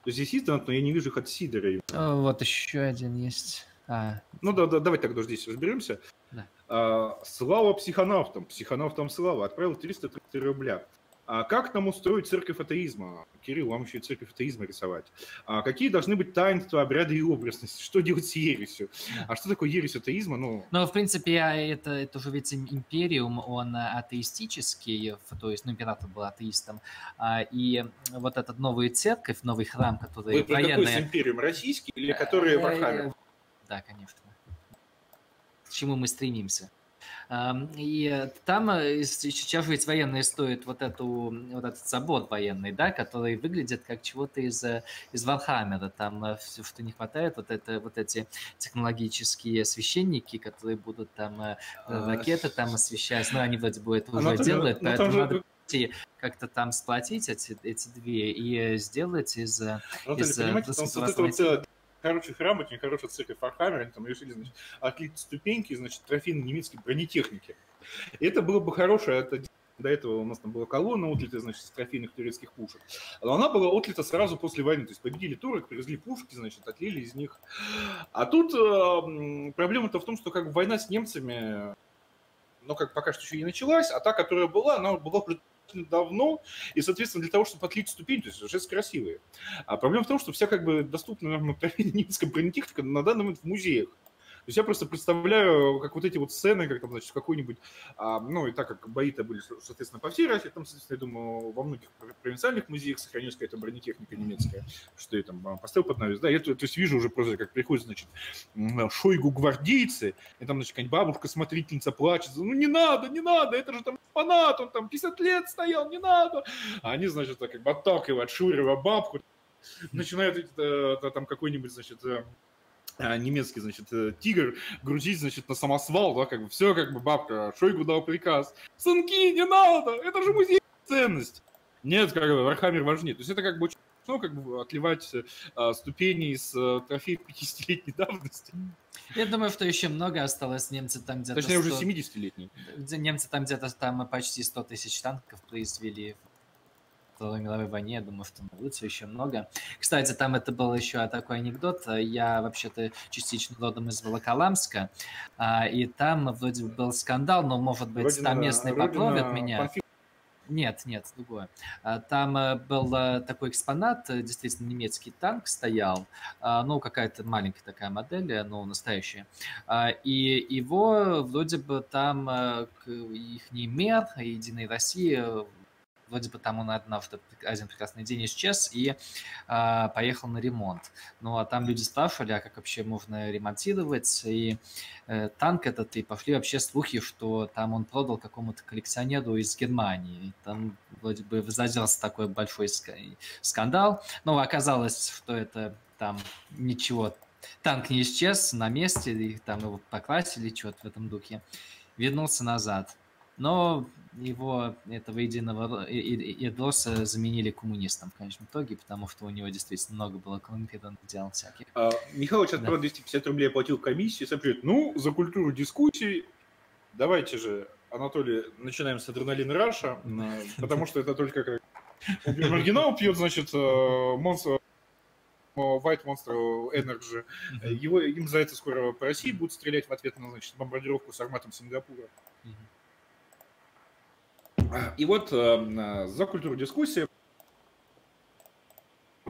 То есть здесь есть донат, но я не вижу их от Сидора. О, вот еще один есть. А, Ну да, да, давай тогда здесь разберемся. Да. А, слава психонавтам, психонавтам слава, отправил 330 рубля. А как нам устроить церковь атеизма? Кирилл, вам еще и церковь атеизма рисовать. А какие должны быть таинства, обряды и образности? Что делать с ересью? А что такое ересь атеизма? Ну, Ну, в принципе, это, это уже ведь им- империум, он э, атеистический, то есть, ну, император был атеистом, а, и вот этот новый церковь, новый храм, который вы какой военные... с империум? Российский или который в Вархаммере? Э, Да, конечно. К чему мы стремимся. Ам, И э, там э, сейчас ведь военные стоят вот, эту, вот этот забор военный, да, который выглядит как чего-то из, э, из Вархаммера. Там все, что не хватает, вот, это, вот эти технологические священники, которые будут там э, А, ракеты там освящать. Ну, они вроде бы это уже Анатолий, делают, ну, там поэтому же- надо как-то там сплотить эти, эти две и э, сделать из... э, Анатолий, из, э, понимаете, там вот это вот высокоскоростного э, хороший храм, очень хорошая церковь Фархаммер, они там решили, значит, отлить ступеньки, значит, трофейной немецкой бронетехники. И это было бы хорошее, это до этого у нас там была колонна отлита, значит, из трофейных турецких пушек. Но она была отлита сразу после войны. То есть победили турок, привезли пушки, значит, отлили из них. А тут э, проблема-то в том, что как бы война с немцами, ну, как пока что еще не началась, а та, которая была, она была давно, и, соответственно, для того, чтобы отлить ступень, то есть жест красивые. А проблема в том, что вся как бы доступная нам немецкая бронетехника на данный момент в музеях. То есть я просто представляю, как вот эти вот сцены, как там, значит, какой-нибудь, а, ну, и так как бои-то были, соответственно, по всей России, там, соответственно, я думаю, во многих провинциальных музеях сохранилась какая-то бронетехника немецкая, что я там а, поставил под навес, да, я то, то есть вижу уже просто, как приходят, значит, Шойгу гвардейцы, и там, значит, какая-нибудь бабушка-смотрительница плачет, ну, не надо, не надо, это же там фанат, он там 50 лет стоял, не надо. А они, значит, так как бы отталкивают Шурова бабку, начинают э, там какой-нибудь, значит, э, немецкий, значит, э, тигр грузить, значит, на самосвал, да, как бы все, как бы бабка, Шойгу дал приказ, сынки, не надо, это же музей ценность. Нет, как бы Вархаммер важнее. То есть это как бы очень ну, как бы отливать э, ступени из э, трофеев 50-летней давности. Я думаю, что еще много осталось немцы там где-то... Точнее, уже 100 70-летней. где немцы там где-то там почти 100 тысяч танков произвели Второй мировой войне. Я думаю, что найдутся еще много. Кстати, там это был еще такой анекдот. Я вообще-то частично родом из Волоколамска, а, и там вроде бы был скандал, но, может быть, Родина- там местные родина поплавят меня. Нет, нет, другое. А, Там э, был э, такой экспонат, э, действительно немецкий танк стоял, а, ну, какая-то маленькая такая модель, э, ну, настоящая. И его вроде бы там их мэр Единой России, вроде бы там он однажды, один прекрасный день исчез и а, поехал на ремонт. Ну, а там люди спрашивали, а как вообще можно ремонтировать, и э, танк этот, и пошли вообще слухи, что там он продал какому-то коллекционеру из Германии. И там вроде бы задался такой большой ска- скандал. Но оказалось, что это там ничего. Танк не исчез на месте, и там его покрасили, что-то в этом духе. Вернулся назад. Но его, этого единого и- и- Идроса заменили коммунистом в конечном итоге, потому что у него действительно много было коррумпированных дел всяких. А, Михаил сейчас Да. про 250 рублей оплатил комиссию. Всем привет. Ну, за культуру дискуссий давайте же, Анатолий, начинаем с адреналина Раша, потому что это только как маргинал пьет, значит, э, монстр э, White Monster Energy. Его, им за это скоро по России будут стрелять в ответ на значит, бомбардировку с арматом Сингапура. И вот э, за культуру дискуссии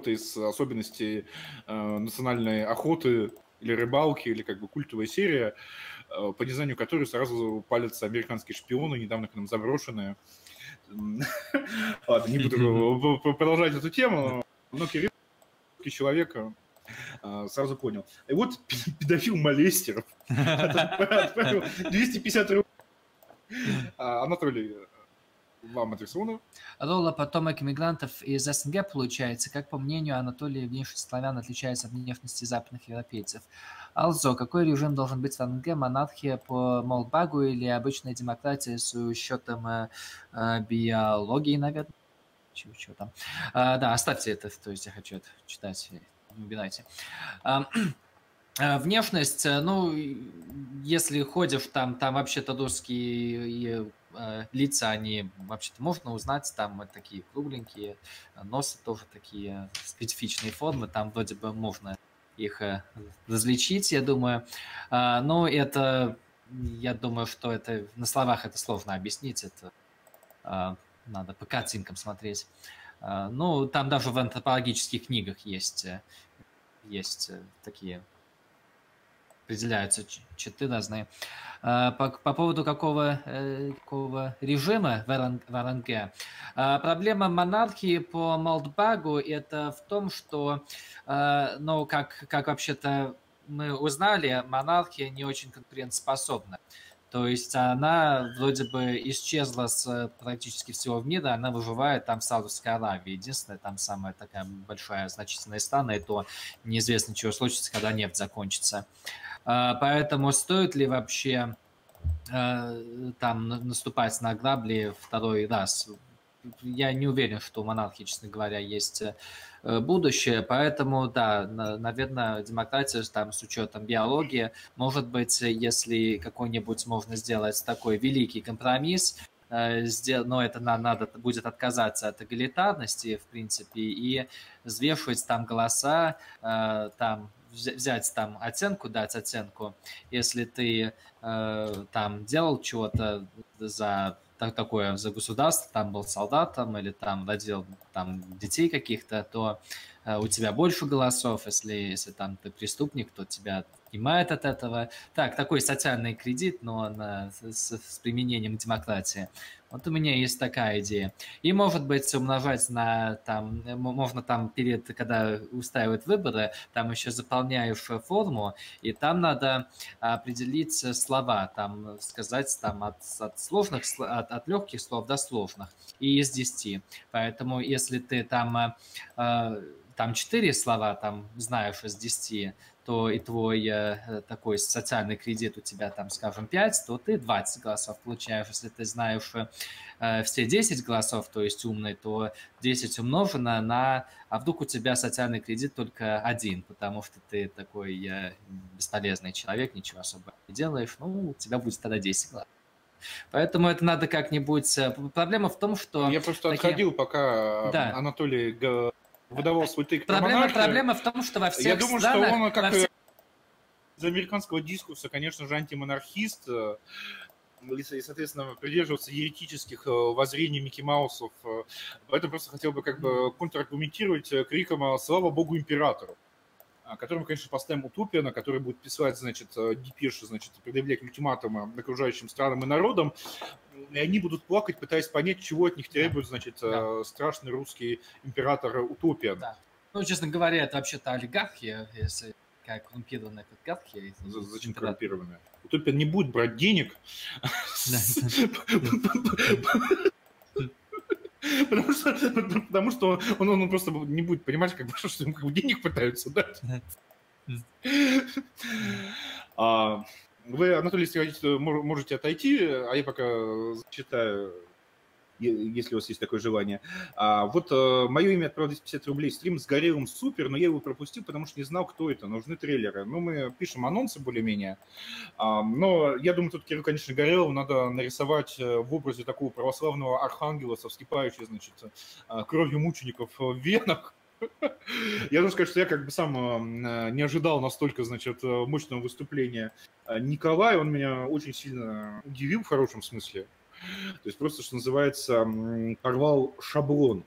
из особенностей э, национальной охоты или рыбалки, или как бы культовая серия, э, по дизайну которой сразу палятся американские шпионы, недавно к нам заброшенные. Ладно, не буду продолжать эту тему, но Кирилл человек, э, А, сразу понял. И вот педофил Малестеров отправил 250 рублей. А, Анатолий, вам адресовано. Ролла потомок иммигрантов из СНГ получается. Как по мнению Анатолия, внешность славян отличается от внешности западных европейцев. Алзо, какой режим должен быть в СНГ? Монархия по Молбагу или обычная демократия с учетом э, э, биологии, наверное? Чего, чего там? А, да, оставьте это, то есть я хочу это читать, не убирайте. А, внешность, ну, если ходишь там, там вообще-то русские э, лица, они вообще-то можно узнать, там такие кругленькие, носы тоже такие специфичные формы, там вроде бы можно их э, различить, я думаю. А, но это, я думаю, что это на словах это сложно объяснить, это а, надо по картинкам смотреть. А, ну, там даже в антропологических книгах есть, э, есть э, такие определяются читы разные. А, по, по поводу какого, э, какого режима в РНГ. А, проблема монархии по Молдбагу это в том, что, а, ну, как, как вообще-то мы узнали, монархия не очень конкурентоспособна. То есть она вроде бы исчезла с практически всего мира, она выживает там в Саудовской Аравии. Единственная там самая такая большая значительная страна, и то неизвестно, чего случится, когда нефть закончится. Поэтому стоит ли вообще а, там наступать на грабли второй раз? Я не уверен, что у монархии, честно говоря, есть э, будущее, поэтому, да, наверное, демократия там с учетом биологии, может быть, если какой-нибудь можно сделать такой великий компромисс, э, но это надо будет отказаться от эгалитарности, в принципе, и взвешивать там голоса, э, там взять там оценку, дать оценку, если ты э, там делал чего-то за так, такое за государство, там был солдатом или там родил там детей каких-то, то э, у тебя больше голосов, если, если там ты преступник, то тебя снимает от этого. Так, такой социальный кредит, но на, с, с применением демократии. Вот у меня есть такая идея. И, может быть, умножать на там, можно там перед, когда устраивают выборы, там еще заполняешь форму, и там надо определить слова, там сказать там от, от сложных, от, от легких слов до сложных, и из 10. Поэтому, если ты там э, там 4 слова там знаешь из 10, то и твой э, такой социальный кредит у тебя там, скажем, 5, то ты 20 голосов получаешь. Если ты знаешь э, все 10 голосов, то есть умный, то 10 умножено на... А вдруг у тебя социальный кредит только один, потому что ты такой э, бесполезный человек, ничего особо не делаешь, ну, у тебя будет тогда 10 голосов. Поэтому это надо как-нибудь... Э, проблема в том, что... Я просто такие... отходил, пока да. Анатолий выдавал свой тейк проблема, проблема в том, что во всех Я думаю, странах, что он как всех... из американского дискурса, конечно же, антимонархист, э, и, соответственно, придерживаться еретических э, воззрений Микки Маусов. Э, поэтому просто хотел бы как бы контраргументировать криком «Слава Богу императору!» Который мы, конечно, поставим утопия, на который будет писать, значит, депеши, значит, предъявлять ультиматумы окружающим странам и народам, и они будут плакать, пытаясь понять, чего от них требует, значит, да. Э, страшный русский император Утопия. Да. Ну, честно говоря, это вообще-то олигархия, если как коррумпированная олигархия. Зачем коррумпированная? Утопия не будет брать денег. Потому что, потому что он, он, он просто не будет понимать, как что ему как бы денег пытаются дать. а, вы, Анатолий, если хотите, можете отойти, а я пока зачитаю, если у вас есть такое желание. А, вот э, мое имя отправил 250 рублей. Стрим с Горелым супер, но я его пропустил, потому что не знал, кто это. Нужны трейлеры. Ну, мы пишем анонсы более-менее. А, но я думаю, тут конечно, Горелову надо нарисовать э, в образе такого православного архангела со вскипающей, значит, э, кровью мучеников в венах. Я должен сказать, что я как бы сам не ожидал настолько, значит, мощного выступления Николая. Он меня очень сильно удивил в хорошем смысле. То есть просто, что называется, порвал шаблон.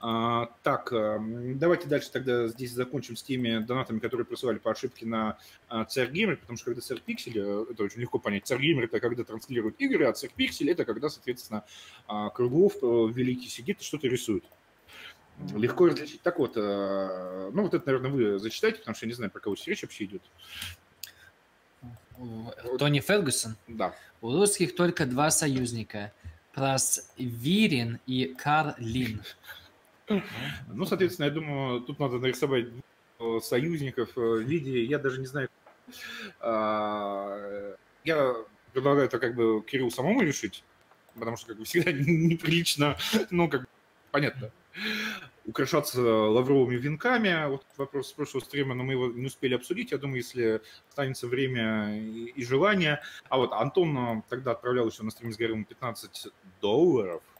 А, так, давайте дальше тогда здесь закончим с теми донатами, которые присылали по ошибке на CR потому что когда CR Pixel, это очень легко понять, CR это когда транслируют игры, а CR Pixel это когда, соответственно, Круглов великий сидит и что-то рисует. легко различить. Так вот, э, ну вот это, наверное, вы зачитайте, потому что я не знаю, про кого речь вообще идет. Тони Фергюсон? Да. У русских только два союзника. Просвирин и Карлин. Ну, соответственно, я думаю, тут надо нарисовать союзников в виде, я даже не знаю, а, я предлагаю это как бы Кириллу самому решить, потому что как бы всегда неприлично, ну, как понятно, украшаться лавровыми венками. Вот вопрос с прошлого стрима, но мы его не успели обсудить. Я думаю, если останется время и, и желание. А вот Антон тогда отправлял еще на стрим с Гарем 15 долларов –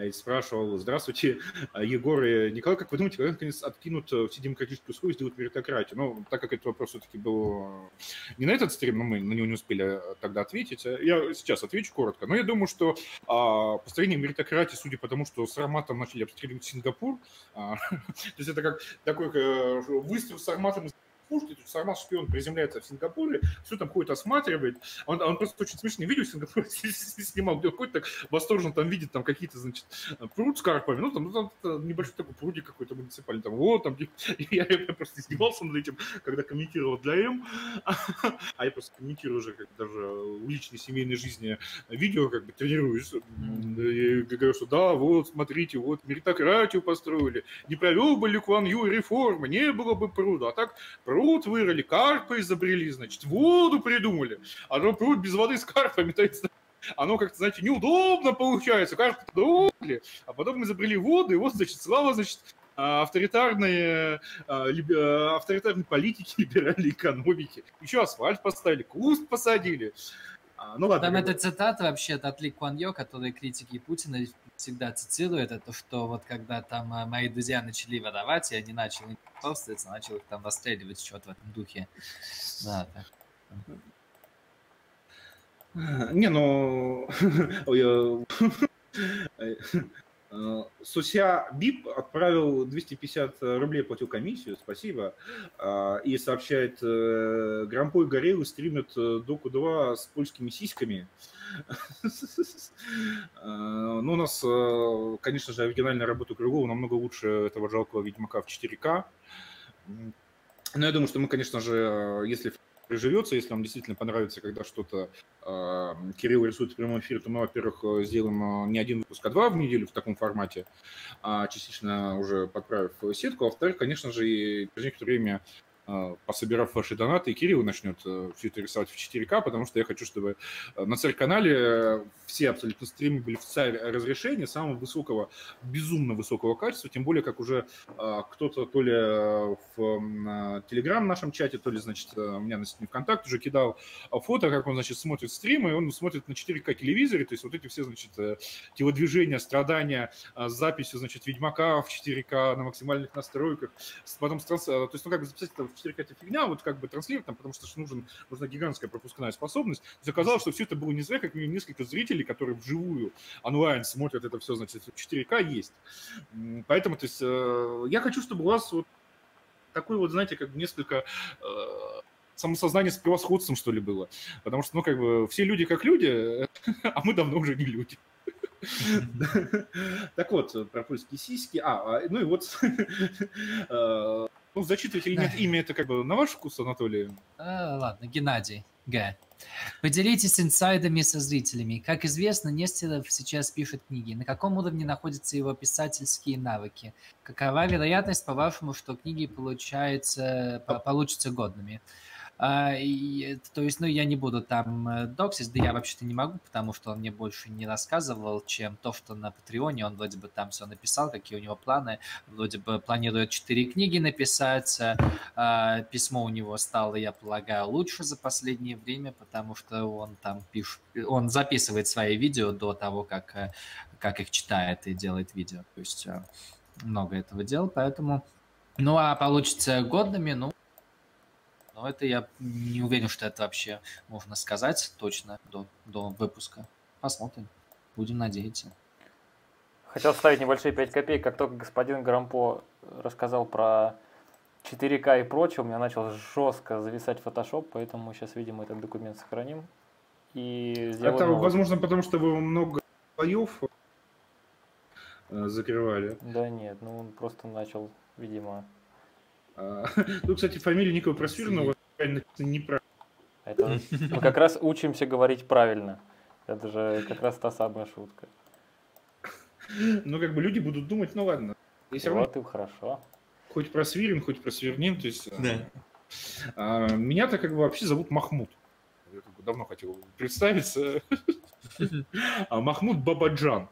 и спрашивал, здравствуйте, а, Егор и Николай, как вы думаете, когда наконец откинут э, все демократические условия и сделают меритократию? Ну, так как этот вопрос все-таки был э, не на этот стрим, но мы на него не успели э, тогда ответить, я сейчас отвечу коротко. Но я думаю, что а, построение меритократии, судя по тому, что с Арматом начали обстреливать Сингапур, а, то есть это как такой выстрел с Арматом пушки, тут Сармас шпион приземляется в Сингапуре, все там ходит, осматривает. Он, он просто очень смешное видео в Сингапуре снимал, где ходит так восторженно там видит там какие-то, значит, пруд с карпами, ну там, ну, там небольшой такой прудик какой-то муниципальный, там, вот, там, я, я просто издевался над этим, когда комментировал для М, а я просто комментирую уже как даже в личной семейной жизни видео, как бы тренируюсь, и говорю, что да, вот, смотрите, вот, меритократию построили, не провел бы Ли Ю реформы, не было бы пруда, а так пруд вырыли, карпы изобрели, значит, воду придумали. А то пруд без воды с карпами, то есть оно как-то, знаете, неудобно получается, карпы удобли. А потом мы изобрели воду, и вот, значит, слава, значит, авторитарные, а, а, авторитарной политики, либеральной экономики. Еще асфальт поставили, куст посадили. А, ну ладно. Там эта цитата вообще от Ли Куан Йо, который критики Путина всегда цитирует, это что вот когда там а, мои друзья начали воровать, я не начал им начал их там расстреливать, что-то в этом духе. Да, так. Не, ну... Э, Суся Бип отправил 250 рублей, платил комиссию, спасибо, и сообщает, э, Грампо и Горелый стримят э, Доку 2 с польскими сиськами. Ну, у нас, конечно же, оригинальная работа Кругова намного лучше этого жалкого Ведьмака в 4К. Но я думаю, что мы, конечно же, если приживется, если вам действительно понравится, когда что-то э, Кирилл рисует в прямом эфире, то мы, во-первых, сделаем не один выпуск, а два в неделю в таком формате, а частично уже подправив сетку. А во-вторых, конечно же, и через некоторое время а, пособирав ваши донаты, и Кирилл начнет э, все это рисовать в 4К, потому что я хочу, чтобы э, на царь-канале э, все абсолютно стримы были в царь разрешения самого высокого, безумно высокого качества, тем более, как уже кто-то то ли в Телеграм нашем чате, то ли, значит, у меня на стене ВКонтакте уже кидал фото, как он, значит, смотрит стримы, и он смотрит на 4К телевизоре, то есть вот эти все, значит, телодвижения, страдания с записью, значит, Ведьмака в 4К на максимальных настройках, потом, то есть, ну, как бы записать это 4К это фигня, вот как бы транслировать там, потому что нужен, нужна гигантская пропускная способность. Оказалось, что все это было не зря, как минимум несколько зрителей, которые вживую онлайн смотрят это все, значит, 4К есть. Поэтому, то есть, э, я хочу, чтобы у вас вот такой вот, знаете, как бы несколько э, самосознание с превосходством, что ли, было. Потому что, ну, как бы, все люди как люди, а мы давно уже не люди. Так вот, про польские сиськи. А, а ну и вот э, ну, зачитывать или нет имя, это как бы на ваш вкус, Анатолий? А, ладно, Геннадий. Г. Поделитесь инсайдами со зрителями. Как известно, Нестеров сейчас пишет книги. На каком уровне находятся его писательские навыки? Какова вероятность, по-вашему, что книги получаются, получатся годными? А, и, то есть, ну, я не буду там э, доксить, да я вообще-то не могу, потому что он мне больше не рассказывал, чем то, что на Патреоне он вроде бы там все написал, какие у него планы, вроде бы планирует четыре книги написать, а, письмо у него стало, я полагаю, лучше за последнее время, потому что он там пишет, он записывает свои видео до того, как, э, как их читает и делает видео, то есть э, много этого дел, поэтому ну, а получится годными, ну, но это я не уверен, что это вообще можно сказать точно до, до выпуска. Посмотрим. Будем надеяться. Хотел вставить небольшие 5 копеек. Как только господин Грампо рассказал про 4К и прочее, у меня начал жестко зависать Photoshop, поэтому мы сейчас, видимо, этот документ сохраним. И это, новый. возможно, потому что вы много боев э, закрывали. Да нет, ну он просто начал, видимо... А, ну, кстати, фамилия Никола Просвирного правильно не прав. Это мы как раз учимся говорить правильно. Это же как раз та самая шутка. Ну, как бы люди будут думать, ну ладно. Если равно Вот и хорошо. хоть просвирен, хоть просвернин, то есть... э, Да. а, Меня-то как бы вообще зовут Махмуд. Я как бы давно хотел представиться. А, Махмуд Бабаджан.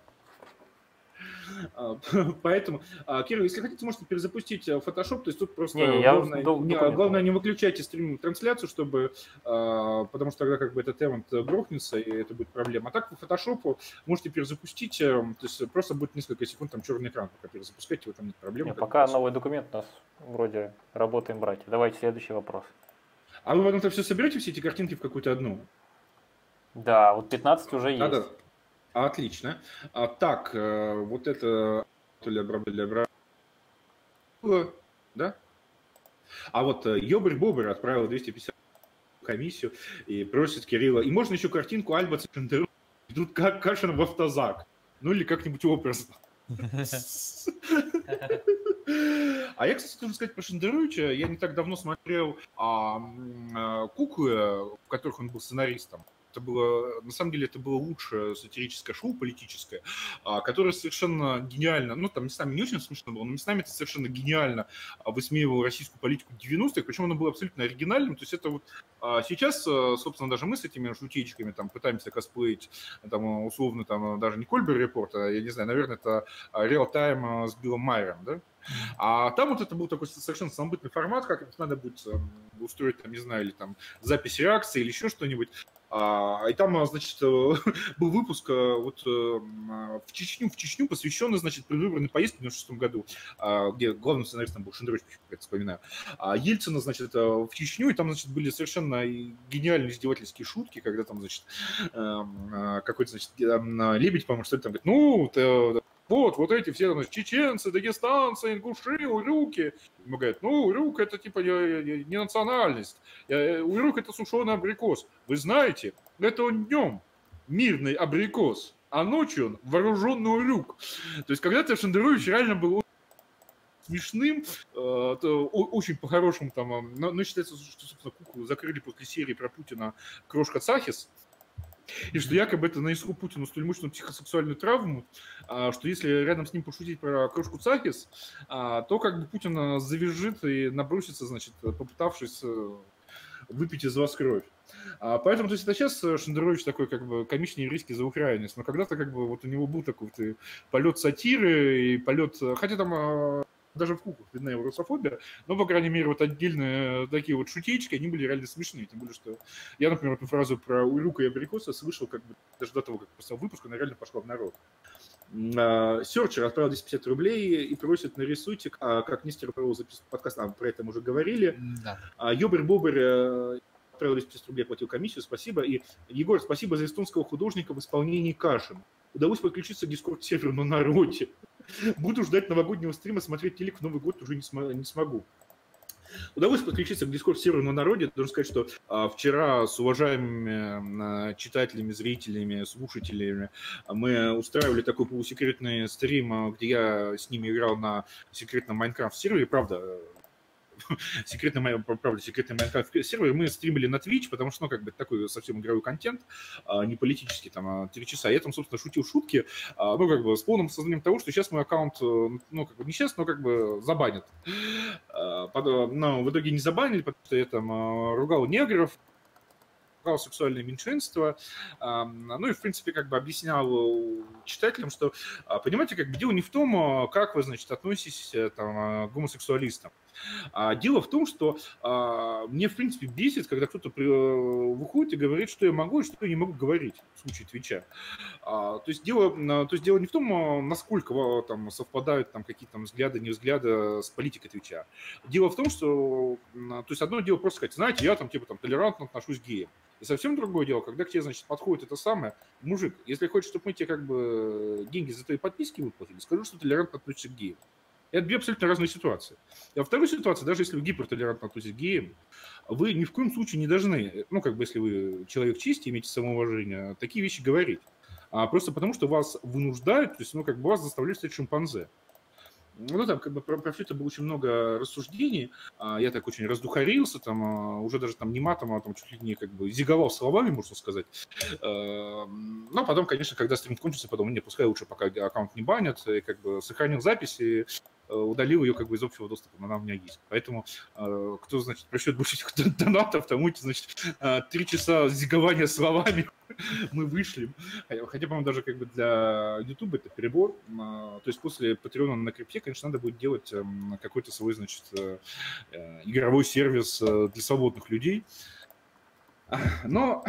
А, Поэтому, а, Кирилл, если хотите, можете перезапустить э, Photoshop, то есть тут просто Не, я главное, дол- не, главное не выключайте стрим-трансляцию, чтобы, а, потому что тогда как бы этот эвент грохнется, и это будет проблема. А так по Photoshop можете перезапустить, э, то есть просто будет несколько секунд там черный экран, пока перезапускаете, в этом нет проблем. Не, пока просто- новый документ у нас вроде работаем, братья. Давайте следующий вопрос. А вы потом-то все соберете, все эти картинки в какую-то одну? Да, вот 15 уже есть. Да-да. Отлично. А, так, э, вот это... Да? А вот э, Йобрь Бобр отправил 250 в комиссию и просит Кирилла. И можно еще картинку Альба Цендеру идут как Кашин в автозак. Ну или как-нибудь образно. А я, кстати, должен сказать про Шендеровича. Я не так давно смотрел а, куклы, в которых он был сценаристом. Это было, на самом деле, это было лучшее сатирическое шоу политическое, а, которое совершенно гениально, ну, там местами не очень смешно было, но местами это совершенно гениально а, высмеивало российскую политику 90-х, причем оно было абсолютно оригинальным, то есть это вот а, сейчас, собственно, даже мы с этими шутечками там пытаемся косплеить, там, условно, там, даже не Кольбер Репорт, а, я не знаю, наверное, это Time с Биллом Майером, да? А там вот это был такой совершенно самобытный формат, как надо будет эм, устроить, там, не знаю, или там запись реакции или еще что-нибудь. А, и там, а, значит, э, был выпуск э, вот в Чечню, в Чечню посвященный, значит, предвыборной поездке в 96 году, где главным сценаристом был Шендерович, почему я вспоминаю. А Ельцина, значит, э, в Чечню, и там, значит, были совершенно гениальные издевательские шутки, когда там, значит, эм, какой-то, значит, Лебедь, по-моему, что ли, там говорит, ну, вот, вот эти все, значит, чеченцы, дагестанцы, ингуши, урюки. Ему говорят, ну, урюк это типа не, не- национальность. Э, Урюк это сушеный абрикос. Вы знаете, это он днем мирный абрикос, а ночью он вооруженный урюк. То есть когда-то Шендерович реально был смешным, э, очень по-хорошему там, но считается, что, собственно, куклу закрыли после серии про Путина «Крошка Цахис», и что якобы это нанесло Путину столь мощную психосексуальную травму, а, что если рядом с ним пошутить про крошку Цахис, а, то как бы Путин а, завяжет и набросится, значит, попытавшись э, выпить из вас кровь. Поэтому, то есть, это сейчас э, Шендерович такой, как бы, комичный риски за украинец, но когда-то, как бы, вот у него был такой вот и полет сатиры и полет, э, хотя там даже в куклах видна его русофобия, но, по крайней мере, вот отдельные такие вот шутечки, они были реально смешные, тем более, что я, например, эту фразу про Урука и Абрикоса слышал как бы даже до того, как поставил выпуск, она реально пошла в народ. Серчер отправил 250 рублей и просит нарисуйте, а, как Нестер провел запись подкаст, а, про это мы уже говорили. Да. А, Йобер Бобер э, отправил 250 рублей, оплатил комиссию, спасибо. И, Егор, спасибо за эстонского художника в исполнении Кашина. Удалось подключиться к Discord-серверу на народе. Буду ждать новогоднего стрима, смотреть телек в Новый год уже не, смо- не смогу. Удалось подключиться к Discord-серверу на народе. Должен сказать, что а, вчера с уважаемыми а, читателями, зрителями, слушателями мы устраивали такой полусекретный стрим, а, где я с ними играл на секретном Minecraft сервере. Правда, секретный, Май- правда, секретный Minecraft сервер, мы стримили на Twitch, потому что, ну, как бы, такой совсем игровой контент, а, не политический, там, а, три часа. Я там, собственно, шутил шутки, а, ну, как бы, с полным сознанием того, что сейчас мой аккаунт, э, ну, как бы, не сейчас, но, как бы, забанят. Под- Но в итоге не забанили, потому что я там ругал негров, ругал сексуальное меньшинство, ну и, в принципе, как бы объяснял читателям, что, понимаете, как бы дело не в том, как вы, значит, относитесь э, там, к гомосексуалистам. А дело в том, что а, мне, в принципе, бесит, когда кто-то при- э, выходит и говорит, что я могу и что я не могу говорить в случае Твича. А, то, есть дело, а, то есть дело не в том, а, насколько а, там совпадают там, какие-то там взгляды, не взгляды с политикой Твича. Дело в том, что то есть одно дело просто сказать, знаете, я там типа там толерантно отношусь к геям. И совсем другое дело, когда к тебе, значит, подходит это самое, мужик, если хочешь, чтобы мы тебе как бы деньги за твои подписки выплатили, скажу, что толерантно относишься к геям. Это две абсолютно разные ситуации. И во второй ситуации, даже если вы гипертолерантно относитесь к геям, вы ни в коем случае не должны, ну, как бы, если вы человек чести, имеете самоуважение, такие вещи говорить. а просто потому, что вас вынуждают, то есть, ну, как бы вас заставляют стать шимпанзе. Ну, там как бы про, про все это было очень много рассуждений. А, я так очень раздухарился, там, а, уже даже там не матом, а там чуть ли не как бы зиговал словами, можно сказать. А, но потом, конечно, когда стрим кончился, потом, не, пускай лучше пока аккаунт не банят, и как бы сохранил записи, Э, удалил ее как бы из общего доступа, она у меня есть. Поэтому э, кто, значит, пришлет больше донатов, тому, значит, э, три часа зигования словами мы вышли. Хотя, по-моему, даже как бы для YouTube это перебор. То есть после Patreon на крипте, конечно, надо будет делать эм, какой-то свой, значит, игровой сервис для свободных людей. Но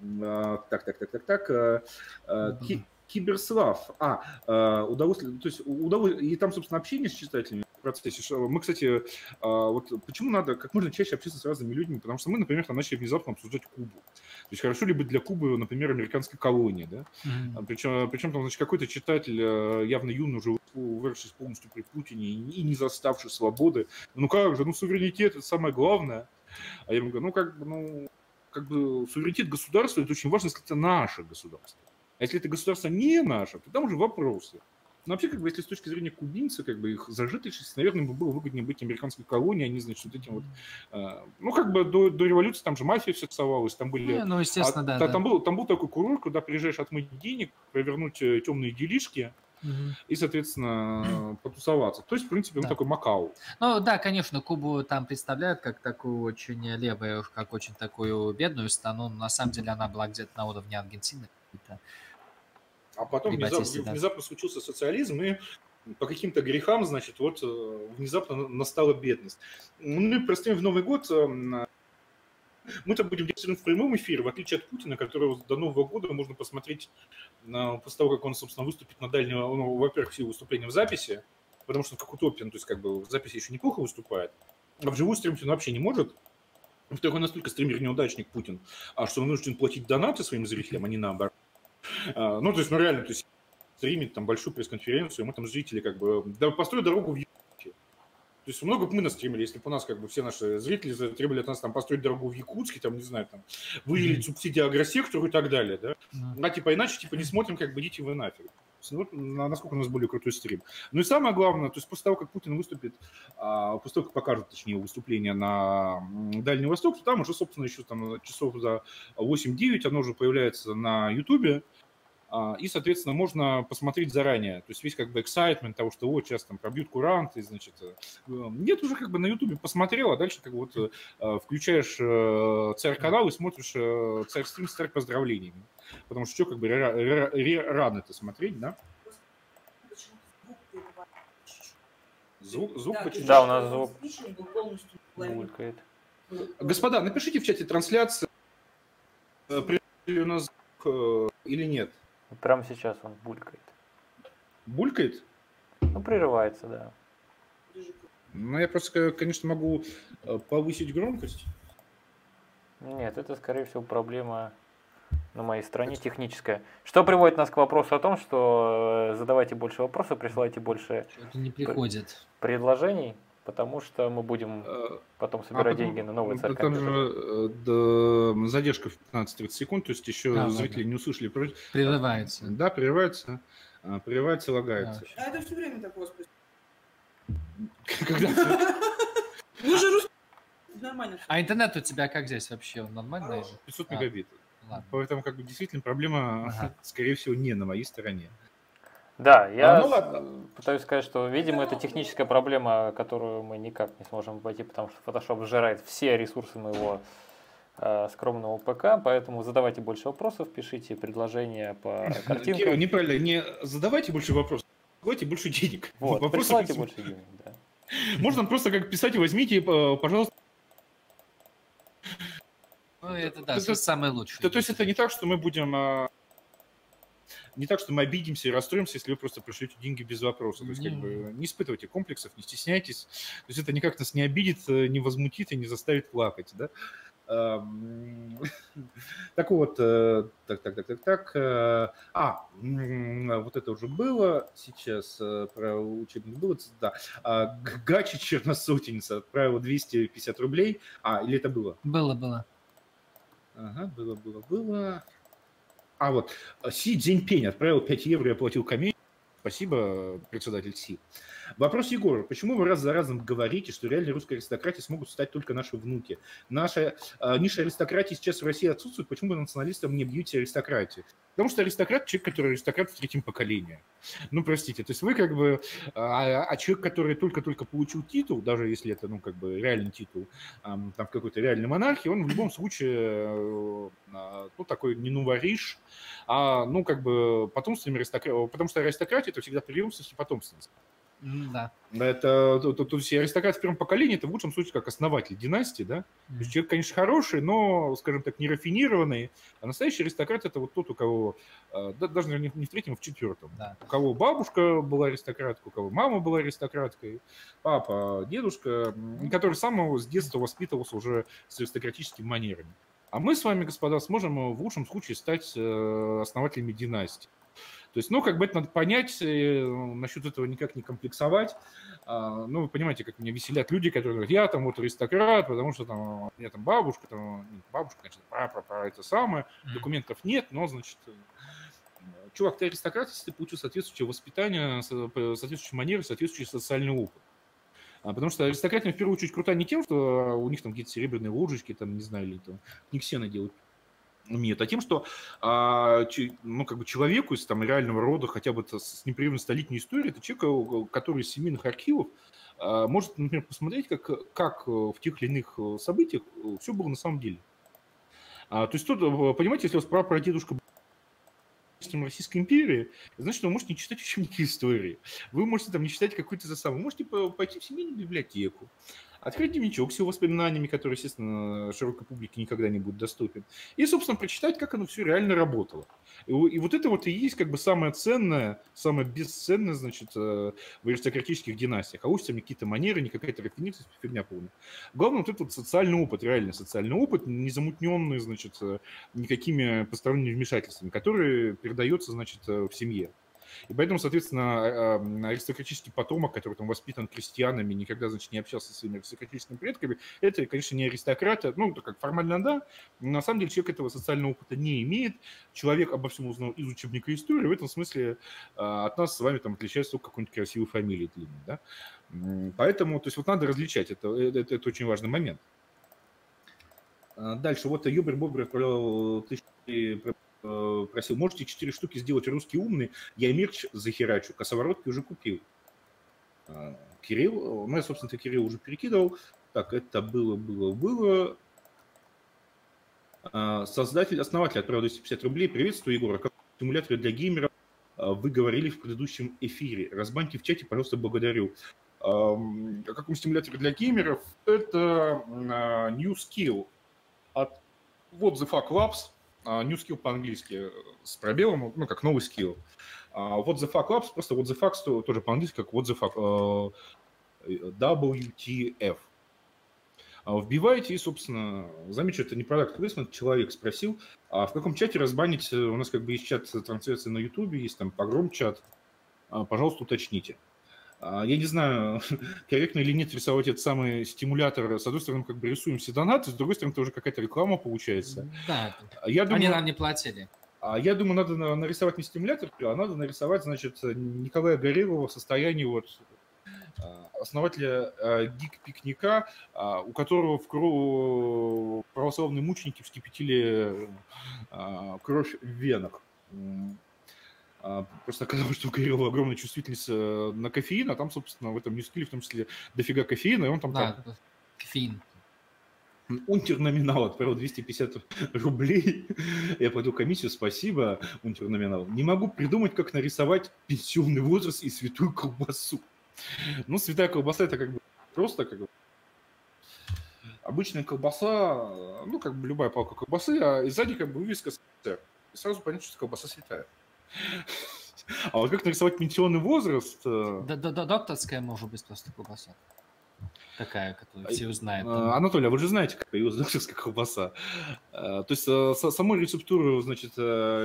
так, так, так, так, так. Киберслав. А, э, удалось, то есть удалось, и там, собственно, общение с читателями в процессе. Мы, кстати, э, вот почему надо как можно чаще общаться с разными людьми, потому что мы, например, там начали внезапно обсуждать Кубу. То есть хорошо ли быть для Кубы, например, американской колонии, да? Mm-hmm. Причем, причем там, значит, какой-то читатель, э, явно юный, уже выросший полностью при Путине и не заставший свободы, ну как же, ну суверенитет – это самое главное. А я ему говорю, ну как бы, ну, как бы суверенитет государства – это очень важно, если это наше государство. А если это государство не наше, то там уже вопросы. Но вообще, как бы, если с точки зрения кубинца, как бы их зажиточность, наверное, бы было выгоднее быть американской колонией, они, значит, вот этим вот... Э, ну, как бы до, до революции там же мафия все тусовалась, там были... Не, ну, естественно, а, да, та, да. Там, был, там был такой курорт, куда приезжаешь отмыть денег, провернуть э, темные делишки, и, соответственно, потусоваться. То есть, в принципе, он да. такой Макао. Ну да, конечно, Кубу там представляют как такую очень левую, как очень такую бедную страну, но на самом деле она была где-то на уровне Аргентины. А потом внезапно, внезапно случился социализм, и по каким-то грехам, значит, вот э, внезапно настала бедность. Ну и простым в Новый год эм, мы-то будем делать в прямом эфире, в отличие от Путина, которого до Нового года можно посмотреть после того, как он, собственно, выступит на дальнем, ну, во-первых, все выступления в записи, потому что он как утопиан, то есть как бы в записи еще неплохо выступает, а вживую стримить он вообще не может. Во-вторых, он настолько стример-неудачник Путин, а что он вынужден платить донаты своим зрителям, а не наоборот. А, ну, то есть, ну, реально, то есть, стримить там большую пресс-конференцию, мы там зрители как бы, да, построй дорогу в Якутске. То есть много бы мы настримили, если бы у нас как бы все наши зрители требовали от нас там построить дорогу в Якутске, там, не знаю, там, выделить mm-hmm. субсидии агросектору и так далее, да. Mm-hmm. А типа иначе, типа, не смотрим, как бы идите вы нафиг. Насколько у нас более крутой стрим. Ну и самое главное, то есть после того, как Путин выступит, а, после того, как покажут, точнее, выступление на Дальний Восток, то там уже, собственно, еще там часов за 8-9 оно уже появляется на Ютубе. А, и, соответственно, можно посмотреть заранее. То есть весь как бы excitement того, что вот сейчас там пробьют куранты, значит, э, нет, уже как бы на Ютубе посмотрел, а дальше как бы вот э, включаешь э, царь-канал и смотришь царь-стрим с царь-поздравлениями. Потому что что, как бы рано это смотреть, да? Звук, звук да, почему? Да, у нас звук булькает. Господа, напишите в чате трансляции, при у нас звук или нет. Прямо сейчас он булькает. Булькает? Ну, прерывается, да. Ну, я просто, конечно, могу э, повысить громкость. Нет, это, скорее всего, проблема на моей стороне техническая. Что приводит нас к вопросу о том, что э, задавайте больше вопросов, присылайте больше это не приходит. предложений, потому что мы будем э, потом а собирать а, деньги на новый царь Там же да, задержка в 15-30 секунд, то есть еще а, зрители да. не услышали. Прерывается. Да, прерывается. А, прерывается, лагается. А это все время так, господи. Когда? Ну же русский. Нормально. А интернет у тебя как здесь вообще? Он нормальный? 500 мегабит. Ладно. Поэтому, как бы, действительно, проблема, ага. скорее всего, не на моей стороне. Да, я ну, пытаюсь сказать, что, видимо, это техническая проблема, которую мы никак не сможем обойти, потому что Photoshop сжирает все ресурсы моего э, скромного ПК, поэтому задавайте больше вопросов, пишите предложения по картинкам. Кирилл, неправильно, не задавайте больше вопросов, давайте больше денег. Вот, присылайте больше денег, да. Можно просто как писать, возьмите, э, пожалуйста, ну, это да, это, самое лучшее. То, то есть это не так, что мы будем... А, не так, что мы обидимся и расстроимся, если вы просто пришлете деньги без вопроса. То есть, как бы, не испытывайте комплексов, не стесняйтесь. То есть это никак нас не обидит, э, не возмутит и не заставит плакать, да? Так вот, э, так, так, так, так, так. Э, а, вот это уже было сейчас про учебник было, да. А, Гачи Черносотенница отправила 250 рублей. А, или это было? Было, было. Ага, было, было, было. А вот Си Цзиньпень отправил 5 евро и оплатил комиссию. Спасибо, председатель Си. Вопрос Егора. Почему вы раз за разом говорите, что реальной русской аристократией смогут стать только наши внуки? Наша э, ниша аристократии сейчас в России отсутствует. Почему вы националистам не бьете аристократию? Потому что аристократ – человек, который аристократ в третьем поколении. Ну, простите, то есть вы как бы, а, а человек, который только-только получил титул, даже если это, ну, как бы реальный титул, там, в какой-то реальной монархии, он в любом случае, э, ну, такой не нувориш, а, ну, как бы потомственный аристократ, потому что аристократия – это всегда преемственность и потомственность. Да. Это, то, то, то есть аристократ в первом поколении, это в лучшем случае как основатель династии, да? Mm. То есть человек, конечно, хороший, но, скажем так, не рафинированный. А настоящий аристократ это вот тот, у кого, а, да, даже не, не в третьем, а в четвертом. Да. У кого бабушка была аристократкой, у кого мама была аристократкой, папа, дедушка, который сам с детства воспитывался уже с аристократическими манерами. А мы с вами, господа, сможем в лучшем случае стать э, основателями династии. То есть, ну, как бы это надо понять, э, насчет этого никак не комплексовать. А, ну, вы понимаете, как меня веселят люди, которые говорят, я там вот аристократ, потому что там у меня там бабушка, там, бабушка, значит, папа, папа, это самое, документов нет, но, значит, э, чувак, ты аристократ, если ты получил соответствующее воспитание, соответствующие манеры, соответствующий социальный опыт. А, потому что аристократия в первую очередь крута не тем, что у них там какие-то серебряные ложечки, там, не знаю, или там книгсены делают нет, а тем, что а, ну, как бы человеку из там, реального рода, хотя бы с непрерывно столетней историей, это человек, который из семейных архивов а, может, например, посмотреть, как, как в тех или иных э, событиях э, все было на самом деле. А, то есть тут, э, понимаете, если у вас прапрадедушка Российской империи, значит, вы можете не читать учебники истории. Вы можете там не читать какую-то за самую. Вы можете пойти в семейную библиотеку, открыть дневничок с его воспоминаниями, который, естественно, широкой публике никогда не будет доступен, и, собственно, прочитать, как оно все реально работало. И, и вот это вот и есть как бы самое ценное, самое бесценное, значит, э, в аристократических династиях. А уж там какие-то манеры, не какая-то рафинированность, фигня полная. Главное вот этот вот социальный опыт, реальный социальный опыт, не замутненный, значит, э, никакими посторонними вмешательствами, который передается, значит, э, в семье. И поэтому, соответственно, а, аристократический потомок, который там воспитан крестьянами, никогда, значит, не общался со своими аристократическими предками, это, конечно, не аристократ, ну, это как формально да, но на самом деле человек этого социального опыта не имеет, человек обо всем узнал из учебника истории, в этом смысле а, от нас с вами там отличается только какой-нибудь красивой фамилией длинной, да. Поэтому, то есть вот надо различать, это, это, это очень важный момент. А, дальше, вот Юбер Бобер отправлял тысячи Э, просил, можете 4 штуки сделать русский умный, я мерч захерачу, косоворотки уже купил. А, Кирилл, ну я, собственно, ты Кирилл уже перекидывал. Так, это было, было, было. А, создатель, основатель отправил 250 рублей. Приветствую, Егор. Как стимуляторы для геймеров а, вы говорили в предыдущем эфире. Разбаньте в чате, пожалуйста, благодарю. О каком стимуляторе для геймеров? Это New Skill от What the Fuck Labs. А, new skill по-английски с пробелом, ну, как новый скилл. А what the fuck labs, просто what the fuck тоже по-английски, как what the fuck, э, WTF. А вбиваете и, собственно, замечу, это не продукт placement, человек спросил, а в каком чате разбанить, у нас как бы есть чат трансляции на YouTube, есть там погром чат, пожалуйста, уточните. А, я не знаю, корректно или нет рисовать этот самый стимулятор. С одной стороны, как бы рисуем все донаты, с другой стороны, это уже какая-то реклама получается. Да, а я думаю, они нам не платили. А я думаю, надо нарисовать не стимулятор, а надо нарисовать, значит, Николая Горелого в состоянии вот основателя гик-пикника, у которого в кровь православные мученики вскипятили кровь в венах. А, просто оказалось, что у Кирилла огромная чувствительность э, на кофеин, а там, собственно, в этом ньюскилле в том числе дофига кофеина, и он там... Да, там... кофеин. Унтер-номинал отправил 250 рублей. Я пойду комиссию, спасибо, унтер-номинал. Не могу придумать, как нарисовать пенсионный возраст и святую колбасу. Ну, святая колбаса это как бы просто как бы обычная колбаса, ну, как бы любая палка колбасы, а и сзади как бы вывеска СССР. И сразу понятно, что колбаса святая. А вот как нарисовать пенсионный возраст? Да, да, да, докторская может быть просто колбаса. Такая, которую все узнают. А, Анатолий, а вы же знаете, как появилась докторская колбаса. А, то есть а, саму рецептуру, значит,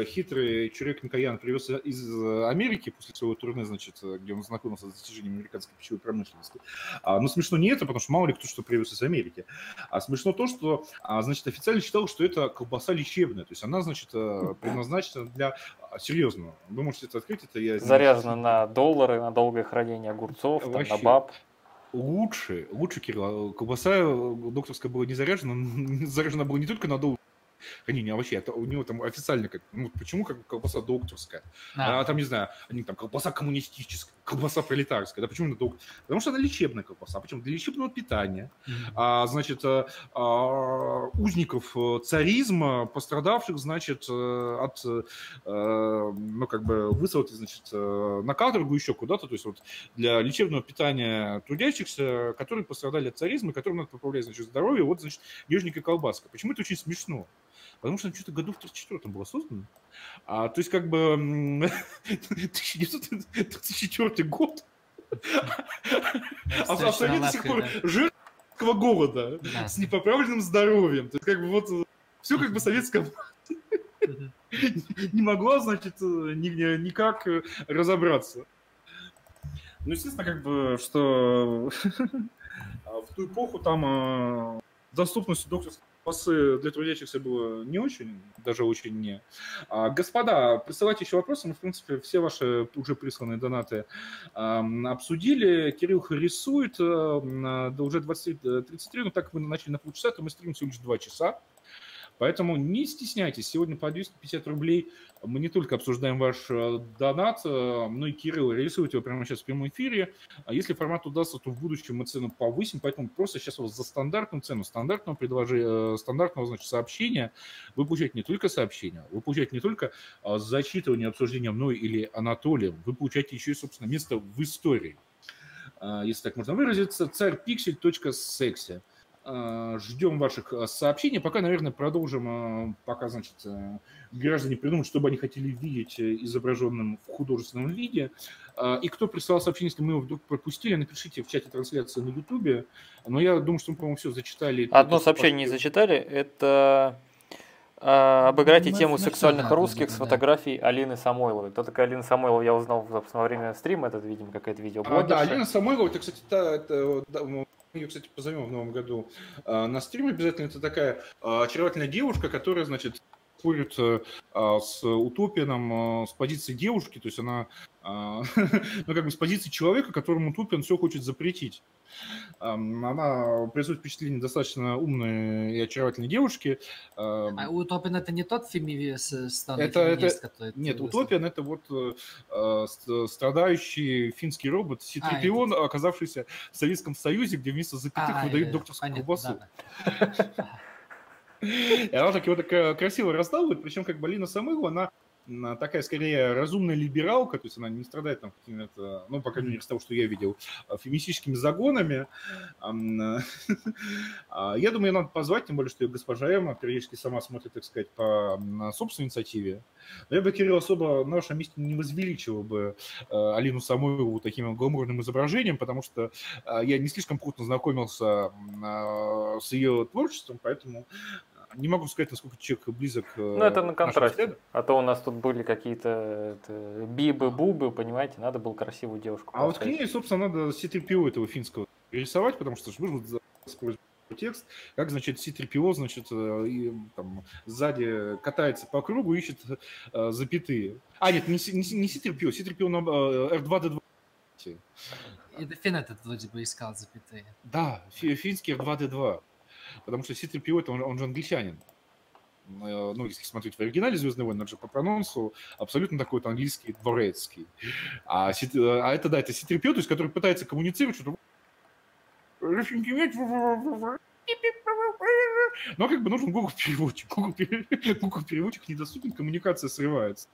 хитрый Чурек Микоян привез из Америки после своего турне, значит, где он знакомился с достижением американской пищевой промышленности. Но смешно не это, потому что мало ли кто что привез из Америки. А смешно то, что, значит, официально считал, что это колбаса лечебная. То есть она, значит, предназначена для серьезно, вы можете это открыть, это я... Заряжена на доллары, на долгое хранение огурцов, там, на баб лучше, лучше, Кирилл, колбаса докторская была не заряжена, заряжена была не только на доллар, они не вообще, это у него там официально как, ну почему как колбаса докторская, а. а там не знаю, они там колбаса коммунистическая, колбаса пролетарская, да почему она доктор? Потому что она лечебная колбаса, почему для лечебного питания, mm-hmm. а, значит а, а, узников э, царизма, пострадавших, значит, э, от, а, ну как бы высылки, значит, на каторгу еще куда-то, то есть вот для лечебного питания трудящихся, которые пострадали от царизма, которым надо поправлять, значит, здоровье, вот, значит, ежника колбаска. Почему это очень смешно? Потому что что-то году в 34 было создано. А, то есть как бы 1934 год, а до сих пор жертва голода с непоправленным здоровьем. То есть как бы вот все как бы советское не могла, значит, никак разобраться. Ну, естественно, как бы, что в ту эпоху там доступность докторской пасы для трудящихся было не очень, даже очень не. А, господа, присылайте еще вопросы. Мы, в принципе, все ваши уже присланные донаты а, обсудили. Кирилл рисует. А, да уже 20.33, но так как мы начали на полчаса, то мы стримим всего лишь 2 часа. Поэтому не стесняйтесь, сегодня по 250 рублей мы не только обсуждаем ваш э, донат, э, но и Кирилл реализует его прямо сейчас в прямом эфире. А если формат удастся, то в будущем мы цену повысим, поэтому просто сейчас вот за стандартную цену, стандартного предложения, э, стандартного значит, сообщения вы получаете не только сообщение, вы получаете не только зачитывание, обсуждения мной или Анатолием, вы получаете еще и, собственно, место в истории. Если так можно выразиться, царьпиксель.секси. Э, ждем ваших э, сообщений. Пока, наверное, продолжим, э, пока, значит, граждане придумают, что бы они хотели видеть изображенным в художественном виде. И кто прислал сообщение, если мы его вдруг пропустили, напишите в чате трансляции на Ютубе. Но я думаю, что мы, по-моему, все зачитали. Одно сообщение не зачитали. Это обыграйте тему сексуальных русских с фотографией Алины Самойловой. Кто такая Алина Самойлова, я узнал во время стрима, это, видимо, какая-то видео. А, да, Алина Самойлова, это, кстати, та, это, ее, кстати, позовем в новом году а, на стрим обязательно. Это такая а, очаровательная девушка, которая, значит, спорит а, с Утопином с позиции девушки, то есть она, ну, как бы с позиции человека, которому Утопин все хочет запретить. Она производит впечатление достаточно умной и очаровательной девушки. А Утопин это не тот фемивес, это, это, который... Нет, Утопин это вот э, страдающий финский робот Ситрипион, а, оказавшийся в Советском Союзе, где вместо запятых а, выдают докторскую колбасу. И она так его так красиво раздавливает, причем как бы Лина Самылова, она такая скорее разумная либералка, то есть она не страдает там какими-то, ну, по крайней мере, из того, что я видел, а, феминистическими загонами. А, я думаю, ее надо позвать, тем более, что ее госпожа Эмма периодически сама смотрит, так сказать, по собственной инициативе. Но я бы, Кирилл, особо на вашем месте не возвеличивал бы а, Алину Самойлову таким гламурным изображением, потому что я не слишком крупно знакомился с ее творчеством, поэтому не могу сказать, насколько человек близок. Ну, это на контрасте. А то у нас тут были какие-то бибы-бубы, понимаете, надо было красивую девушку. А вот к ней, собственно, надо C-3PO этого финского рисовать, потому что нужно использовать текст, как, значит, C-3PO, значит, э, и, там, сзади катается по кругу, ищет э, запятые. А, нет, не, не, не C-3PO, C-3PO на э, R2-D2. Это Фин этот вроде бы искал запятые. Да, финский R2-D2 потому что C-3PO, это он, он же англичанин. Э, ну, если смотреть в оригинале «Звездные войны», же по прононсу абсолютно такой вот английский дворецкий. А, э, а это, да, это C-3PO, то есть который пытается коммуницировать, что-то но как бы нужен Google переводчик. Google, Google переводчик недоступен, коммуникация срывается.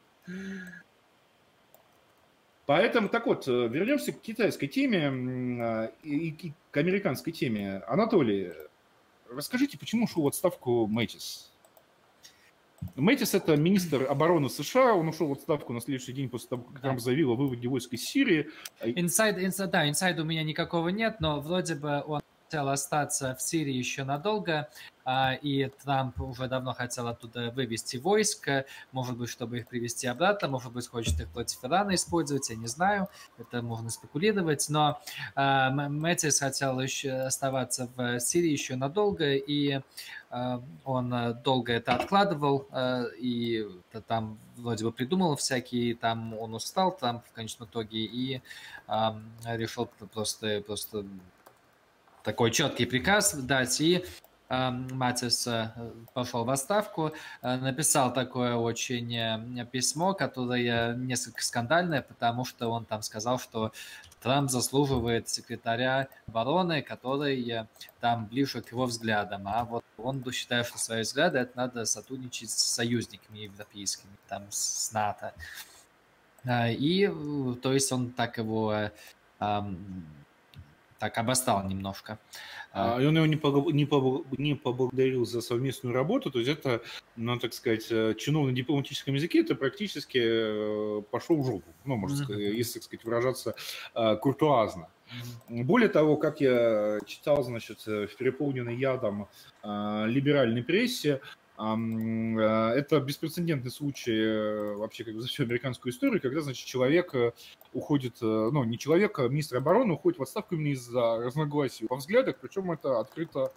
Поэтому, так вот, вернемся к китайской теме и к американской теме. Анатолий, Расскажите, почему ушел в отставку Мэтис? Мэтис – это министр обороны США, он ушел в отставку на следующий день после того, как Трамп заявил о выводе войск из Сирии. Инсайд, инсайд, да, инсайда у меня никакого нет, но вроде бы он хотел остаться в Сирии еще надолго, а, и Трамп уже давно хотел оттуда вывести войск, может быть, чтобы их привести обратно, может быть, хочет их против Ирана использовать, я не знаю, это можно спекулировать, но а, Мэтис хотел еще оставаться в Сирии еще надолго, и а, он долго это откладывал, и там вроде бы придумал всякие, там он устал, там в конечном итоге, и решил просто, просто такой четкий приказ дать, и э, Матис э, пошел в отставку, э, написал такое очень письмо, которое несколько скандальное, потому что он там сказал, что Трамп заслуживает секретаря обороны, который там ближе к его взглядам, а вот он считает, что свои взгляды это надо сотрудничать с союзниками европейскими, там с НАТО. И, то есть, он так его так обостал немножко. А, и он его не, пог... не, пог... не поблагодарил за совместную работу, то есть это, ну, так сказать, э, чиновно-дипломатическом языке это практически э, пошел в жопу, ну, можно сказать, если, так сказать, выражаться э, куртуазно. Более того, как я читал, значит, в переполненной ядом либеральной прессе, Э, это беспрецедентный случай э, вообще как бы за всю американскую историю, когда, значит, человек э, уходит, ну, не человек, а министр обороны уходит в отставку именно из-за разногласий во взглядах, причем это открыто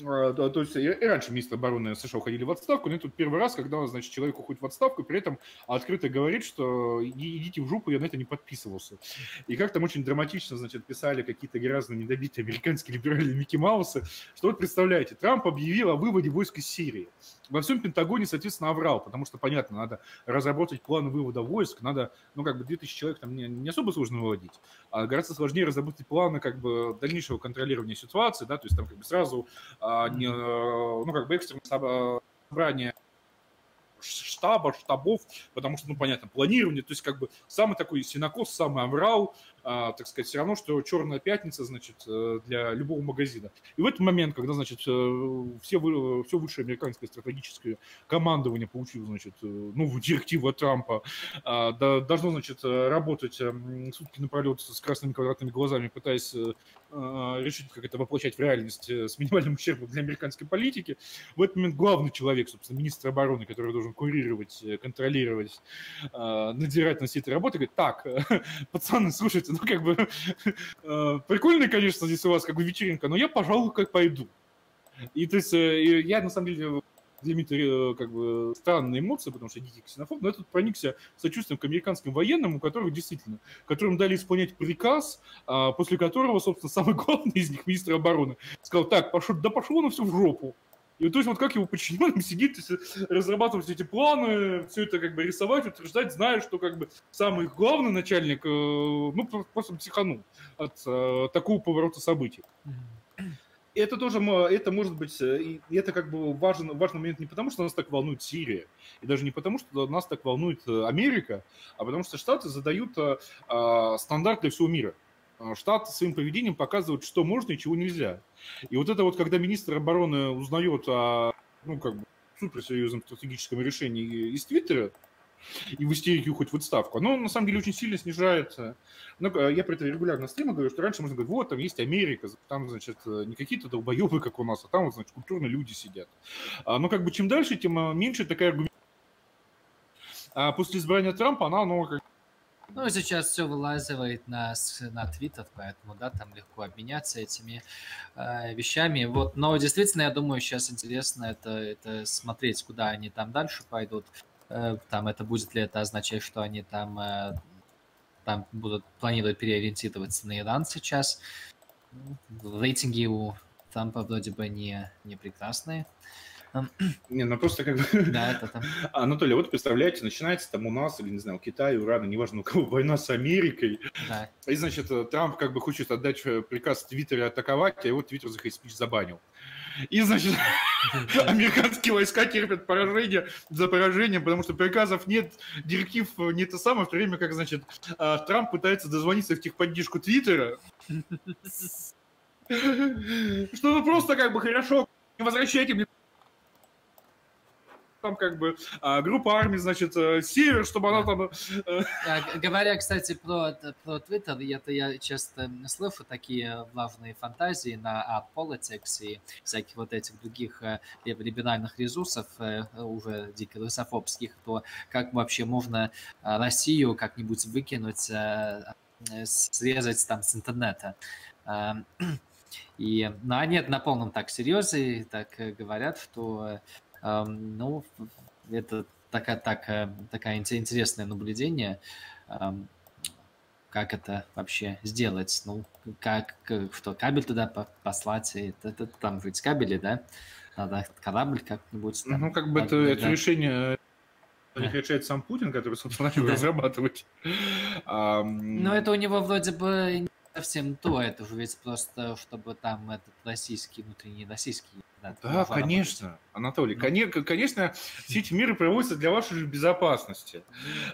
то есть и раньше министр обороны США уходили в отставку, но это первый раз, когда, значит, человек уходит в отставку, при этом открыто говорит, что идите в жопу, я на это не подписывался. И как там очень драматично, значит, писали какие-то грязно недобитые американские либеральные Микки Маусы, что вот представляете, Трамп объявил о выводе войск из Сирии. Во всем Пентагоне, соответственно, оврал, потому что, понятно, надо разработать план вывода войск, надо, ну, как бы 2000 человек там не, не особо сложно выводить, а гораздо сложнее разработать планы, как бы, дальнейшего контролирования ситуации, да, то есть там, как бы, сразу а, не, ну, как бы экстренное собрание штаба, штабов, потому что, ну, понятно, планирование, то есть как бы самый такой синокос, самый амрал, а, так сказать, все равно, что черная пятница, значит, э, для любого магазина. И в этот момент, когда, значит, э, все, все высшее американское стратегическое командование получило, значит, э, новую директиву от Трампа, а, должно, значит, работать сутки напролет с красными квадратными глазами, пытаясь решить, как это воплощать в реальность с минимальным ущербом для американской политики. В этот момент главный человек, собственно, министр обороны, который должен курировать, контролировать, надзирать на все этой работы, говорит, так, пацаны, слушайте, ну, как бы, э, прикольно, конечно, здесь у вас как бы вечеринка, но я, пожалуй, как пойду. И то есть э, я, на самом деле, для это э, как бы странная эмоция, потому что дикий ксенофоб, но я тут проникся сочувствием к американским военным, у которых действительно, которым дали исполнять приказ, а, после которого, собственно, самый главный из них, министр обороны, сказал, так, пошел, да пошло на всю в жопу. И то есть вот как его подчиненным сидит, разрабатывать эти планы, все это как бы рисовать, утверждать, зная, что как бы самый главный начальник, э, ну, просто психанул от э, такого поворота событий. Это тоже, это может быть, э, это как бы важен, важный момент не потому, что нас так волнует Сирия, и даже не потому, что нас так волнует Америка, а потому что Штаты задают а, стандарт для всего мира. А, Штат своим поведением показывает, что можно и чего нельзя. И вот это вот, когда министр обороны узнает о, ну, как бы, суперсерьезном стратегическом решении из Твиттера, и в истерике уходит в отставку, оно на самом деле очень сильно снижается. Ну, я при этом регулярно стримах говорю, что раньше можно говорить, вот, там есть Америка, там, значит, не какие-то долбоебы, как у нас, а там, вот, значит, культурные люди сидят. А, но как бы чем дальше, тем меньше такая аргумент. А после избрания Трампа она, ну, как ну, сейчас все вылазивает на, на Твиттер, поэтому, да, там легко обменяться этими э, вещами. Вот, но действительно, я думаю, сейчас интересно это, это смотреть, куда они там дальше пойдут. Э, там это будет ли это означать, что они там, э, там будут планируют переориентироваться на Иран сейчас. Рейтинги у Трампа вроде бы не, не прекрасные. Не, ну просто как бы... Да, это там. Анатолий, вот представляете, начинается там у нас, или, не знаю, у Китая, у Ирана, неважно у кого, война с Америкой. Да. И, значит, Трамп как бы хочет отдать э, приказ Твиттере атаковать, а его Твиттер за хейт-спич забанил. И, значит, американские войска терпят поражение за поражением, потому что приказов нет, директив не то самое, в то время как, значит, а, Трамп пытается дозвониться в техподдержку Твиттера. Что ну просто как бы хорошо, не возвращайте мне там как бы а, группа армий, значит, э, север, чтобы она там... э, А, Говоря, кстати, про, про Twitter, это я часто слышу такие главные фантазии на Politics и всяких вот этих других э, либеральных ресурсов, уже дико русофобских, то как вообще можно Россию как-нибудь выкинуть, срезать там с интернета. Э, И, ну, они это на полном так серьезе так говорят, что, ну, это такая, так, э, такая инте- интересное наблюдение, как это вообще сделать, ну, как, что, кабель туда по- послать, и это, это там ведь кабели, да, надо корабль как-нибудь там. Ну, как бы это, надо, это да. решение Да. решает сам Путин, который, собственно, начал Да. разрабатывать. Но это у него вроде бы не совсем то, это же ведь просто, чтобы там этот российский, внутренний российский... Да, Да, конечно, Анатолий. Ну. коне- Конечно, все эти меры проводятся для вашей же безопасности.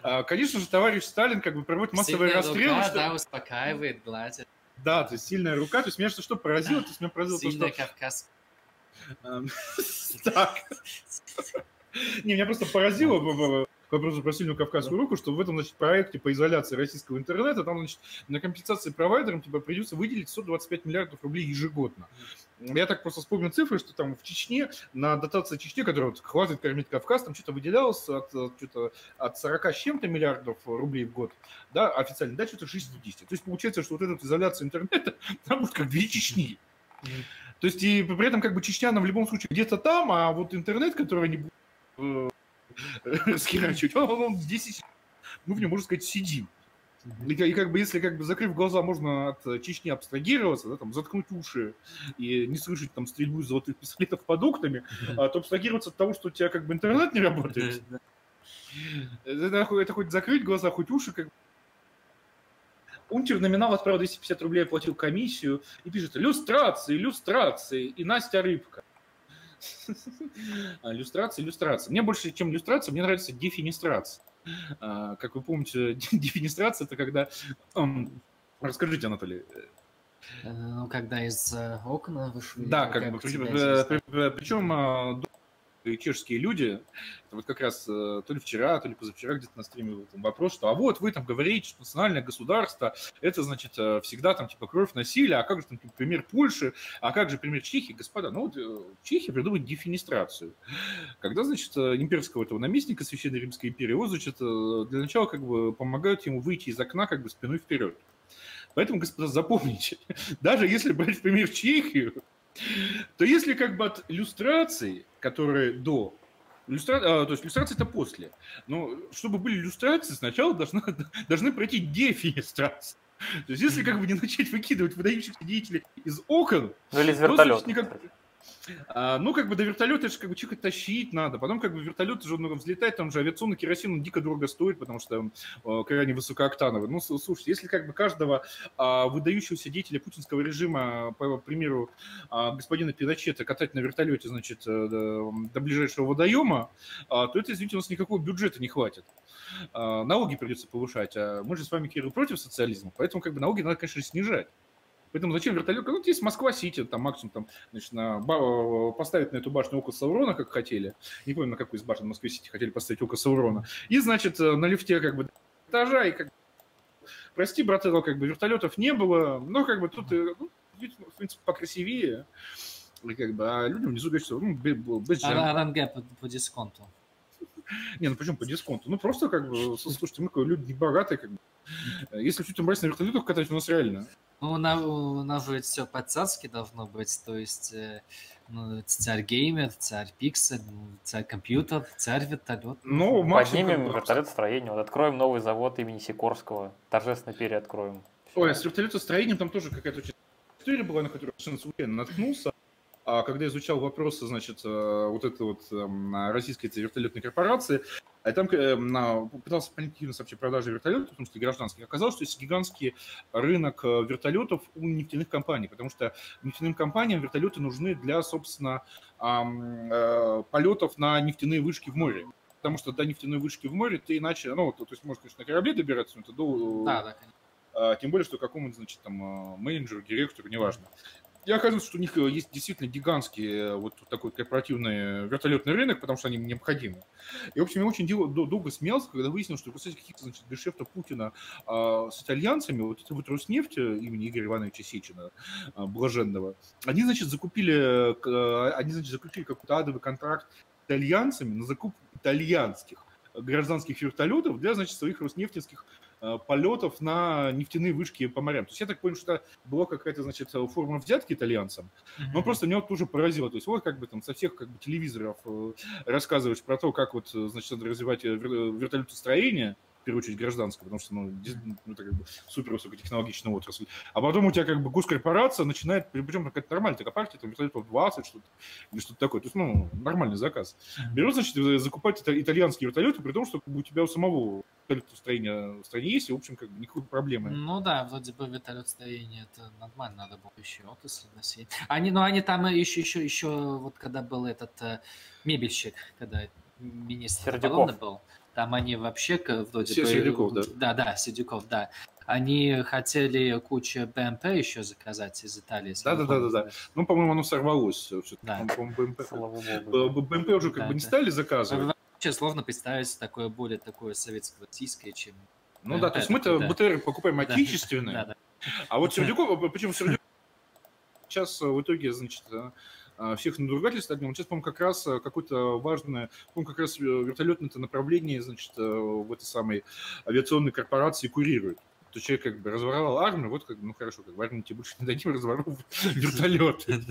А, Конечно же, товарищ Сталин как бы проводит массовые Сильная расстрелы. рука, что- да, успокаивает, гладит. Да, то есть сильная рука. То есть меня что, что поразило? То есть меня поразило то, что... кавказ. Так. Не, меня просто поразило к вопросу про сильную кавказскую руку, что в этом значит, проекте по изоляции российского интернета там значит, на компенсации провайдерам тебе придется выделить 125 миллиардов рублей ежегодно. Я так просто вспомнил цифры, что там в Чечне, на дотации Чечне, которая вот хватит кормить Кавказ, там что-то выделялось от, э, что-то от 40 с чем-то миллиардов рублей в год, да, официально, да, что-то 60. То есть получается, что вот эта изоляция интернета, там будет как две Чечни. То есть и при этом как бы Чечня, она в любом случае где-то там, а вот интернет, который они будут э, расхерачивать, он, он здесь и мы в нем, можно сказать, сидим. И, и как бы если как бы закрыв глаза, можно от э, Чечни абстрагироваться, да, там, заткнуть уши и не слышать там стрельбу из золотых пистолетов под окнами, а, то абстрагироваться от того, что у тебя как бы интернет не работает. Это, хо- это хоть закрыть глаза, хоть уши, как бы. Унтер номинал отправил 250 рублей, оплатил комиссию и пишет «Люстрации, иллюстрации» и Настя Рыбка. А, Иллюстрация, иллюстрация. Мне больше, чем иллюстрация, мне нравится дефинистрация. А, Как вы помните, дефинистрация – это когда... Расскажите, Анатолий. Э, Ну, когда из э, окна вышли. Да, как бы, тебя при- здесь, при- при- причем а, чешские люди, это вот как раз э, то ли вчера, то ли позавчера где-то на стриме был там вопрос, что а вот вы там говорите, что национальное государство, это значит э, всегда там типа кровь насилия, а как же там типа, пример Польши, а как же пример Чехии, господа, ну вот э, Чехия придумает дефинистрацию. Когда, значит, э, имперского этого наместника Священной Римской империи, его, значит, э, для начала как бы помогают ему выйти из окна как бы спиной вперед. Поэтому, господа, запомните, даже если брать в пример Чехию, то если как бы от иллюстраций, которые до, иллюстра... а, то есть иллюстрации это после, но чтобы были иллюстрации, сначала должна, должны пройти дефинистрации. То есть если как бы не начать выкидывать выдающихся деятелей из окон, Ну или из то, вертолета. никак- а, ну, как бы до вертолета же как бы чихать тащить надо. Потом как бы вертолет же ну, взлетает, там же авиационный керосин он дико дорого стоит, потому что он э, крайне высокооктановый. Ну, слушайте, если как бы каждого а, выдающегося деятеля путинского режима, по примеру а, господина Пиночета, катать на вертолете, значит, э, до, до ближайшего водоема, а, то это, извините, у нас никакого бюджета не хватит. А, налоги придется повышать. А мы же с вами, Кирилл, против социализма, поэтому как бы налоги надо, конечно, снижать. Поэтому зачем вертолет? Ну, есть Москва-Сити, там максимум там, значит, на, ба- поставить на эту башню око Саурона, как хотели. Не помню, на какой из башен в Москве-Сити хотели поставить око Саурона. И, значит, э, на лифте как бы этажа, и как прости, брат, этого как бы вертолетов не было, но как бы тут, э, ну, в принципе, покрасивее. И как бы, а людям внизу говорят, что ну, бе- бе- без А- джем. РНГ по, по дисконту. Не, ну почему по дисконту? Ну просто как бы, слушайте, мы люди не богатые, как бы. Если всю эту мразь на вертолетах катать, у нас реально. Ну, у нас, у нас же все по-царски должно быть, то есть э, ну, царь геймер, царь пиксель, ну, царь компьютер, царь вертолет. Ну, Поднимем вертолет строения. Вот откроем новый завод имени Сикорского. Торжественно переоткроем. Всё. Ой, а с вертолетостроением там тоже какая-то очень история была, на которую я совершенно случайно наткнулся. А когда изучал вопросы, значит, э, вот этой вот эм, российской вертолетной корпорации, а там э, на- пытался понять активность вообще продажи вертолетов, в том числе гражданских, оказалось, что есть гигантский рынок э, вертолетов у нефтяных компаний, потому что нефтяным компаниям вертолеты нужны для, собственно, э, полетов на нефтяные вышки в море. Потому что до нефтяной вышки в море ты иначе, ну, то, то есть, можно, конечно, на корабле добираться, но это до, Да, да, конечно. а, тем более, что какому-нибудь, значит, там, менеджеру, директору, неважно. И оказывается, что у них э, есть действительно гигантский э, вот такой корпоративный вертолетный рынок, потому что они им необходимы. И, в общем, я очень долго смеялся, когда выяснил, что после каких-то, значит, гешефта Путина а, с итальянцами, вот это вот Роснефть имени Игоря Ивановича Сечина, а, блаженного, они, значит, закупили, они, значит, заключили какой-то адовый контракт с итальянцами на закуп итальянских гражданских вертолетов для, значит, своих роснефтинских Э, полетов на нефтяные вышки по морям. То есть я так понял, что это была какая-то, значит, форма взятки итальянцам, но просто меня тоже поразило. То есть вот как бы там со всех как бы телевизоров э, рассказываешь про то, как вот, значит, надо развивать вертолетостроение, первую очередь гражданская, потому что ну, ну, это как бы супер высокотехнологичная отрасль. А потом у тебя как бы госкорпорация начинает, причем какая-то нормальная такая партия, там вертолетов 20 что-то, или что-то такое. То есть, ну, нормальный заказ. Берут, значит, закупать итальянские вертолеты, при том, что как бы, у тебя у самого вертолетостроения в стране есть, и, в общем, как бы никакой проблемы. Ну да, вроде бы вертолетостроение это нормально, надо было еще отрасль носить. Они, ну они там еще, еще, еще, вот когда был этот э, мебельщик, когда министр обороны был, там они вообще вроде бы... Сердюков, да. Да, да, Сердюков, да. Они хотели кучу БМП еще заказать из Италии. Да, да, да, да, да. Ну, по-моему, оно сорвалось. Да. БМП, БМП уже как бы не стали заказывать. Вообще сложно представить такое более такое советско-российское, чем ну да, то есть мы-то БТР покупаем отечественные, а вот Сердюков, почему Сердюков сейчас в итоге, значит, а, всех надругательств одним. Сейчас, по-моему, как раз э, какое-то важное, по-моему, как раз э, вертолетное направление, значит, э, в этой самой авиационной корпорации курирует. То человек как бы разворовал армию, вот как ну хорошо, как в армии тебе больше не дадим разворовывать вертолеты.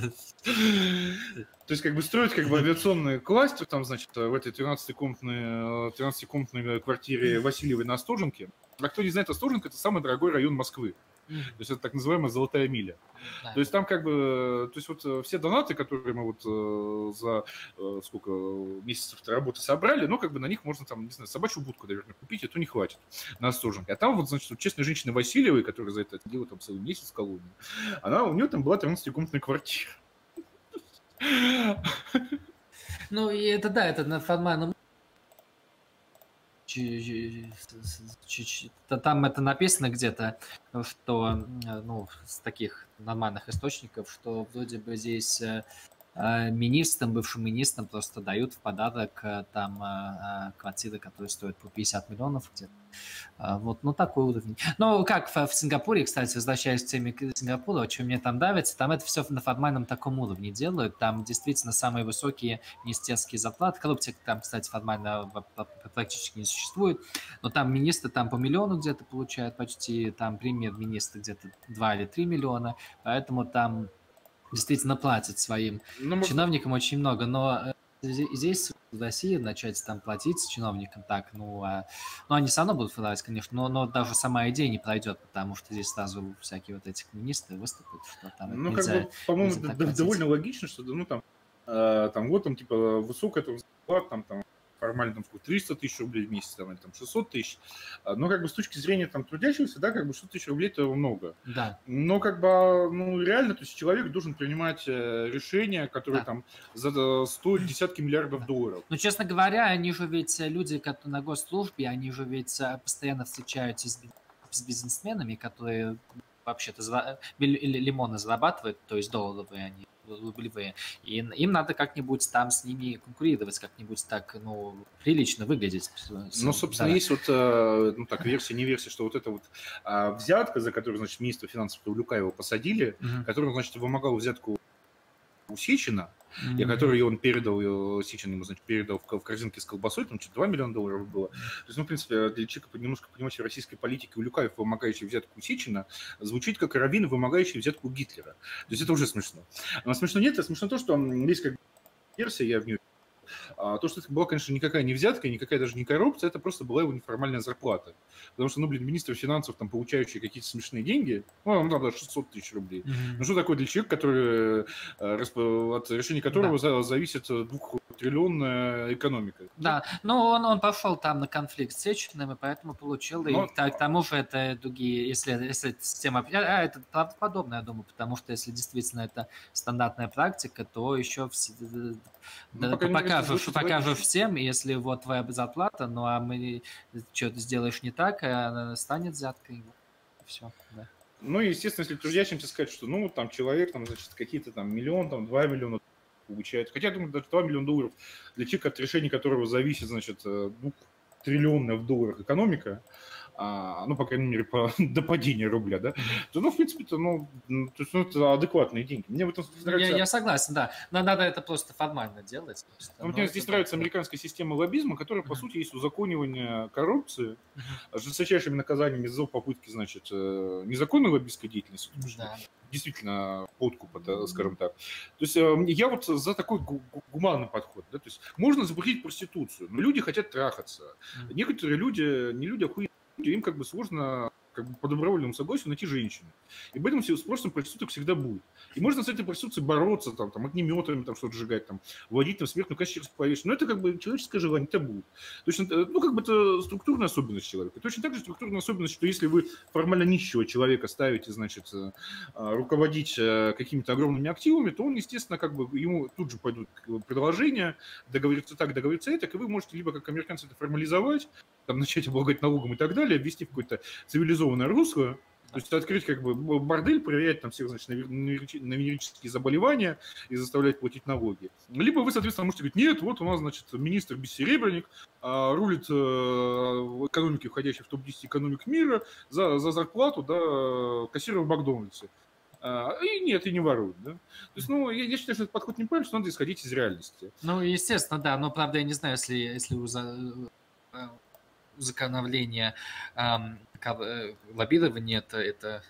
То есть как бы строить как бы авиационный кластер, там, значит, в этой 13-комнатной 13 квартире Васильевой на Остоженке. А кто не знает, Остоженка – это самый дорогой район Москвы. Mm-hmm. То есть это так называемая золотая миля. Да. То есть там как бы, то есть вот э, все донаты, которые мы вот э, за э, сколько месяцев работы собрали, ну как бы на них можно там, не знаю, собачью будку, наверное, купить, и то не хватит на стоженке. А там вот, значит, вот, честная женщина Васильевой, которая за это делала там целый месяц в колонии, она, у нее там была 13-комнатная квартира. Ну, и это да, это на формальном там это написано где-то, что ну, с таких нормальных источников, что вроде бы здесь э, Э, министрам, бывшим министрам просто дают в подарок э, там э, квартиры, которые стоят по 50 миллионов где-то. Вот, ну такой уровень. Ну, как в, в Сингапуре, кстати, возвращаясь к теме Сингапура, что мне там нравится, там это все на формальном таком уровне делают, там действительно самые высокие министерские зарплаты, коррупция там, кстати, формально практически не существует, но там министры там по миллиону где-то получают почти, там премьер-министр где-то 2 или 3 миллиона, поэтому там действительно платят своим ну, чиновникам очень много, но э, здесь в России начать там платить чиновникам так, ну, а, ну они все равно будут продавать, конечно, но, но даже сама идея не пройдет, потому что здесь сразу всякие вот эти коммунисты выступят, что там Ну, нельзя, как бы, по-моему, довольно логично, что, ну, там, э, там вот там, типа, высокая там зарплата, там, там, формально там сколько, 300 тысяч рублей в месяц, там, или там 600 тысяч. А, но как бы с точки зрения там трудящихся, да, как бы 600 тысяч рублей это много. Да. Но как бы, ну реально, то есть человек должен принимать э, решения, которые да. там за, стоят десятки миллиардов долларов. Ну, честно говоря, они же ведь э, люди, которые на госслужбе, они же ведь э, постоянно встречаются с, с бизнесменами, которые вообще-то лимоны зарабатывают, то есть долларовые они рублевые. И им надо как-нибудь там с ними конкурировать, как-нибудь так, ну, прилично выглядеть. Ну, собственно, да. есть вот, э, ну, так, версия, не версия, что вот эта вот а, взятка, за которую, значит, министра финансов Люкаева посадили, угу. которую, значит, вымогал взятку у Сечина, mm-hmm. и который он передал, Сечин ему, значит, передал в, в корзинке с колбасой, там что-то 2 миллиона долларов было. То есть, ну, в принципе, для человека, немножко понимающего российской политики, Улюкаев, вымогающий взятку Сечина, звучит как Равин, вымогающий взятку Гитлера. То есть это уже смешно. Но смешно нет, а смешно то, что есть как версия, я в нее а то, что это была, конечно, никакая не взятка, никакая даже не коррупция, это просто была его неформальная зарплата. Потому что, ну, блин, министр финансов, там, получающий какие-то смешные деньги, ну, ну там, да, 600 тысяч рублей. Mm-hmm. Ну, что такое для человека, который, э, от решения которого да. зависит двухтриллионная экономика? Да, ну, он, он пошел там на конфликт с Сечиным, и поэтому получил, Но... и к, к тому же это другие, если, если система, а, это правдоподобно, я думаю, потому что если действительно это стандартная практика, то еще все, ну, да, покажешь, покажешь всем, если вот твоя зарплата, ну а мы что-то сделаешь не так, а она станет взяткой. Все, да. Ну, и, естественно, если трудящимся сказать, что, ну, там, человек, там, значит, какие-то там миллион, там, два миллиона получает. Хотя, я думаю, даже 2 миллиона долларов для человека, от решения которого зависит, значит, э, ну, триллионная в долларах экономика, а, ну, по крайней мере, по, до падения рубля, да, то, ну, в принципе, это, ну, то есть, ну, это адекватные деньги. Мне в этом нравится... Я, я согласен, да. Но надо это просто формально делать. Просто, ну, мне здесь нравится американская система лоббизма, которая, по сути, есть узаконивание коррупции с жесточайшими наказаниями за попытки, значит, э, незаконной лоббистской деятельности, да. действительно подкуп, это, скажем так. То есть э, я вот за такой гуманный подход, да, то есть можно запретить проституцию, но люди хотят трахаться. Некоторые люди, не люди, а хуй им как бы сложно как бы по добровольному согласию найти женщину. И поэтому спросом проституток всегда будет. И можно с этой проституцией бороться, там, там, огнеметами там, что-то сжигать, там, вводить там, смертную казнь через повешение. Но это как бы человеческое желание, это будет. Точно, э, ну, как бы это структурная особенность человека. Точно так же структурная особенность, что если вы формально нищего человека ставите, значит, э, а, руководить э, какими-то огромными активами, то он, естественно, как бы ему тут же пойдут предложения, договориться так, договориться это, и вы можете либо как американцы это формализовать, там, начать облагать налогом и так далее, ввести в какое-то цивилизованное русло, то есть открыть как бы бордель, проверять там всех, значит, на венерические заболевания и заставлять платить налоги. Либо вы, соответственно, можете говорить, нет, вот у нас, значит, министр бессеребренник, а, рулит э, в экономике, входящей в топ-10 экономик мира, за, за зарплату, да, кассира в Макдональдсе. А, и нет, и не воруют, да. То есть, ну, я, я считаю, что этот подход неправильный, что надо исходить из реальности. Ну, естественно, да, но, правда, я не знаю, если, если у эм, лоббирования, это, это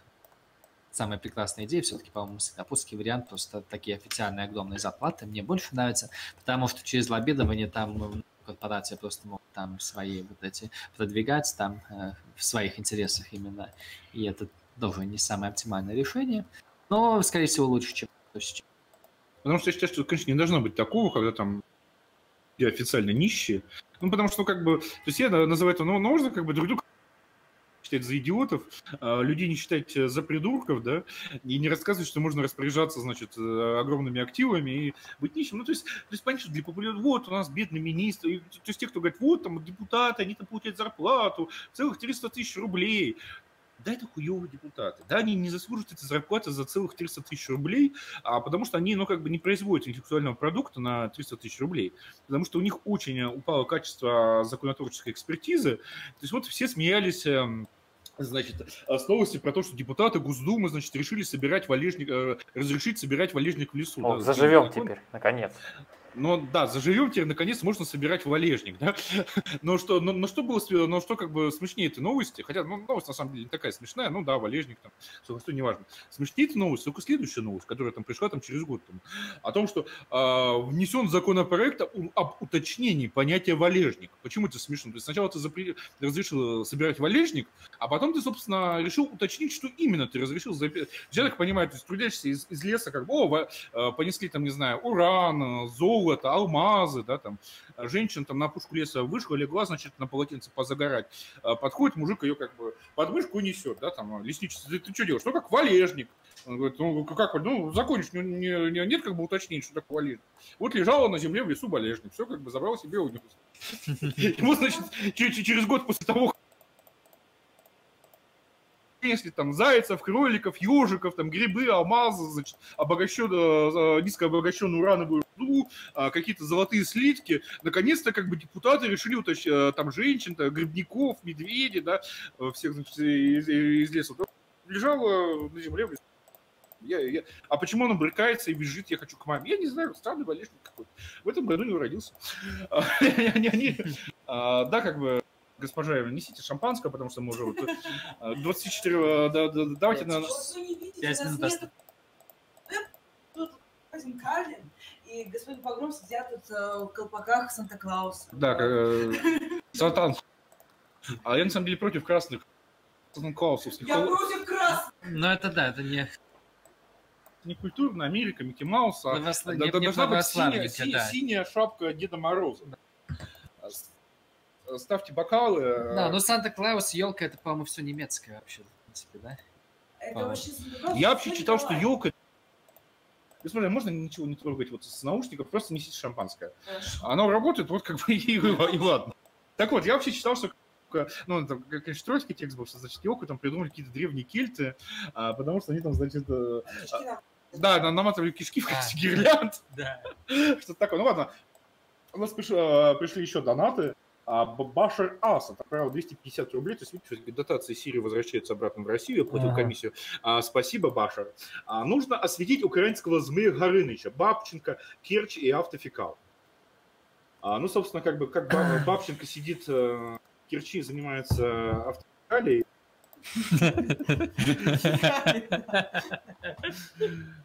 самая прекрасная идея. Все-таки, по-моему, сингапурский вариант, просто такие официальные огромные зарплаты мне больше нравятся, потому что через лоббирование там ну, корпорации просто могут там свои вот эти продвигать там э, в своих интересах именно. И это тоже не самое оптимальное решение, но, скорее всего, лучше, чем сейчас. Потому что я считаю, что, конечно, не должно быть такого, когда там официально нищие, ну, потому что, ну, как бы, то есть я называю это, ну, нужно как бы друг друга считать за идиотов, а людей не считать э, за придурков, да, и не рассказывать, что можно распоряжаться, значит, э, огромными активами и быть нищим. Ну, то есть, то есть что для популярных, вот у нас бедный министр, и, то есть те, кто говорит, вот там депутаты, они там получают зарплату, целых 300 тысяч рублей да, это хуевые депутаты. Да, они не заслужат эти зарплаты за целых 300 тысяч рублей, а потому что они, ну, как бы не производят интеллектуального продукта на 300 тысяч рублей, потому что у них очень упало качество законотворческой экспертизы. То есть вот все смеялись эм, Значит, с новости про то, что депутаты Госдумы, значит, решили собирать валежник, э, разрешить собирать валежник в лесу. О, да, заживем теперь, наконец. Ну да, заживем теперь, наконец можно собирать валежник, да. Но что, но, но что было, но что как бы смешнее этой новости, хотя ну, новость на самом деле не такая смешная, ну да, валежник там, что, что неважно. Смешнее эта новость, только следующая новость, которая там пришла там через год, там, о том, что э, внесен законопроект об уточнении понятия валежник. Почему это смешно? То есть сначала ты запре... разрешил собирать валежник, а потом ты, собственно, решил уточнить, что именно ты разрешил. Я так понимаю, то есть трудящиеся из, из леса, как бы, о, э, понесли там, не знаю, уран, золото, золото, алмазы, да, там, женщина там на пушку леса вышла, легла, значит, на полотенце позагорать, а, подходит мужик, ее как бы под мышку несет, да, там, лесничество, ты, ты что делаешь? Ну, как валежник. Он говорит, ну, как, ну, законишь, ну, не, не, нет как бы уточнения, что такое валежник. Вот лежала на земле в лесу валежник, все как бы забрал себе унес. Ему, значит, через год после того, если там зайцев, кроликов, ежиков, там грибы, алмазы, значит, обогащен, э, низко обогащенную урановую а, какие-то золотые слитки. Наконец-то как бы депутаты решили утащить э, там женщин, там, грибников, медведей, да, э, всех, значит, из, из леса. Лежало на земле в лесу. Я, я... А почему он брыкается и бежит, я хочу к маме? Я не знаю, странный болельщик какой-то. В этом году не уродился. А, да, как бы госпожа несите шампанское, потому что мы уже вот 24... Э, да, да, давайте на... 5 минут осталось. И господин Погром сидят тут э, в колпаках Санта-Клауса. Да, э, Сатан. А я на самом деле против красных Санта-Клаусов. Я против красных! Ну это да, это не... Не культурно, Америка, Микки Мауса. Благослов... Да, не, должна быть синяя, синяя, синяя шапка Деда Мороза ставьте бокалы. Да, но Санта-Клаус, елка, это, по-моему, все немецкое вообще, в принципе, да? Это вообще Я вообще читал, что елка Господи, можно ничего не трогать вот с наушников, просто несите шампанское. Хорошо. Оно работает, вот как бы и, и ладно. Так вот, я вообще читал, что ну, там, конечно, тройский текст был, что, значит, Йоку там придумали какие-то древние кельты, а, потому что они там, значит, э, а, да, на- наматывали кишки в качестве гирлянд, Да. что такое. Ну ладно, у нас приш- пришли еще донаты. А Башар Асад отправил 250 рублей, то есть, видите, дотация Сирии возвращается обратно в Россию, я платил Ага. комиссию. А, спасибо, Башар. А, нужно осветить украинского Змея Горыныча, Бабченко, Керчь и Автофикал. А, ну, собственно, как бы, как Ба- Бабченко сидит э, Керчи, занимается автофикалией,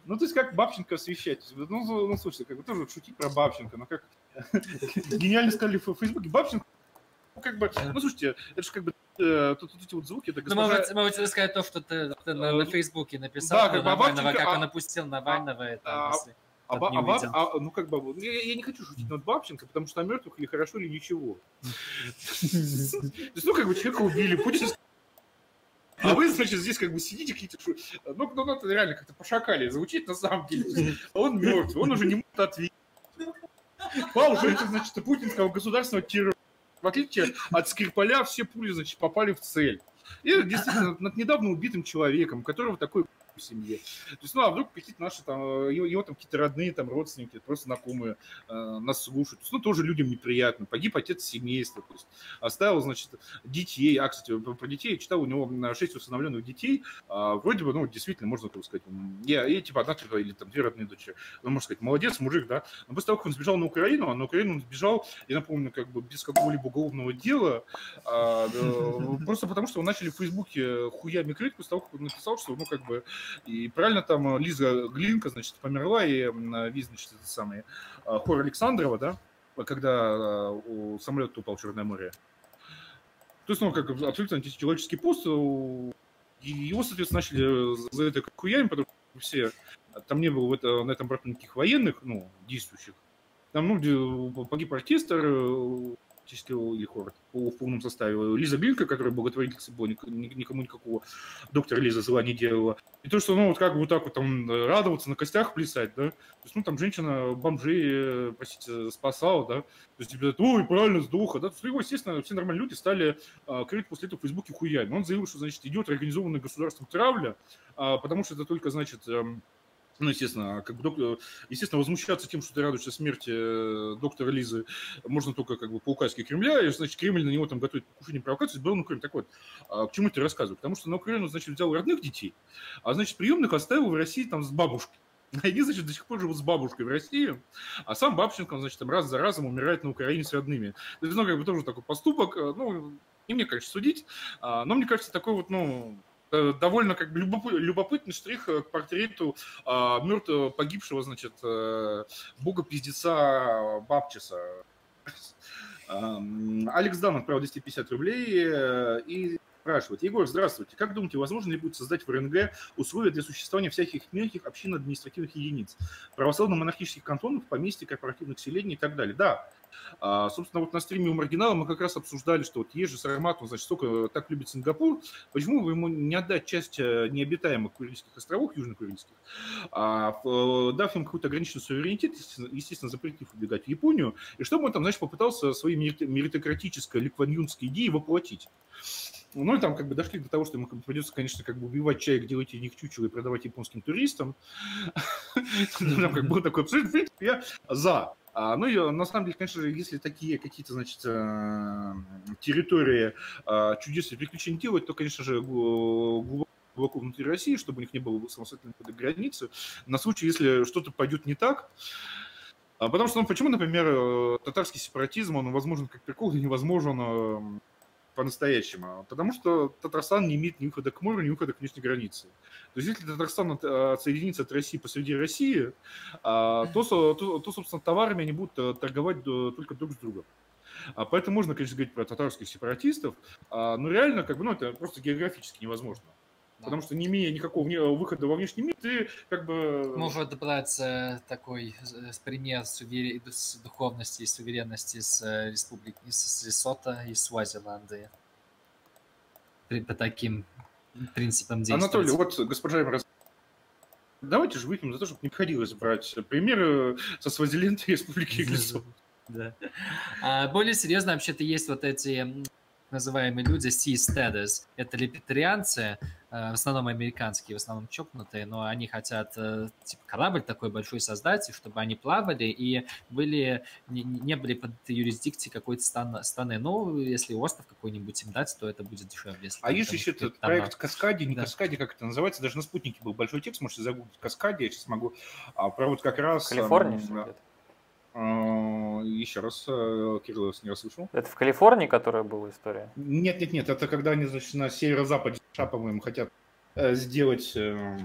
Ну, то есть, как Бабченко освещать? Ну, ну, ну, слушайте, как бы тоже шутить про Бабченко, но как гениально сказали в Фейсбуке, Бабченко, ну, как бы, ну, слушайте, это же как бы, э, тут, тут эти вот звуки, это Ну, госпожа... может, может рассказать то, что ты, ты на, Э, на ну, Фейсбуке написал да, как а Навального, как а- он опустил Навального. это, а- если А, а увидел. а, ну, как бы, я, я не хочу шутить над Бабченко, потому что о мертвых или хорошо, или ничего. Ну, как бы, человека убили, Путин... А вы, значит, здесь как бы сидите какие-то... шу- Ну, ну, это реально как-то пошакали звучит на самом деле. А он мертв, он уже не может ответить. Пал жертва, значит, путинского государственного террора. В отличие от Скрипаля, все пули, значит, попали в цель. И действительно, над недавно убитым человеком, которого такой в семье. То есть, ну, а вдруг какие-то наши там, э, его, его там какие-то родные, там, родственники, просто знакомые э, нас слушают. То есть, ну, тоже людям неприятно. Погиб отец семейства, то есть, оставил, значит, детей. А, кстати, про детей я читал, у него на 6 усыновленных детей. А, вроде бы, ну, действительно, можно так сказать, я, и, типа, одна или там две родные дочери. Ну, можно сказать, молодец, мужик, да. Но после того, как он сбежал на Украину, а на Украину он сбежал, я напомню, как бы без какого-либо уголовного дела, а, да, просто потому что его начали в Фейсбуке хуями крыть после того, как он написал, что, ну, как бы, и правильно там э, Лиза Глинка, значит, померла, и виз, значит, это самый э, хор Александрова, да, когда э, у самолета упал в Черное море. То есть, ну, как абсолютно античеловеческий пост, и его, соответственно, начали за это как хуями, потому что все, там не было в это, на этом браке никаких военных, ну, действующих. Там, ну, погиб оркестр, или хор в полном составе. Лиза Глинка, которая благотворительница была, ник- ни- никому никакого доктора Лиза зла не делала. И то, что, ну, вот как бы вот так вот там радоваться, на костях плясать, да. То есть, ну, там женщина бомжей, э, простите, спасала, да. То есть, тебе ой, правильно, сдоха, да. То есть, его, естественно, все нормальные люди стали а, крыть после этого в Фейсбуке хуями. Он заявил, что, значит, идет организованная государством травля, а, потому что это только, значит, эм, ну, естественно, как бы, док- естественно, возмущаться тем, что ты радуешься смерти э, доктора Лизы, можно только как бы по указке Кремля, и, значит, Кремль на него там готовит покушение провокацию, был на Украину. Так вот, а к чему это рассказываю? Потому что на Украину, значит, взял родных детей, а, значит, приемных оставил в России там с бабушкой. Они, значит, до сих пор живут с бабушкой в России, а сам Бабченко, значит, там раз за разом умирает на Украине с родными. То есть, ну, как бы тоже такой поступок, э, ну, не мне, конечно, судить, а, но мне кажется, такой вот, ну, довольно как бы любопы- любопытный штрих э, к портрету мертвого погибшего, значит, э, бога-пиздеца Бабчиса. Ам, Алекс Дан отправил 250 рублей э, и спрашивает. Егор, здравствуйте. Как думаете, возможно ли будет создать в РНГ условия для существования всяких мелких общинно-административных единиц, православно-монархических кантонов, поместьй, корпоративных селений и так далее? Да. А, собственно, вот на стриме у Маргинала мы как раз обсуждали, что вот Ежи Сармат, он, значит, столько так любит Сингапур, почему бы ему не отдать часть э, необитаемых Курильских островов, южно-курильских, а, э, дав им какой-то ограниченный суверенитет, естественно, запретив убегать в Японию, и чтобы он там, значит, попытался свои мерит- меритократические ликваньюнские идеи воплотить. Ну и там как бы дошли до того, что ему придется, конечно, как бы убивать чаек, делать из них чучело и продавать японским туристам. Там как был такой абсолютно, в принципе, я за. А, ну и на самом деле, конечно же, если такие какие-то, значит, э, территории э, чудес и приключений делать, то, конечно же, глу- глубоко внутри России, чтобы у них не было самостоятельной границы, на случай, если что-то пойдет не так. А Потому что, ну, почему, например, э, татарский сепаратизм, он возможен как прикол, и невозможен э, по-настоящему? Потому что Татарстан не имеет ни выхода к морю, ни выхода к внешней границе. То есть, если Татарстан э, отсоединится от России посреди России, а, то, то, то, собственно, товарами они будут э, торговать э, только друг с другом. А Поэтому можно, конечно, говорить про татарских сепаратистов, а, но реально, как бы, ну, это просто географически невозможно. Потому что не имея никакого выхода во внешний мир, ты как бы... Может брать э, такой э, пример с духовности и суверенности с э, республик из с Лесота и Свазиленды. При- По таким принципам действовать. Анатолий, вот госпожа раз- Давайте же выпьем за то, чтобы не приходилось брать примеры со Свазиленда и Республики Лесот. Да. А, более серьезно, вообще-то есть вот эти называемые люди seasteaders. Это либертарианцы, э, в основном американские, в основном чокнутые, но они хотят э, типа, корабль такой большой создать, чтобы они плавали и были, не, не были под юрисдикцией какой-то страны, страны. Ну, если остров какой-нибудь им дать, то это будет дешевле. Если А есть еще этот там, проект Каскади, не Да. Каскади, как это называется, даже на спутнике был большой текст, можете загуглить Каскади, я сейчас могу, а, про вот как раз... Где-то? а, Еще раз, э, Кирилл, я вас не расслышал. Это в Калифорнии, которая была история? Нет, нет, нет, это когда они, значит, на северо-западе США, по-моему, хотят э, сделать... э,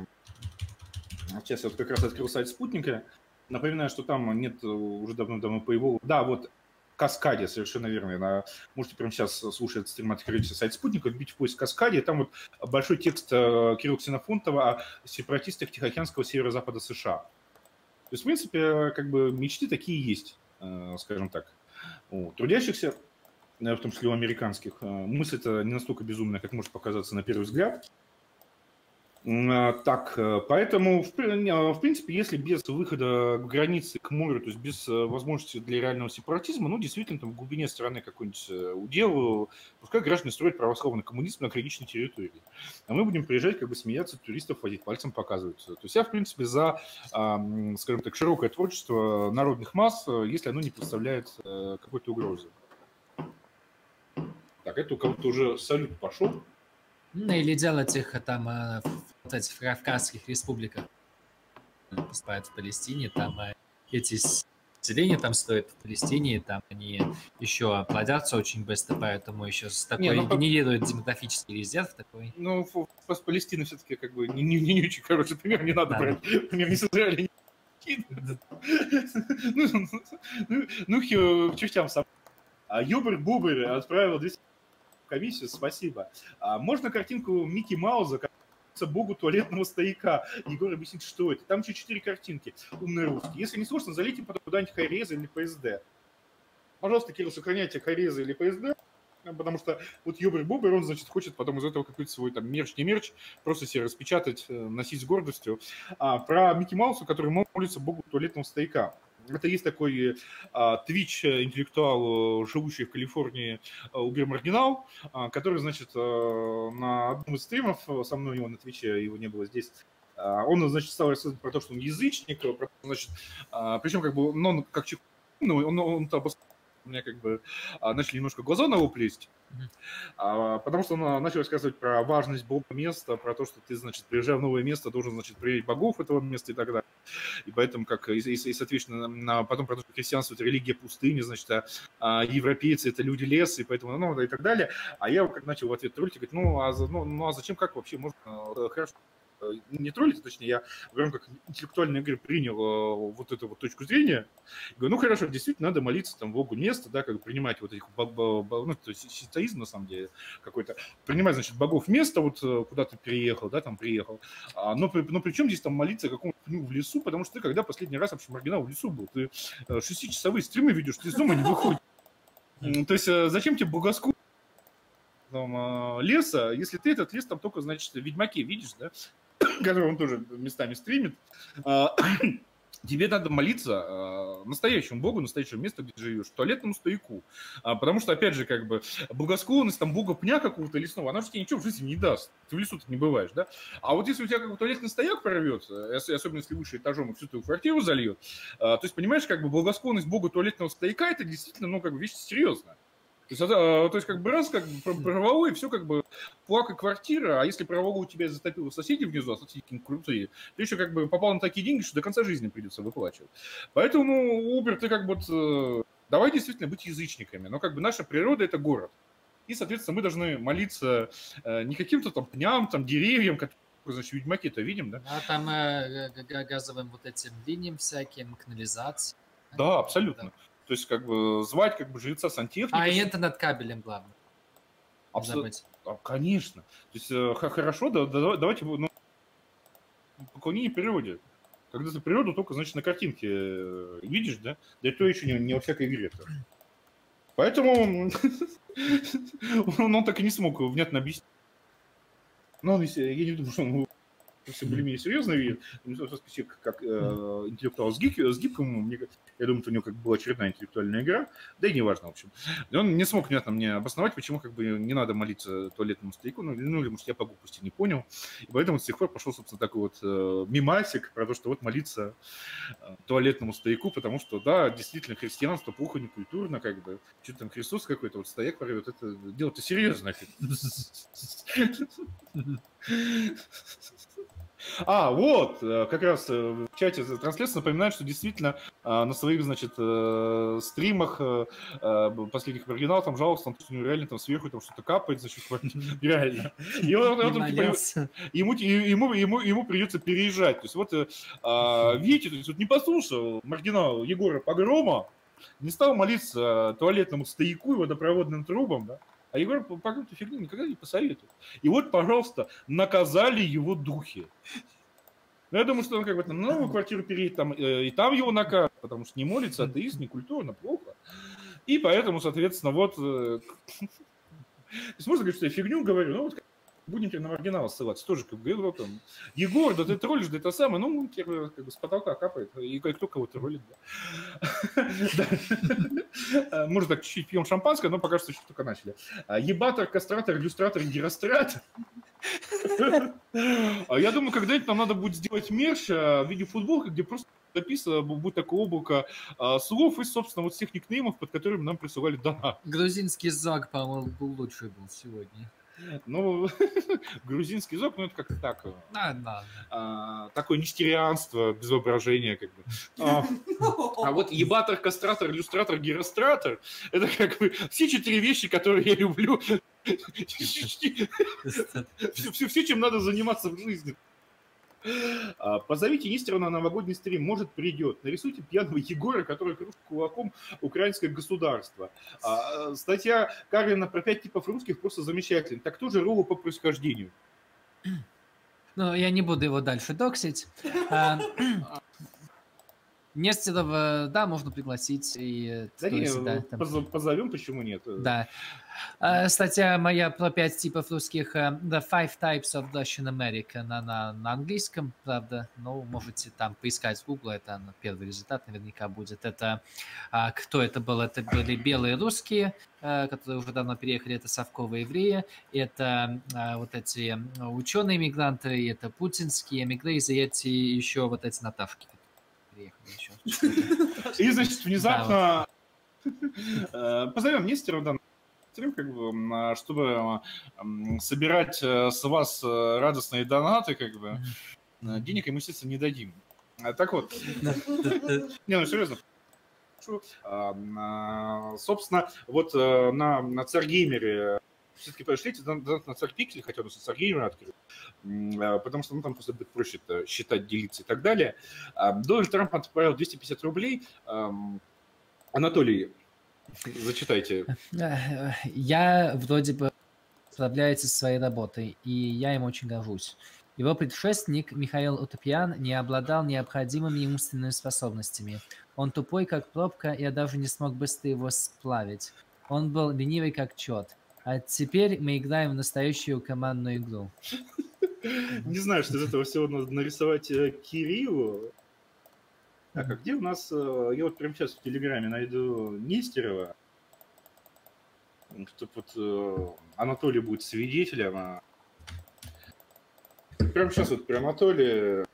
Сейчас я вот как раз открыл сайт спутника. Напоминаю, что там нет э, уже давно-давно по его... Да, вот Каскаде, совершенно верно. На- Можете прямо сейчас слушать стрим, открыть сайт спутника, вбить в поиск Каскаде. Там вот большой текст э, Кирилла Ксенофонтова о сепаратистах Тихоокеанского северо-запада США. То есть, в принципе, э, как бы мечты такие есть, э, скажем так. У трудящихся, э, в том числе у американских, э, мысль-то не настолько безумная, как может показаться на первый взгляд. А, Так, э, поэтому, а, в принципе, если без выхода к границе, к морю, то есть без э, возможности для реального сепаратизма, ну, действительно, там в глубине страны какой-нибудь э, удел, пускай граждане строят православный коммунизм на ограниченной территории. А мы будем приезжать, как бы смеяться, туристов водить, пальцем показывать. То есть я, в принципе, за, а, скажем так, широкое творчество народных масс, э, если оно не представляет э, какой-то угрозы. Так, это у кого-то уже салют пошел. Ну, или делать их э, там э, в вот этих кавказских республиках. Поступают в Палестине, там э, эти селения там стоят в Палестине, там они еще плодятся очень быстро, поэтому еще с такой ну, по- генерирует демографический резерв такой. Ну, с Палестины все-таки как бы не, не, не очень хороший пример, не надо Да. брать пример не с Израиля, не Ну, ну, ну, хи- к чертям сам. А Юбер Бубер отправил 200 в комиссию, спасибо. А можно картинку Микки Мауза, богу туалетного стояка. Егор объяснит, что это. Там еще четыре картинки. Умные русские. Если не сложно, залейте потом куда-нибудь Хайреза или PSD. Пожалуйста, Кирилл, сохраняйте Хайреза или PSD, потому что вот Юбер Бубер, он, значит, хочет потом из этого какой-то свой там мерч, не мерч, просто себе распечатать, э, носить с гордостью. А, про Микки Мауса, который молится богу туалетного стояка. Это есть такой а, твич-интеллектуал, э, живущий в Калифорнии, э, Убер Маргинал, а, который, значит, э, на одном из стримов, э, со мной у него на твиче, его не было здесь, а, он, значит, стал рассказывать про то, что он язычник, э, про, значит, причем как бы, ну, он как человек, ну, он, он, там у меня как бы а, начали немножко глаза на лезть, Мгм. а, потому что он а, начал рассказывать про важность Бога места, про то, что ты, значит, приезжая в новое место, должен, значит, проверить богов этого места и так далее. И поэтому, как, и, и- соответственно, на- потом про то, что христианство – это религия пустыни, значит, а, а европейцы – это люди леса, и поэтому, ну, и так далее. А я как начал в ответ троллить, говорит, ну, а, ну, ну, а зачем, как вообще можно, э, хорошо, не троллить, точнее, я в рамках интеллектуальной игры принял э, вот эту вот точку зрения, Говорю, ну хорошо, действительно, надо молиться там Богу места, да, как принимать вот этих, ну, то есть ситаизм, на самом деле, какой-то, принимать, значит, богов места, вот э, куда ты переехал, да, там приехал, а, но, при, но при чем здесь там молиться какому-то пню в лесу, потому что ты когда последний раз вообще маргинал в лесу был, ты э, шестичасовые стримы видишь, ты из дома не выходишь. То есть э, зачем тебе богоску там, э, леса, если ты этот лес там только, значит, в Ведьмаке видишь, да, который он тоже местами стримит, А, тебе надо молиться э, настоящему богу, настоящему месту, где живешь, туалетному стояку. А, потому что, опять же, как бы, благосклонность там бога пня какого-то лесного, она же тебе ничего в жизни не даст. Ты в лесу не бываешь, да? А вот если у тебя какой-то туалетный стояк прорвется, особенно если выше этажом и всю твою квартиру зальет, а, то есть, понимаешь, как бы благосклонность богу туалетного стояка, это действительно, ну, как бы, вещь серьезная. То есть, это, а, то есть, как бы раз, как бы, про- прорвало, и все, как бы, плакай квартира, а если прорвало у тебя затопило соседи внизу, а соседи какие-нибудь крутые, ты еще как бы попал на такие деньги, что до конца жизни придется выплачивать. Поэтому, ну, Uber, ты как бы, э, давай действительно быть язычниками, но как бы наша природа – это город. И, соответственно, мы должны молиться э, не каким-то там пням, там, деревьям, которые, значит, ведьмаки это видим, да? А там э, газовым вот этим линиям всяким, канализации. Да, абсолютно. То есть, как бы, звать, как бы, жреца сантехника. А и интернет кабелем, главное. Не Абсо- забыть. А, Конечно. То есть, э, хорошо, да, да, давайте, ну, поклонение природе. Когда ты природу только, значит, на картинке э, видишь, да? Да и то еще не, не во всякой игре. -то. Поэтому он, он так и не смог внятно объяснить. Но он, если- я не думаю, что он все более-менее серьезно видит. Человек как э, интеллектуал с, гиб, с гибким умом, мне, я думаю, у него как бы была очередная интеллектуальная игра, да и неважно, в общем. И он не смог внятно мне обосновать, почему как бы не надо молиться туалетному стояку, ну, ну или, может, я по глупости не понял. И поэтому с тех пор пошел, собственно, такой вот э, мимасик про то, что вот молиться э, туалетному стояку, потому что, да, действительно, христианство плохо, не культурно, как бы. Что там Христос какой-то, вот стояк порвет, это дело-то серьезно. А, вот, э, как раз э, в чате трансляции напоминают, что действительно э, на своих, значит, стримах последних оригиналов там жаловался, там, что реально там сверху там что-то капает, значит, реально. И он, он, он, типа, ему, ему, ему, ему придется переезжать. То есть вот, видите, то есть вот не послушал маргинал Егора Погрома, не стал молиться туалетному стояку и водопроводным трубам, да, а Егор по какой-то фигне никогда не посоветует. И вот, пожалуйста, наказали его духи. Ну, я думаю, что он как бы на новую квартиру переедет, там, э, и там его накажут, потому что не молится, атеист, не культурно, плохо. И поэтому, соответственно, вот... Э, то есть можно говорить, что я фигню говорю, но вот будем теперь на маргинал ссылаться, тоже как бы, вот там, Егор, да ты троллишь, да это самое, ну, как бы с потолка капает, и кто кого-то ролит, да. Может, так чуть-чуть пьем шампанское, но пока что еще только начали. Ебатор, кастратор, иллюстратор, гиростратор. А я думаю, когда-нибудь нам надо будет сделать мерч а, в виде футболки, где просто написано будет такое облако слов из, собственно, вот всех никнеймов, под которыми нам присылали донат. Грузинский заг, по-моему, был лучший был сегодня. Ну, грузинский язык, ну, это как-то так. Э, да, да. А, такое нестерианство, без воображения, как бы. А, а вот ебатор, кастратор, иллюстратор, гиростратор, это как бы все четыре вещи, которые я люблю. Все, все, чем надо заниматься в жизни. А, позовите Нестерова на новогодний стрим, может придет. Нарисуйте пьяного Егора, который кружит кулаком украинское государство. А, статья Карина про пять типов русских просто замечательная. Так тоже Роллу по происхождению. Ну, я не буду его дальше доксить. А, Нестерова, да, можно пригласить. И, да не, да, там... позовем, почему нет? Да. Uh, статья моя про пять типов русских uh, The Five Types of Russian America на, на, английском, правда. Ну, можете там поискать в Google, это первый результат наверняка будет. Это uh, кто это был? Это были белые русские, которые уже давно переехали, это совковые евреи, это вот эти ученые-мигранты, это путинские эмигры, и эти еще вот эти Наташки, приехали еще. И, значит, внезапно э, позовем Нестерова, да, стрим, как бы, чтобы собирать э, с вас э, радостные донаты, как бы. Денег ему, естественно, не дадим. Так вот. Не, ну серьезно. Собственно, вот на, на Царгеймере все-таки пошлите на царь пиксель, хотя он царь геймер открыл, а, потому что ну, там просто будет проще считать, делиться и так далее. А, Дональд Трамп отправил 250 рублей. Анатолий, зачитайте. Я вроде бы справляется со своей работой, и я им очень горжусь. Его предшественник Михаил Утопьян не обладал необходимыми умственными способностями. Он тупой, как пробка, я даже не смог быстро его сплавить. Он был ленивый, как чет. А теперь мы играем в настоящую командную игру. Не знаю, что из этого всего надо нарисовать э, Кириллу. Так, а где у нас... Э, я вот прямо сейчас в Телеграме найду Нестерова, чтобы вот э, Анатолий будет свидетелем. А прямо сейчас вот прям Анатолий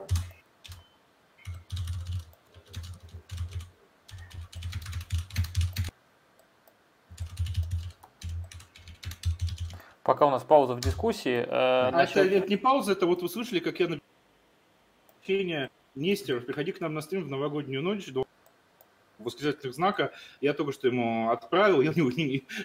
пока у нас пауза в дискуссии. Э, а насчет... это не пауза, это вот вы слышали, как я написал Нестеров, приходи к нам на стрим в новогоднюю ночь до восклицательных знака. Я только что ему отправил. Я у него,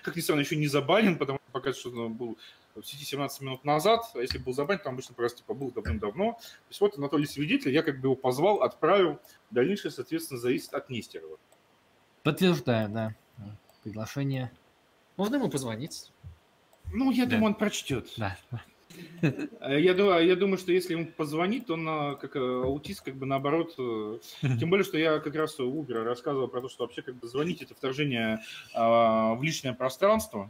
как ни странно, еще не забанен, потому что пока что он был в сети 17 минут назад. А если был забанен, там обычно просто типа был давным-давно. То есть вот Анатолий Свидетель, я как бы его позвал, отправил. Дальнейшее, соответственно, зависит от Нестерова. Подтверждаю, да. Приглашение. Можно ему позвонить? Ну, я да. думаю, он прочтет. Да. Э, я думаю, я думаю, что если ему позвонит, он э, как э, аутист, как бы наоборот. Тем более, что я как раз у Uber рассказывал про то, что вообще как бы звонить это вторжение в личное пространство.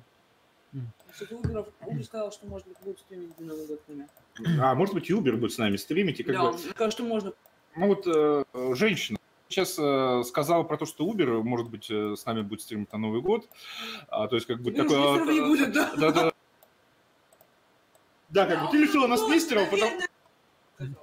Кстати, Uber, Uber сказал, что, может быть, будут стримить на Новый год с. А может быть, и Uber будет с нами стримить. И как Да, бы, он сказал, что можно. ну вот э, женщина сейчас э, сказала про то, что Uber, может быть, э, с нами будет стримить на Новый год. А, то есть как бы Ну, такое... Не будет, да? Да, да. Да, как бы ты лишила нас мистеров, потому... Наверное.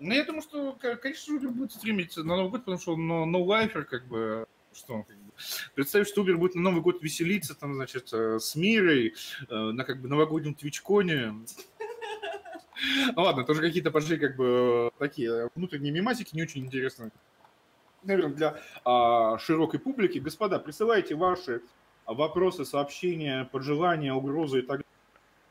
Ну, я думаю, что, конечно, Uber будет стримить на Новый год, потому что он lifer, как бы, что он, как бы. Представь, что Uber будет на Новый год веселиться, там, значит, э, с Мирой, э, на, как бы, новогоднем твичконе. Ну, ладно, тоже какие-то пошли, как бы, такие внутренние мемасики, не очень интересные. Наверное, для а, широкой публики. Господа, присылайте ваши вопросы, сообщения, пожелания, угрозы и так далее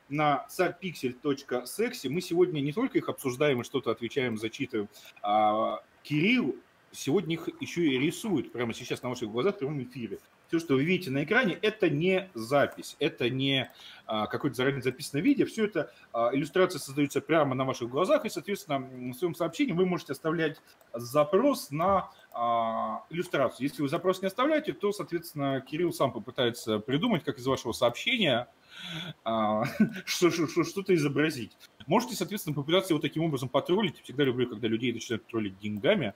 на sarpixel.sexy. Мы сегодня не только их обсуждаем и что-то отвечаем, зачитываем, а Кирилл сегодня их еще и рисует прямо сейчас на ваших глазах в прямом эфире. Все, что вы видите на экране, это не запись, это не а, какое-то заранее записанное видео. Все это а, иллюстрация создается прямо на ваших глазах, и, соответственно, в своем сообщении вы можете оставлять запрос на а, иллюстрацию. Если вы запрос не оставляете, то, соответственно, Кирилл сам попытается придумать, как из вашего сообщения что- что- что- что-то изобразить. Можете, соответственно, попытаться его таким образом потроллить. Всегда люблю, когда людей начинают троллить деньгами.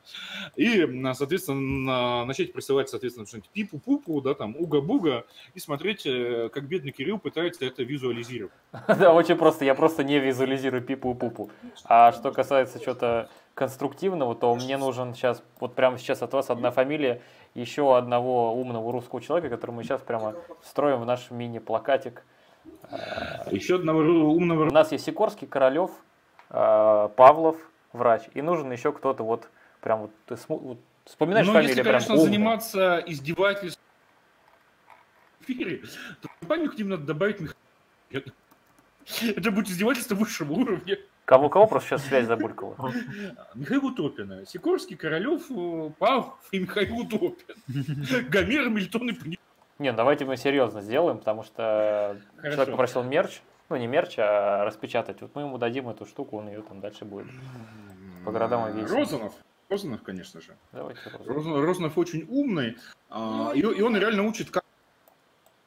И, соответственно, на- начать присылать, соответственно, что-нибудь пипу-пупу, да, там, уга-буга, и смотреть, э, как бедный Кирилл пытается это визуализировать. Да, очень просто. Я просто не визуализирую пипу-пупу. А что касается чего-то конструктивного, то мне нужен сейчас, вот прямо сейчас от вас одна фамилия еще одного умного русского человека, который мы сейчас прямо встроим в наш мини-плакатик. Еще одного умного У нас есть Сикорский, Королев, э, Павлов, врач. И нужен еще кто-то вот прям вот, ты вспоминаешь Но фамилию если, прям конечно, умный. заниматься издевательством в эфире, то компанию к ним надо добавить Михаила. Это будет издевательство высшего уровня. Кого, кого просто сейчас связь забулькала? Михаил Утопина. Сикорский, Королев, э, Павлов и Михаил Утопин. Гомер, Мильтон и Пни. Не, ну давайте мы серьезно сделаем, потому что человек Хорошо. попросил мерч, ну не мерч, а распечатать. Вот мы ему дадим эту штуку, он ее там дальше будет. По городам и. Розанов. Розанов, конечно же. Давайте. Розанов, Розанов очень умный, а, и, и он реально учит, как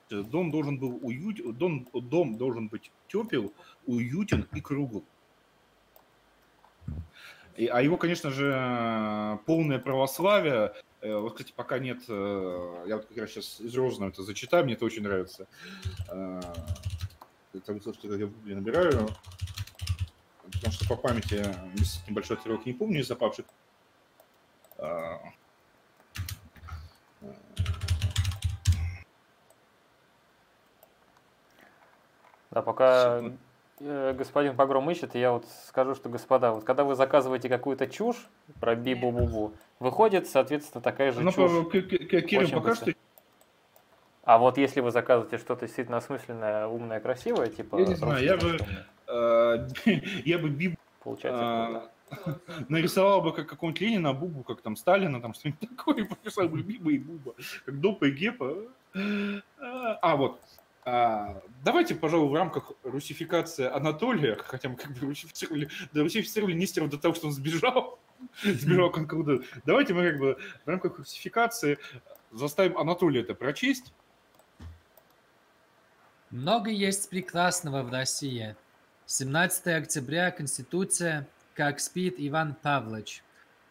дом должен был уют, дом, дом должен быть тепел, уютен и кругл. И- а его, конечно же, полное православие. Э, Вот, кстати, пока нет, э, я вот как раз сейчас из Розанова это зачитаю, мне это очень нравится. Э, Это слышите, как я в гугле набираю, потому что по памяти небольшой отрывок не помню из запавших. Да, пока господин Погром ищет, я вот скажу, что, господа, вот когда вы заказываете какую-то чушь про бибу-бубу, выходит, соответственно, такая же Ну, чушь. Кирилл, пока что А вот если вы заказываете что-то действительно осмысленное, умное, красивое, типа... Я не знаю, я бы- э, я бы Бибу Получается, а, нарисовал бы как какого-нибудь Ленина, Бубу, как там Сталина, там что-нибудь такое, написал бы Биба и Буба, как Допа и Гепа. А, вот. А, Давайте, пожалуй, в рамках русификации Анатолия, хотя мы как бы русифицировали, да, русифицировали Нестерова до того, что он сбежал, сбежал к Анкалуду. Давайте мы как бы в рамках русификации заставим Анатолия это прочесть. Много есть прекрасного в России. 17 октября Конституция, как спит Иван Павлович.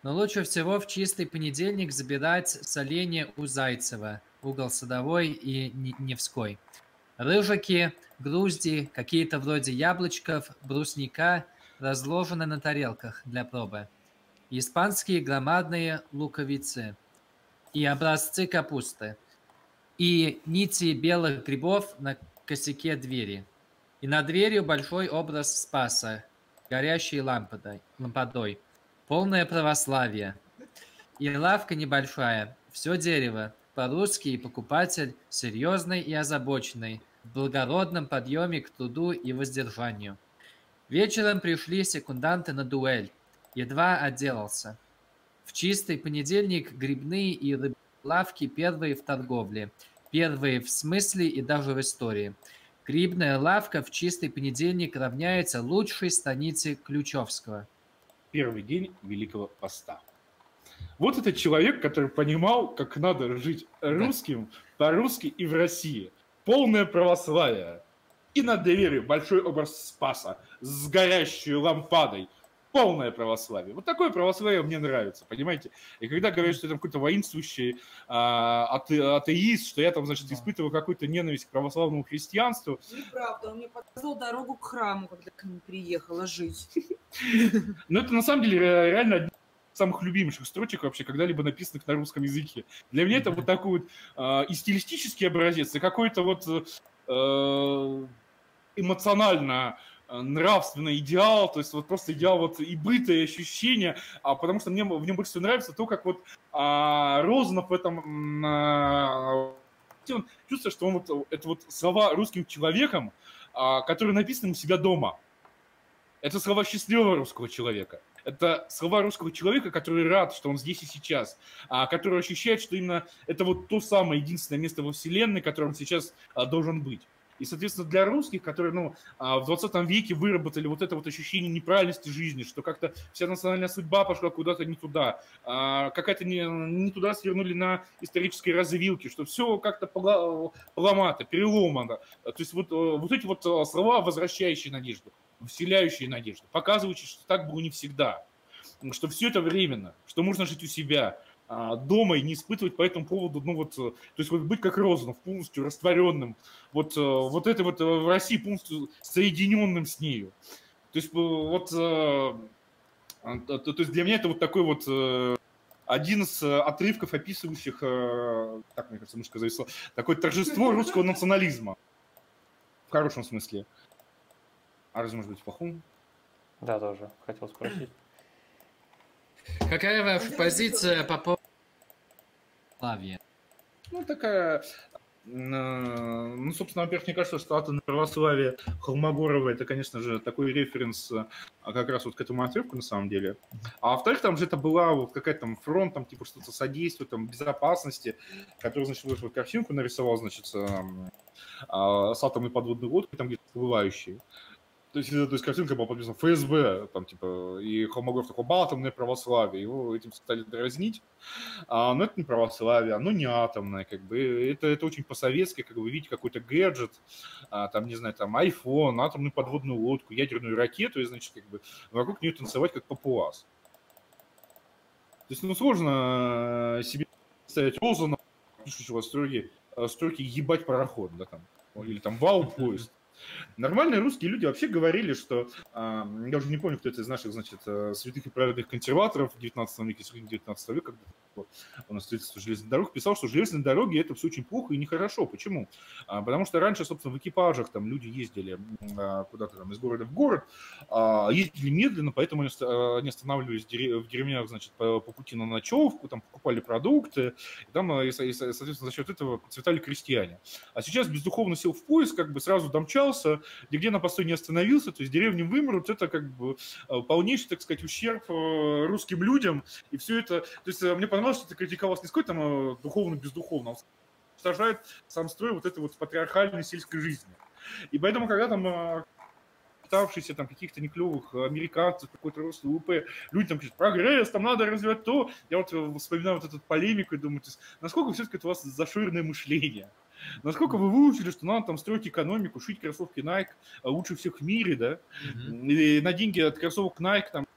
Но лучше всего в чистый понедельник забирать соленье у Зайцева, угол Садовой и Не- Невской. Рыжики, грузди, какие-то вроде яблочков, брусника разложены на тарелках для пробы. Испанские громадные луковицы и образцы капусты. И нити белых грибов на косяке двери. И над дверью большой образ Спаса, горящий лампадой, лампадой. Полное православие. И лавка небольшая, все дерево. По-русски и покупатель серьезный и озабоченный, в благородном подъеме к труду и воздержанию. Вечером пришли секунданты на дуэль. Едва отделался. В чистый понедельник грибные и рыбные лавки первые в торговле. Первые в смысле и даже в истории. Грибная лавка в чистый понедельник равняется лучшей станице Ключевского. первый день Великого Поста. Вот этот человек, который понимал, как надо жить русским, по-русски и в России. полное православие. И на двери большой образ Спаса с горящей лампадой. Полное православие. Вот такое православие мне нравится, понимаете? И когда говорят, что я там какой-то воинствующий а, ате, атеист, что я там, значит, испытываю какую-то ненависть к православному христианству. Неправда, он мне показал дорогу к храму, когда к ним приехала жить. Но это на самом деле реально одни из самых любимых строчек вообще когда-либо написанных на русском языке. Для меня это вот такой вот э, и стилистический образец, и какой-то вот э, эмоционально нравственный идеал, то есть вот просто идеал вот и быта, и ощущения, а потому что мне в нем больше всего нравится то, как вот а, Розанов в этом а, он чувствует, что он вот, это вот слова русским человеком, а, которые написаны у себя дома. Это слова счастливого русского человека. Это слова русского человека, который рад, что он здесь и сейчас, а, который ощущает, что именно это вот то самое единственное место во Вселенной, которое он сейчас а, должен быть. И, соответственно, для русских, которые ну, а, в 20 веке выработали вот это вот ощущение неправильности жизни, что как-то вся национальная судьба пошла куда-то не туда, а, какая-то не, не туда свернули на исторической развилке, что все как-то поломато, переломано. То есть вот, э, вот эти вот э, слова, возвращающие надежду, вселяющие надежду, показывающие, что так было не всегда, что все это временно, что можно жить у себя, дома и не испытывать по этому поводу, ну вот, э, то есть вот быть как Розанов, полностью растворенным, вот, э, вот это вот э, в России полностью соединенным с нею. То есть вот, то, то есть для меня это вот такой вот один из отрывков, описывающих, так, мне кажется, мышка зависла, такое торжество русского национализма. В хорошем смысле. А разве может быть в плохом? Да, тоже хотел спросить. Какая ваша позиция по поводу православия? Ну, такая... Ну, собственно, во-первых, мне кажется, что атомное православие Холмогорова это, конечно же, такой референс а, как раз вот к этому отрывку на самом деле. А во-вторых, там же это была вот какая-то там фронт, там типа что-то содействует, там безопасности, который, значит, вот картинку нарисовал, значит, с, а, с атомной подводной лодкой, там где-то всплывающей. То есть, то есть картинка была подписана ФСБ, там, типа, и Холмогоров такой, атомное православие, его этим стали дразнить. А, но это не православие, оно не атомное, как бы, это, это очень по-советски, как вы видите, какой-то гаджет, а, там, не знаю, там, iPhone, атомную подводную лодку, ядерную ракету, и, значит, как бы, вокруг нее танцевать, как папуас. То есть, ну, сложно э, себе представить Розана, пишущего строки, строки ебать пароход, да, там, или там вау-поезд. Нормальные русские люди вообще говорили, что, а, я уже не помню, кто это из наших, значит, э, святых и праведных консерваторов в 19 веке, 19 века, у нас строительство железных дорог, писал, что железные дороги это все очень плохо и нехорошо. Почему? А, потому что раньше, собственно, в экипажах там люди ездили а, куда-то там из города в город, ездили медленно, поэтому они останавливались в деревнях, значит, по, пути на ночевку, там покупали продукты, и там, и, соответственно, за счет этого процветали крестьяне. А сейчас бездуховно сел в поезд, как бы сразу домчался, нигде на постой не остановился, то есть деревни вымрут, это как бы полнейший, так сказать, ущерб э, русским людям, и все это, то есть мне понравилось, что это критиковалось не сколько там духовно-бездуховно, а уничтожает сам строй вот этой вот патриархальной сельской жизни. И поэтому, когда там пытавшиеся там каких-то неклевых американцев, какой-то рост УП, люди там пишут, прогресс, там надо развивать то. Я вот вспоминаю вот эту полемику и думаю, насколько все-таки это у вас зашоренное мышление? Насколько вы выучили, что надо там строить экономику, шить кроссовки Nike лучше всех в мире, да? Mm-hmm. И на деньги от кроссовок Nike там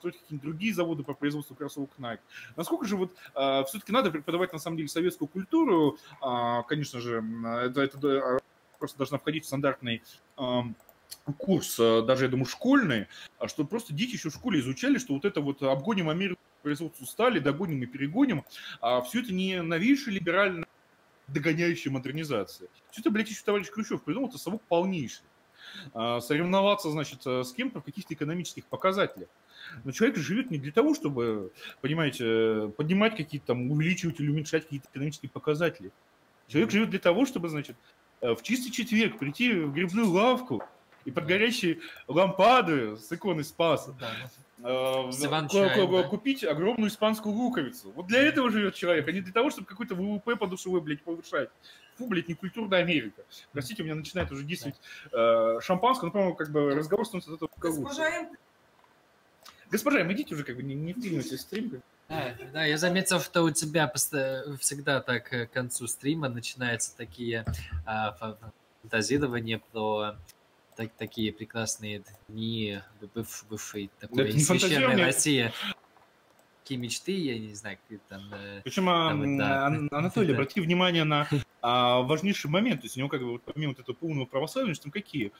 строить какие-то другие заводы по производству кроссовок Nike. Насколько же вот э, а, все-таки надо преподавать на самом деле советскую культуру, э, конечно же, это, это просто должна входить в стандартный э, курс, даже, я думаю, школьный, что просто дети еще в школе изучали, что вот это вот обгоним Америку производству стали, догоним и перегоним, а все это не новейшее либеральное догоняющая модернизация. Все это, блядь, еще товарищ Хрущев придумал, это совок полнейший. А, соревноваться, значит, э, с кем-то в каких-то экономических показателях. Но человек живет не для того, чтобы, понимаете, поднимать какие-то там, увеличивать или уменьшать какие-то экономические показатели. Человек живет для того, чтобы, значит, э, в чистый четверг прийти в грибную лавку и под горящие лампады с иконой Спаса да. Э, купить огромную испанскую луковицу. Вот для этого живет человек, а не для того, чтобы какой-то ВВП подушевой, блядь, повышать. Фу, блядь, не культурная Америка. Простите, у меня начинает уже действовать э, шампанское, но, по-моему, как бы разговор становится от этого Госпожа Госпожа, идите уже, как бы, не, не втянемся в стрим. Да, да, я заметил, что у тебя всегда так э, к концу стрима начинаются такие а, фа- фантазирования про так- такие прекрасные дни быв- бывшей такой не священной. России. Такие мечты, я не знаю, как там... э, Причем, а, вот, м, да. Ан- Анатолий, Да. обрати внимание на а, важнейший момент. То есть у него как бы вот помимо вот этого полного православия, там какие?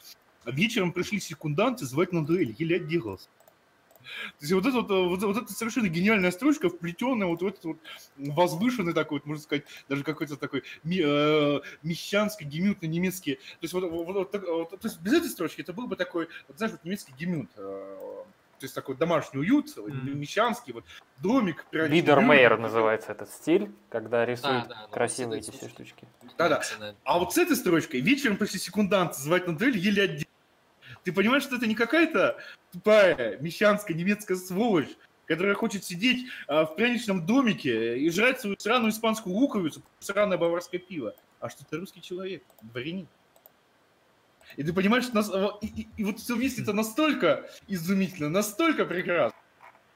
Вечером пришли секунданты звать на дуэль, еле отделался. То есть вот это вот, э, вот, вот эта совершенно гениальная строчка, вплетенная вот в этот вот возвышенный такой, вот, можно сказать, даже какой-то такой ми, э, мещанский гемют на немецкий. То есть вот, вот- вот вот- то есть без этой строчки это был бы такой, вот, знаешь, вот немецкий гемют. э, то есть такой домашний уют, Мгм. мещанский, вот домик. домик. называется этот стиль, когда рисуют да, ну, красивые эти все штучки. Да-да. А вот с этой строчкой вечером пришли секунданты звать на дуэль, еле отдел. Ты понимаешь, что это не какая-то тупая мещанская немецкая сволочь, которая хочет сидеть а, в пряничном домике и жрать свою сраную испанскую луковицу, сраное баварское пиво, а что ты русский человек, дворянин. И ты понимаешь, что нас- а, и, и- и вот все вместе это настолько изумительно, настолько прекрасно.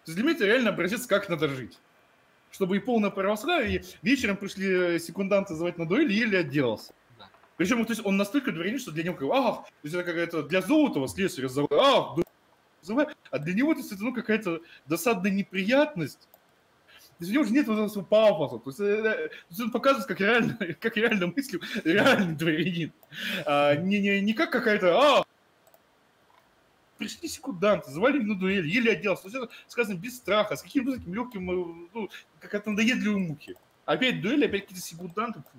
То есть для меня это реально образец, как надо жить. Чтобы и полное православие, и вечером пришли э, секунданты звать на дуэль, еле отделался. Причем, то есть он настолько дворянин, что для него как, ах, то есть это какая-то для Золотого слесаря ах, дуэль называй». а для него то есть, это ну, какая-то досадная неприятность. То есть у него же нет вот этого пафоса. То есть, э, э, то есть он показывает, как реально, как реально мыслил реальный дворянин. А, не, не, не как какая-то, а, пришли секунданты, звали на дуэль, еле оделся. То есть это сказано без страха, с каким-то таким легким, э, ну, как от надоедливой муки. Опять дуэль, опять какие-то секунданты. Фу.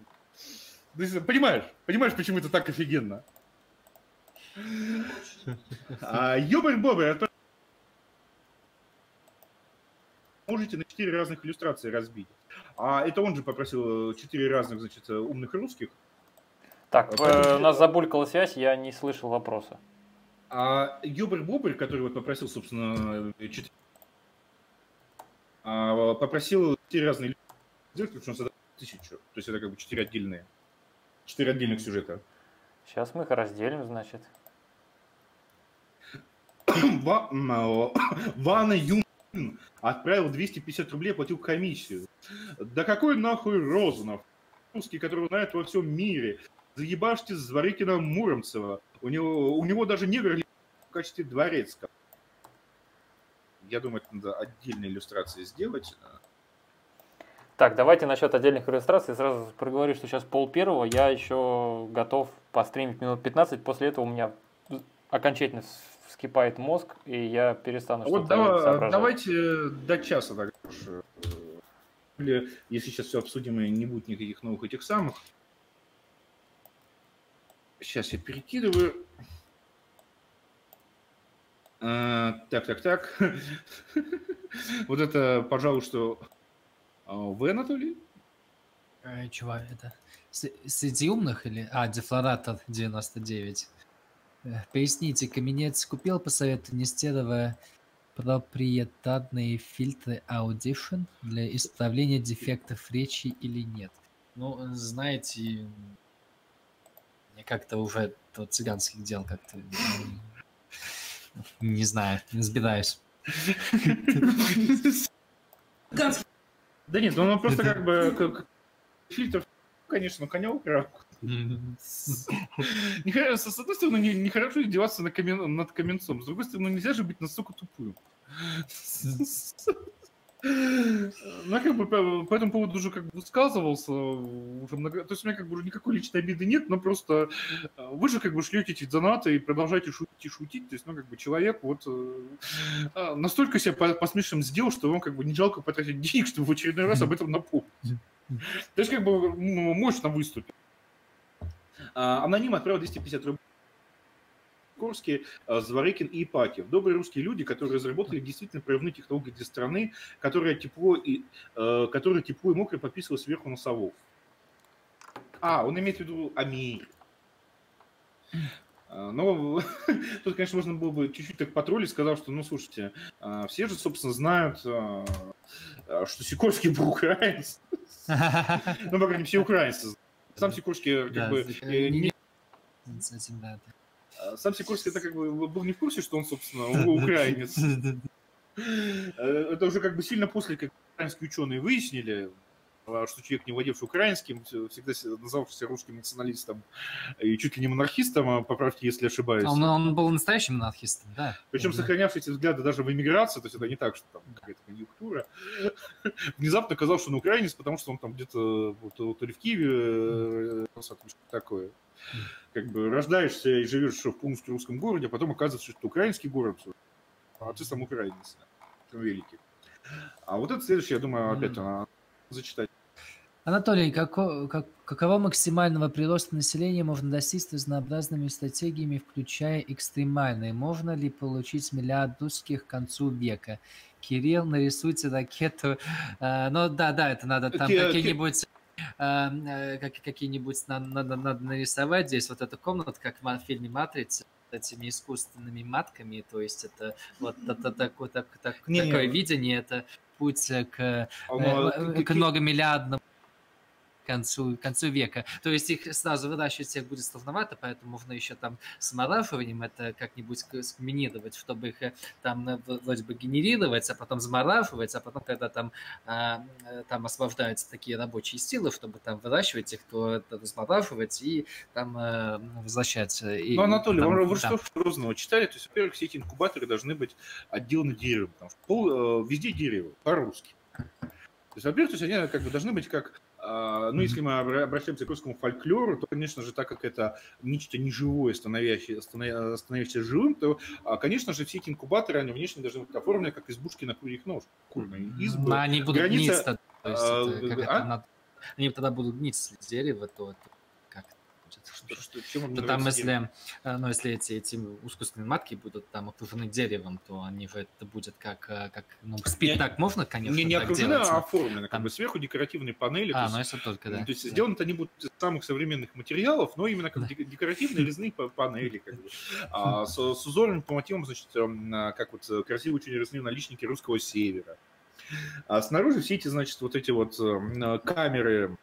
Есть, понимаешь, понимаешь, почему это так офигенно? А, Ёбарь Бобр, это можете на четыре разных иллюстрации разбить. А это он же попросил э, четыре разных, значит, э, умных русских. Так, А у нас забулькала связь, я не слышал вопроса. А Ёбарь Бобр, который вот попросил, собственно, четыре, а, попросил четыре разные иллюстрации, сделать, потому что он задал тысячу. То есть это как бы четыре отдельные. Четыре отдельных сюжета. Сейчас мы их разделим, значит. Вана Юн отправил 250 рублей, оплатил комиссию. Да какой нахуй Розанов? Русский, который знает во всем мире. Заебашьте Зворыкина Муромцева. У него, у него даже негр в качестве дворецкого. Я думаю, это надо отдельные иллюстрации сделать. Так, давайте насчет отдельных иллюстраций. Сразу проговорю, что сейчас пол первого. Я еще готов постримить минут 15. После этого у меня окончательно вскипает мозг, и я перестану Вот что-то дава- соображать. давайте до часа так э, Или если сейчас все обсудим и не будет никаких новых этих самых. Сейчас я перекидываю. А, так, так, так. Вот это, пожалуй, что а, вы, Анатолий? Э, Чувак, это среди умных или... А, Дефлоратор 99. Э, Поясните, Каменец купил по совету Нестерова проприетарные фильтры Audition для исправления дефектов речи или нет? Ну, знаете, мне как-то уже до цыганских дел как-то... Не знаю, не разбираюсь. Ганс, Да нет, ну он просто как бы как фильтр, конечно, коня украл. С одной стороны, не- нехорошо издеваться над каменцом, с другой стороны, нельзя же быть настолько тупым. Ну, как бы по, по этому поводу уже как бы высказывался уже много... То есть у меня как бы уже никакой личной обиды нет, но просто э, вы же как бы шлете эти донаты и продолжаете шутить и шутить. То есть, ну, как бы человек вот э, настолько себя по- посмешным сделал, что вам как бы не жалко потратить денег, чтобы в очередной раз об этом напомнить. То есть как бы мощно выступил. А, Аноним отправил 250 рублей. Корский, а, Зворыкин и Ипатьев. Добрые русские люди, которые разработали действительно прорывные технологии для страны, которая тепло и, э, которая тепло и мокро подписывала сверху на совов. А, он имеет в виду Америку. А, Но тут, конечно, можно было бы чуть-чуть так потроллить, сказав, что, ну, слушайте, а, все же, собственно, знают, а, а, что Сикорский был украинец. Ну, по крайней мере, все украинцы. Сам Сикорский, как бы, этим, да. А, сам Сикорский это как бы был не в курсе, что он, собственно, украинец. Э, Это уже как бы сильно после, как украинские ученые выяснили, что человек, не владевший украинским, всегда называвшийся русским националистом и чуть ли не монархистом, а, поправьте, если ошибаюсь. Он, он был настоящим монархистом, да. Причем да. сохранявшие эти взгляды даже в эмиграции, то есть это не так, что там какая-то конъюнктура. Внезапно оказалось, что он украинец, потому что он там где-то вот, то ли в Киеве, э, такое. Как бы рождаешься и живешь в полностью русском городе, а потом оказывается, что это украинский город, а ты сам украинец. Великий. А вот это следующее, я думаю, опять она зачитать. Анатолий, како, как, какого максимального прироста населения можно достичь разнообразными стратегиями, включая экстремальные? Можно ли получить миллиард русских к концу века? Кирилл, нарисуйте ракету. Э, ну да, да, это надо там какие-нибудь э, как, какие-нибудь надо, надо, надо нарисовать здесь вот эту комнату, как в фильме «Матрица», этими искусственными матками, то есть это вот это, так, так, не, такое видение, это путь к, э, к многомиллиардному концу, концу века. То есть их сразу выращивать всех будет сложновато, поэтому можно еще там с замораживанием это как-нибудь скомбинировать, чтобы их э, там э, вроде бы генерировать, а потом замораживать, а потом, когда там, а, э, там освобождаются такие рабочие силы, чтобы там выращивать их, то это размораживать и там возвращать. И, ну, Анатолий, там, вы, вы что Розного читали? То есть, во-первых, все эти инкубаторы должны быть отделаны деревом. Что пол, везде дерево, по-русски. То есть, во-первых, то есть они как бы должны быть как ну, если мы обращаемся к русскому фольклору, то, конечно же, так как это нечто неживое, становящееся, становящееся живым, то, а, конечно же, все эти инкубаторы, они внешне должны быть оформлены как избушки на курьих нож. Курные избы. Но они будут Граница... гнить, то есть, а, это, а? они тогда будут гнить с дерева, то, то что, что, чем то там, если, э, ну, если эти, эти искусственные матки будут там окружены деревом, то они же это будет как, э, как ну, спит не, так можно, конечно, Не, не окружены, делать, а оформлены, там... как бы сверху декоративные панели. А, ну если только, да. То есть да. сделаны они будут из самых современных материалов, но именно как да. декоративные резные панели, как бы. А, с, с узорами по мотивам, значит, как вот э, красиво очень резные наличники русского севера. А снаружи все эти, значит, вот эти вот камеры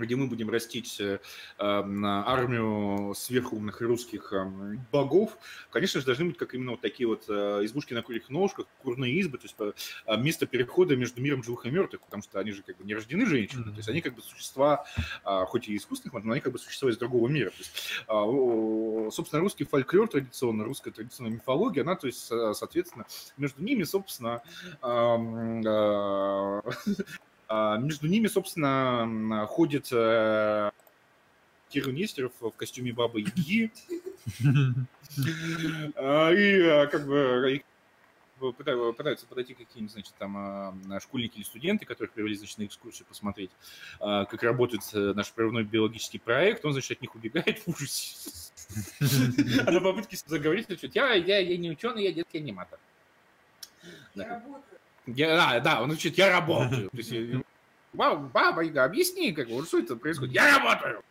где мы будем растить э, армию сверхумных русских э, богов, конечно же, должны быть как именно вот такие вот э, избушки на курьих ножках, курные избы, то есть э, место перехода между миром живых и мертвых, потому что они же как бы не рождены женщины, mm-hmm. то есть они как бы существа, э, хоть и искусственных, но они как бы существа из другого мира. То есть, э, собственно, русский фольклор традиционно, русская традиционная мифология, она, то есть, соответственно, между ними, собственно, э, э, а, между ними, собственно, ходит э, Кирилл Нестеров в костюме Бабы Яги. А, и а, как бы пытаются подойти какие-нибудь, значит, там школьники или студенты, которых привели, значит, на экскурсию посмотреть, как работает э, наш прорывной биологический проект, он, значит, от них убегает в ужасе. А на попытке заговорить, что я, я, я не ученый, я детский аниматор. Я работаю. Я, да, да, он учит, я работаю. То есть, баба, баба Яга, объясни, как, вот, что это происходит. Я работаю!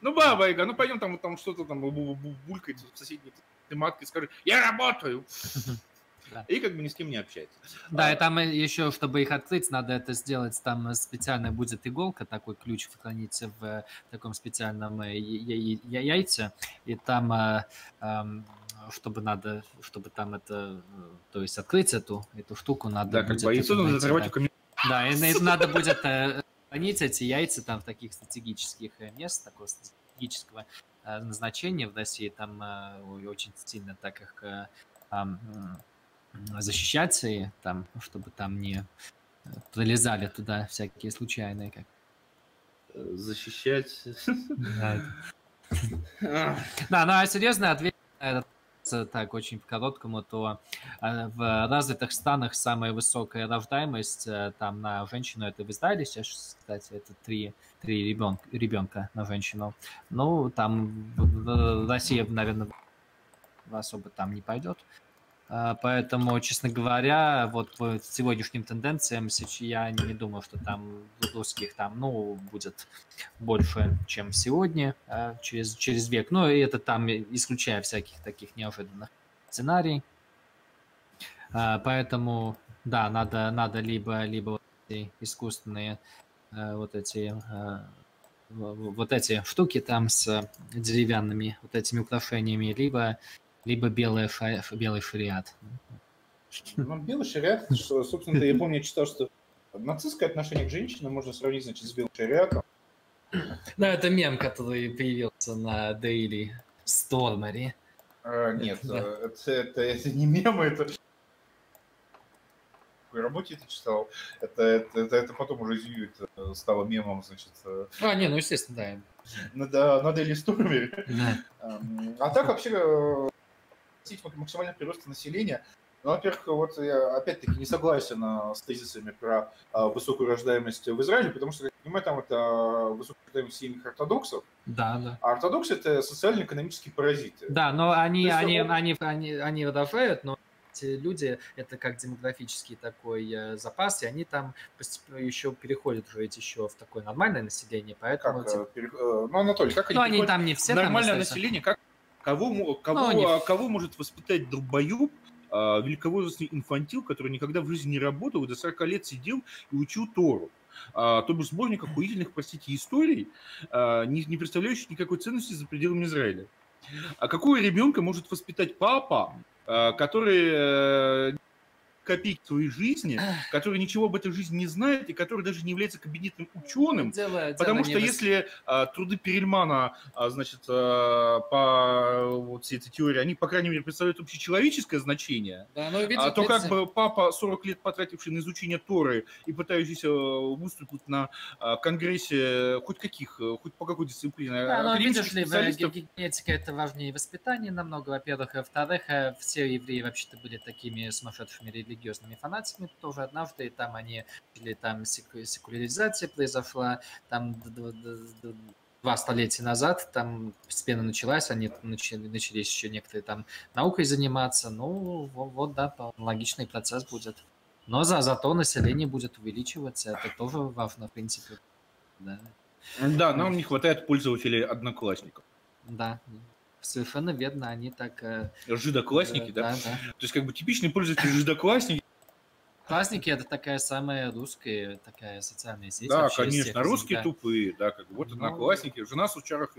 Ну, баба Яга, ну пойдем там, там что-то там булькает в соседней матке, скажи, я работаю! Да. И как бы ни с кем не общается. Да, а, и там еще, чтобы их открыть, надо это сделать. Там специально будет иголка, такой ключ хранится в таком специальном яйце. И там чтобы надо, чтобы там это, э, то есть открыть эту, эту штуку, надо да, как бы яйцо надо закрывать Да, и это надо будет э, хранить эти яйца там в таких стратегических э, мест, такого стратегического назначения в России, там очень сильно так как защищаться и там, чтобы там не пролезали туда всякие случайные как. Защищать. Да, да ну а серьезно ответ на этот так очень по-короткому, то э, в развитых странах самая высокая рождаемость э, там на женщину, это в Израиле сейчас, кстати, это три, три ребенка, ребенка на женщину. Ну, там Россия, наверное, особо там не пойдет. А, поэтому, честно говоря, вот по сегодняшним тенденциям я не думаю, что там русских там, ну, будет больше, чем сегодня, а, через, через век. Ну, и это там, исключая всяких таких неожиданных сценарий. А, поэтому, да, надо, надо либо, либо искусственные вот эти вот эти штуки там с деревянными вот этими украшениями, либо либо белая белый шариат. Ну, белый шариат, что, собственно, я помню, я читал, что нацистское отношение к женщинам можно сравнить, значит, с белым шариатом. Да, это мем, который появился на Daily Stormery. А, нет, Да. это, это, это не мемы, это... В работе это читал. Это, это, это, это потом уже извини, это стало мемом, значит, э, А, не, ну естественно, да. на, да, на Daily Stormer. Да. А так вообще э, хотите вот максимальный прирост населения. Ну, во-первых, вот я опять-таки не согласен а, с тезисами про а, высокую рождаемость в Израиле, потому что, как я понимаю, там это а, высокая рождаемость семейных ортодоксов, Да, да. а ортодоксы это социально-экономические паразиты. Да, но они, есть они, он- они, они, они рожают, но эти люди, это как демографический такой э, запас, и они там постепенно еще переходят жить еще в такое нормальное население, поэтому... Как, типа, э, пере- э, ну, Анатолий, как ну, они переходят там не все там нормальное остаются. население, как кого, кого, Ну, а, кого может воспитать долбоеб, а, великовозрастный инфантил, который никогда в жизни не работал и до 40 лет сидел и учил Тору. А, то бишь сборник охуительных, простите, историй, а, не, не представляющих никакой ценности за пределами Израиля. А какого ребенка может воспитать папа, а, который э, копейки своей жизни, который ничего об этой жизни не знает и который даже не является кабинетным ученым, Дело- Потому дело что не если а, труды Перельмана, а, значит, а, по вот всей этой теории, они, по крайней мере, представляют общечеловеческое значение, Да, ну, видите, а, то как бы папа, 40 лет потративший на изучение Торы и пытающийся э, выступить на а, конгрессе хоть каких, э, хоть по какой дисциплине, Да, но видишь ли, специалистов, ге- генетика это важнее воспитания намного, во-первых, а во-вторых, э, все евреи вообще-то были такими сумасшедшими религиозными фанатиками тоже однажды, и там они, или там сек- секуляризация произошла, там два столетия назад, там постепенно началась, они начали, начались еще некоторые там наукой заниматься, ну, во- вот, да, логичный процесс будет. Но за, зато население будет увеличиваться, это тоже важно, в принципе. Да. да, нам не хватает пользователей одноклассников. Да, совершенно верно, они так... э, Жидоклассники, э, да? Да, да. То есть как бы типичный пользователь жидоклассники, Классники это такая самая русская такая социальная сеть. да, конечно, всех, русские да. тупые, да, как бы вот Ну, одноклассники, жена с учарах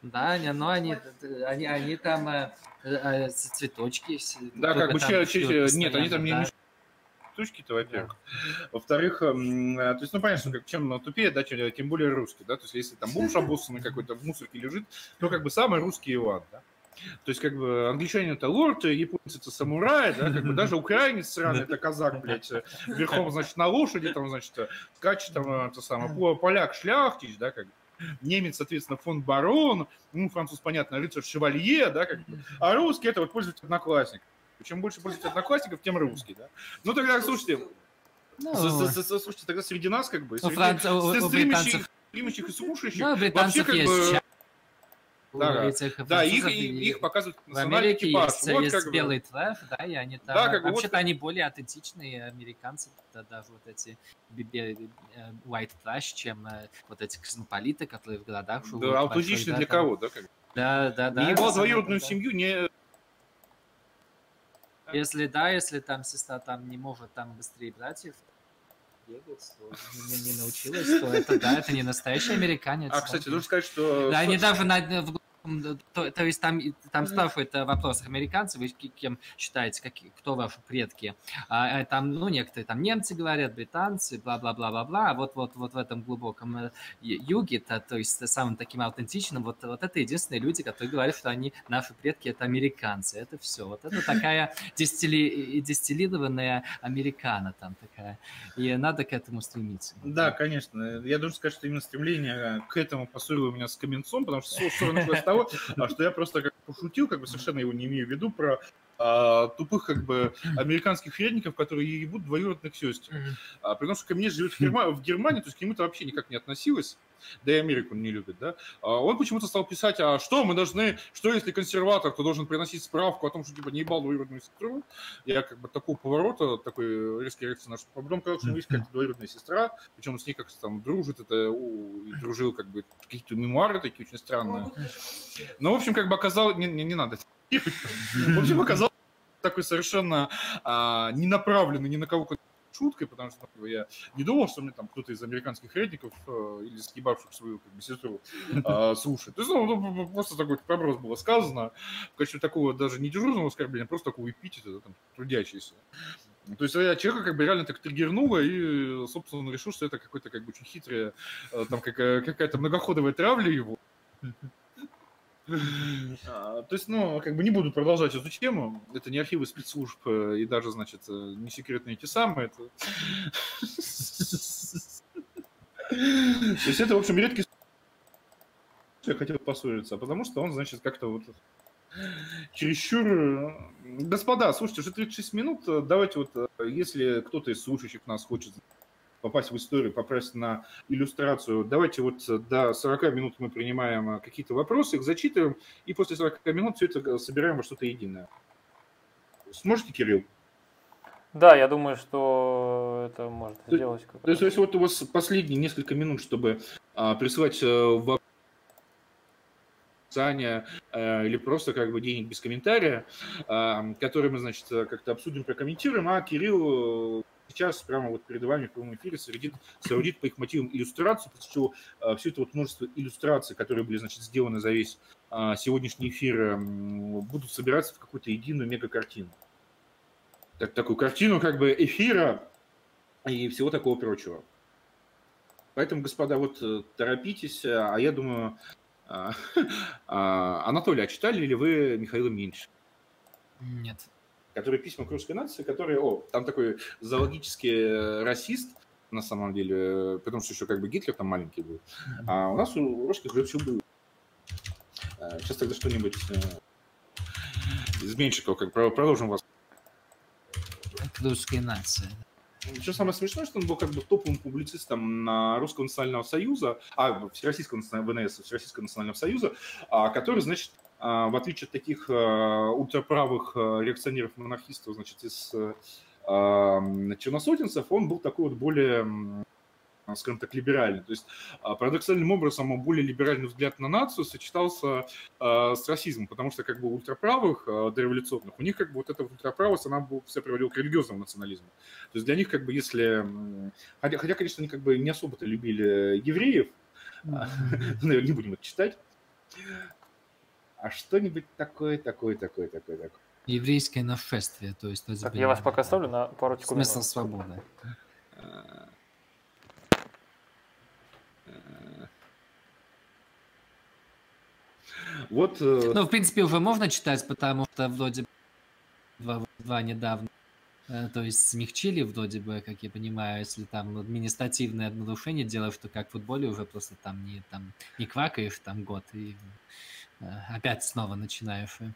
Да, не, но они, они, они там э, э, цветочки. Да, как бы там че- шлют че- нет, они там не да. Штучки-то, во-первых. Во-вторых, эм, э, то есть, ну, понятно, как, чем ну, тупее, да, тем, тем более русский, да, то есть, если там бомж обоссанный какой-то в мусорке лежит, то как бы самый русский Иван, да. То есть, как бы, англичанин это лорд, японец это самурай, да, как бы даже украинец сраный это казак, блядь, верхом, значит, на лошади, там, значит, скачет, там, это самое, по- поляк шляхтич, да, как бы. Немец, соответственно, фон барон, ну, француз, понятно, рыцарь шевалье, да, как бы. А русский это вот пользователь одноклассник. Чем больше пользователей одноклассников, тем русский, да. Ну, тогда, слушайте, Ну, слушайте, тогда среди нас, как бы, среди стримящих, стримящих и слушающих, ну, вообще, как бы, Да, да, их, их, и- показывают в Америке есть, Вот есть белый трэф, да, и они там, Да, как вот вообще-то как- они более аутентичные американцы, да, даже вот эти э, white trash, чем э, вот эти космополиты, которые в городах живут. Да, аутентично большой, для кого, да? Как? Да, да, да. Это самое, двоюродную семью, не... Если да, если там сестра там не может там быстрее братьев бегать, не, не научилась, то это да, это не настоящий американец. А, кстати, должен сказать, что... Да, они даже на, в то, то есть там, там спрашивают э, вопрос американцы, вы кем считаете, какие, кто ваши предки? А, э, там, ну, некоторые там немцы говорят, британцы, бла-бла-бла-бла-бла, а вот, вот, вот в этом глубоком э, юге, то, то есть самым таким аутентичным, вот, вот это единственные люди, которые говорят, что они, наши предки, это американцы, это все. Вот это такая дистилли, дистиллированная американо там такая, и надо к этому стремиться. Да, конечно. Я должен сказать, что именно стремление к этому поссорило меня с Каменцом, потому что началась с того, а, что я просто как пошутил, как бы совершенно его не имею в виду, про а, тупых как бы американских вредников, которые ебут двоюродных сестер. А, при том, что Каменец живет в, Герма- в Германии, то есть к нему это вообще никак не относилось, да и Америку он не любит, да. А он почему-то стал писать, а что мы должны, что если консерватор, то должен приносить справку о том, что типа не ебал двоюродную сестру. Я как бы такого поворота, такой резкий реакции на что потом казалось, что у него есть какая-то двоюродная сестра, причем с ней как-то там дружит, это у, и дружил как бы какие-то мемуары такие очень странные. Ну, в общем, как бы оказалось, не, не, не надо. В общем, оказалось такой совершенно а, не направленный ни на кого шуткой, потому что ну, я не думал, что мне там кто-то из американских редников э, или съебавших свою как бы, сестру э, слушает. То есть, ну, ну, просто такой проброс было сказано в качестве такого даже не дежурного оскорбления, а просто такого эпитета, да, там, трудящийся. То есть я человека как бы реально так триггернуло, и, собственно, решил, что это какой-то как бы очень хитрый, э, там какая- какая-то многоходовая травля его. А, То есть, ну, как бы не буду продолжать эту тему. Это не архивы спецслужб э, и даже, значит, э, не секретные эти самые. То есть это, в общем, редкий я хотел поссориться, а потому что он, значит, как-то вот чересчур... э, Господа, слушайте, уже 36 минут. Давайте вот, если кто-то из слушающих нас хочет попасть в историю, попасть на иллюстрацию, давайте вот э, до 40 минут мы принимаем э, какие-то вопросы, их зачитываем, и после 40 минут все это э, собираем во что-то единое. Сможете, Кирилл? Да, я думаю, что это можно То- сделать. То есть, раз. если вот у вас последние несколько минут, чтобы а, присылать э, в описание или просто как бы денег без комментария, а, который мы, значит, как-то обсудим, прокомментируем, а Кирилл сейчас прямо вот перед вами в прямом эфире соорудит, соорудит по их мотивам иллюстрацию, после чего э, все это вот множество иллюстраций, которые были, значит, сделаны за весь а, сегодняшний эфир, м, будут собираться в какую-то единую мега-картину. Так, такую картину как бы эфира и всего такого прочего. Поэтому, господа, вот э, торопитесь, э, а я думаю, а, а, Анатолий, а читали ли вы Михаила Меньше? Нет. Который письма к русской нации, который, о, там такой зоологический э, расист, на самом деле, э, потому что еще как бы Гитлер там маленький был. А у нас у русских все было. Э, Сейчас тогда что-нибудь из Меньшикова, как про- продолжим вас. Русская нация. Что самое смешное, что он был как бы топовым публицистом на Русского национального союза, а, Всероссийского национального ВНС, Всероссийского национального союза, а, который, значит, в отличие от таких а, ультраправых а, реакционеров-монархистов, значит, из э, а, черносотенцев, он был такой вот более, скажем так, либеральный. То есть а, парадоксальным образом более либеральный взгляд на нацию сочетался а, с расизмом, потому что как бы ультраправых, а, дореволюционных, у них как бы вот эта ультраправость, она бы все приводила к религиозному национализму. То есть для них как бы если... Хотя, хотя конечно, они как бы не особо-то любили евреев, наверное, не будем это читать, а что-нибудь такое, такое, такое, такое, такое. Еврейское нашествие, то есть... Так, я вас пока ставлю на пару секунд. Смысл свободы. Вот, э, Ну, в принципе, уже можно читать, потому что вроде бы два, два недавно, э, то есть смягчили вроде бы, как я понимаю, если там административное нарушение делаешь, что как в футболе уже просто там не, там, не квакаешь там год и опять снова начинаешь э,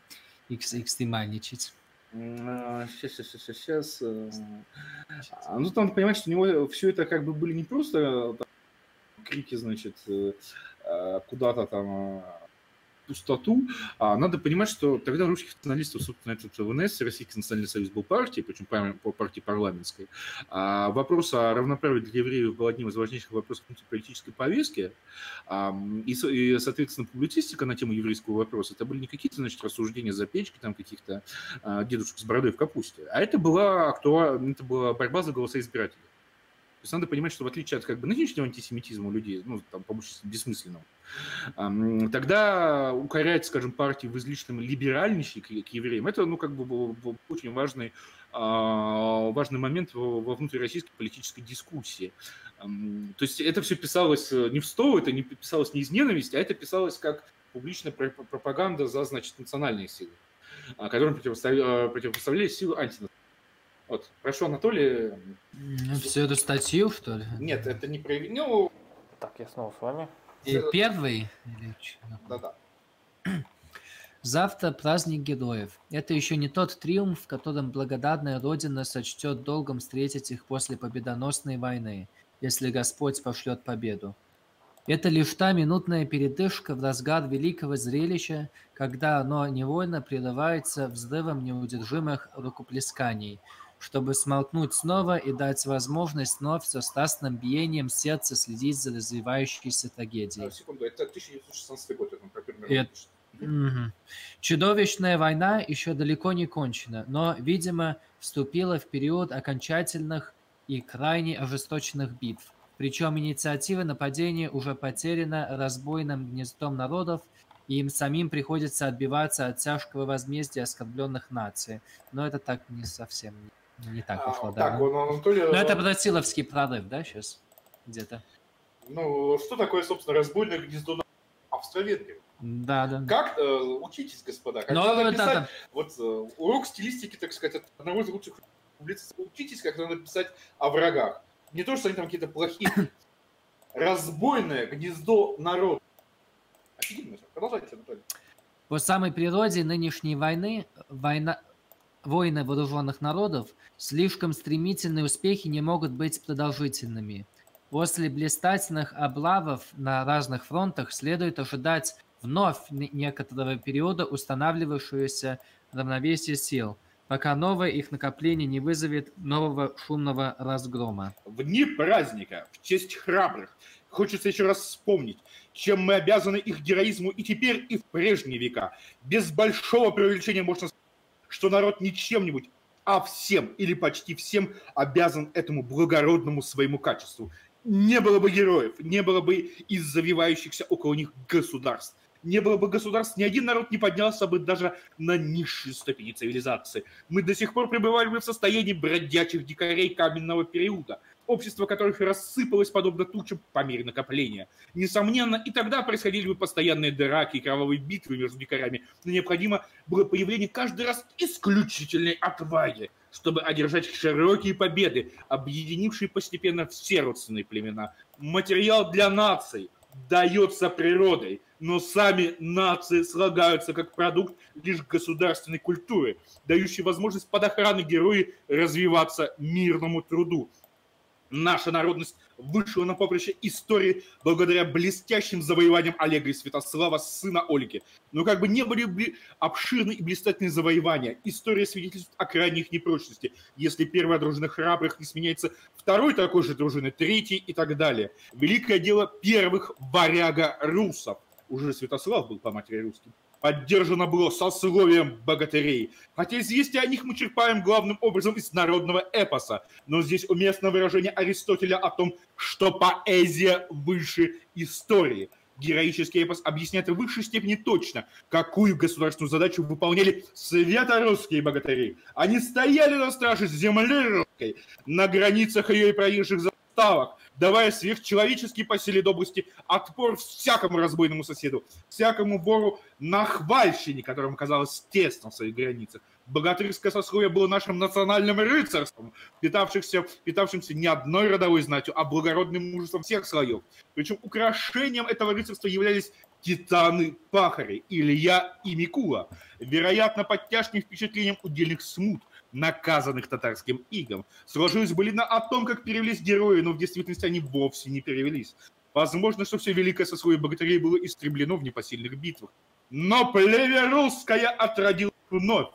экс- экстремальничать. Сейчас, сейчас, сейчас, сейчас. Ну, там, надо понимать, что у него все это как бы были не просто э, там, крики, значит, э, э, куда-то там э, в пустоту, а надо понимать, что тогда русских националистов, собственно, этот ВНС, Российский национальный союз, был партией, причем по партии парламентской. А вопрос о равноправии для евреев был одним из важнейших вопросов политической повестки. А, И, и, соответственно, публицистика на тему еврейского вопроса, это были не какие-то, значит, рассуждения за печки, там каких-то а, дедушек с бородой в капусте. А это была, актуа... это была борьба за голоса избирателей. То есть надо понимать, что в отличие от как бы нынешнего антисемитизма у людей, ну, там, по большей бессмысленного, тогда укорять, скажем, партии в излишнем либеральниче к, к евреям, это, ну, как бы очень важный, а, важный момент во, внутрироссийской политической дискуссии. То есть это все писалось э, не в стол, это не писалось не из ненависти, а это писалось как публичная про- пропаганда за, значит, национальные силы, а, которым противоставля- противопоставлялись силы антинациональные. Вот, прошу, Анатолий. Всю эту статью, что ли? Нет, это не про... Ну, Так, я снова с вами. И первый? Или чё? да-да. Завтра праздник героев. Это еще не тот триумф, в котором благодатная Родина сочтет долгом встретить их после победоносной войны, если Господь пошлет победу. Это лишь та минутная передышка в разгар великого зрелища, когда оно невольно прерывается взрывом неудержимых рукоплесканий, чтобы смолкнуть снова и дать возможность вновь со страстным биением сердца следить за развивающейся трагедией. А, Секунду, это 1916 год, это Первую Это-. Мгм. Чудовищная война еще далеко не кончена, но, видимо, вступила в период окончательных и крайне ожесточенных битв. Причем инициатива нападения уже потеряна разбойным гнездом народов, и им самим приходится отбиваться от тяжкого возмездия оскорбленных наций. Но это так не совсем Не так А, ушло, да. Так, ну. он, Анатолий... Ну, это Братиловский прорыв, да, сейчас? Где-то. Ну, что такое, собственно, разбойное гнездо на Австро-Венгрии? Да, да. Как, э, учитесь, господа, как Ну, надо да, писать, да. вот э, урок стилистики, так сказать, от одного из лучших публицистов. Учитесь, как надо писать о врагах. Не то, что они там какие-то плохие. Разбойное гнездо народа. Офигенно. Продолжайте, Анатолий. По самой природе нынешней войны, война, войны вооруженных народов, слишком стремительные успехи не могут быть продолжительными. После блистательных облавов на разных фронтах следует ожидать вновь не- некоторого периода устанавливающегося равновесия сил, пока новое их накопление не вызовет нового шумного разгрома. В дни праздника, в честь храбрых, хочется еще раз вспомнить, чем мы обязаны их героизму и теперь, и в прежние века. Без большого преувеличения можно сказать, что народ не чем-нибудь, а всем или почти всем обязан этому благородному своему качеству. Не было бы героев, не было бы и завивающихся около них государств. Не было бы государств, ни один народ не поднялся бы даже на низшие ступени цивилизации. Мы до сих пор пребывали бы в состоянии бродячих дикарей каменного периода, общество которых рассыпалось подобно тучам по мере накопления. Несомненно, и тогда происходили бы постоянные драки и кровавые битвы между дикарями, но необходимо было появление каждый раз исключительной отваги, чтобы одержать широкие победы, объединившие постепенно все родственные племена. Материал для наций дается природой, но сами нации слагаются как продукт лишь государственной культуры, дающей возможность под охраной герои развиваться мирному труду. Наша народность вышла на поприще истории благодаря блестящим завоеваниям Олега и Святослава, сына Ольги. Но как бы не были бы обширны и блистательные завоевания, история свидетельствует о крайней их непрочности. Если первая дружина храбрых не сменяется второй такой же дружиной, третьей и так далее. Великое дело первых варяга русов. Уже Святослав был по матери русским поддержано было сословием богатырей. Хотя известия о них мы черпаем главным образом из народного эпоса, но здесь уместно выражение Аристотеля о том, что поэзия выше истории. Героический эпос объясняет в высшей степени точно, какую государственную задачу выполняли светорусские богатыри. Они стояли на страже земли русской, на границах ее и проезжих заставок, давая сверхчеловеческий по силе доблести отпор всякому разбойному соседу, всякому вору нахвальщине, которому казалось тесно в своих границах. Богатырское сословие было нашим национальным рыцарством, питавшихся, питавшимся не одной родовой знатью, а благородным мужеством всех слоев. Причем украшением этого рыцарства являлись титаны-пахари Илья и Микула, вероятно, под тяжким впечатлением удельных смут, наказанных татарским игом. Сложилась былина о том, как перевелись герои, но в действительности они вовсе не перевелись. Возможно, что все великое сословие богатырей было истреблено в непосильных битвах. Но племя русское отродилось вновь.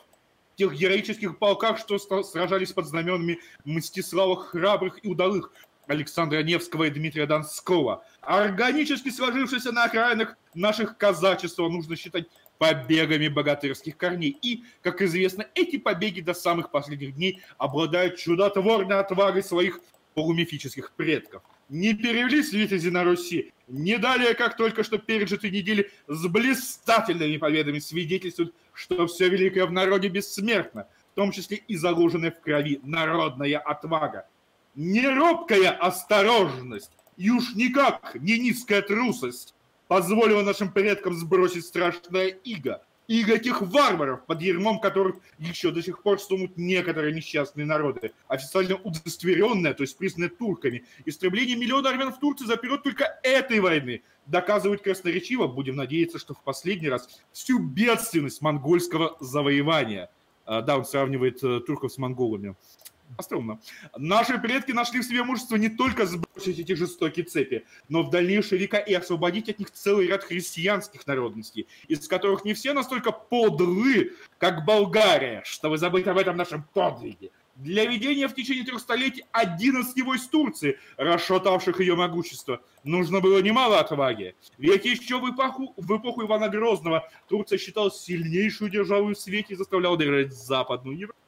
В тех героических полках, что сражались под знаменами Мстислава храбрых и удалых, Александра Невского и Дмитрия Донского. Органически сложившееся на окраинах наших казачества нужно считать побегами богатырских корней. И, как известно, эти побеги до самых последних дней обладают чудотворной отвагой своих полумифических предков. Не перевелись витязи на Руси, не далее, как только что пережитой недели с блистательными победами свидетельствуют, что все великое в народе бессмертно, в том числе и заложенная в крови народная отвага. Не робкая осторожность и уж никак не низкая трусость позволила нашим предкам сбросить страшное иго. Иго этих варваров, под ермом которых еще до сих пор стонут некоторые несчастные народы, официально удостоверенное, то есть признанное турками. Истребление миллиона армян в Турции за период только этой войны доказывает красноречиво, будем надеяться, что в последний раз, всю бедственность монгольского завоевания. А, Да, он сравнивает э, турков с монголами. Остроумно. Наши предки нашли в себе мужество не только сбросить эти жестокие цепи, но в дальнейшие века и освободить от них целый ряд христианских народностей, из которых не все настолько подлы, как Болгария, чтобы забыть об этом нашем подвиге. Для ведения в течение трех столетий 11 войск Турции, расшатавших ее могущество, нужно было немало отваги. Ведь еще в эпоху, в эпоху Ивана Грозного Турция считалась сильнейшую державой в свете и заставляла держать Западную Европу.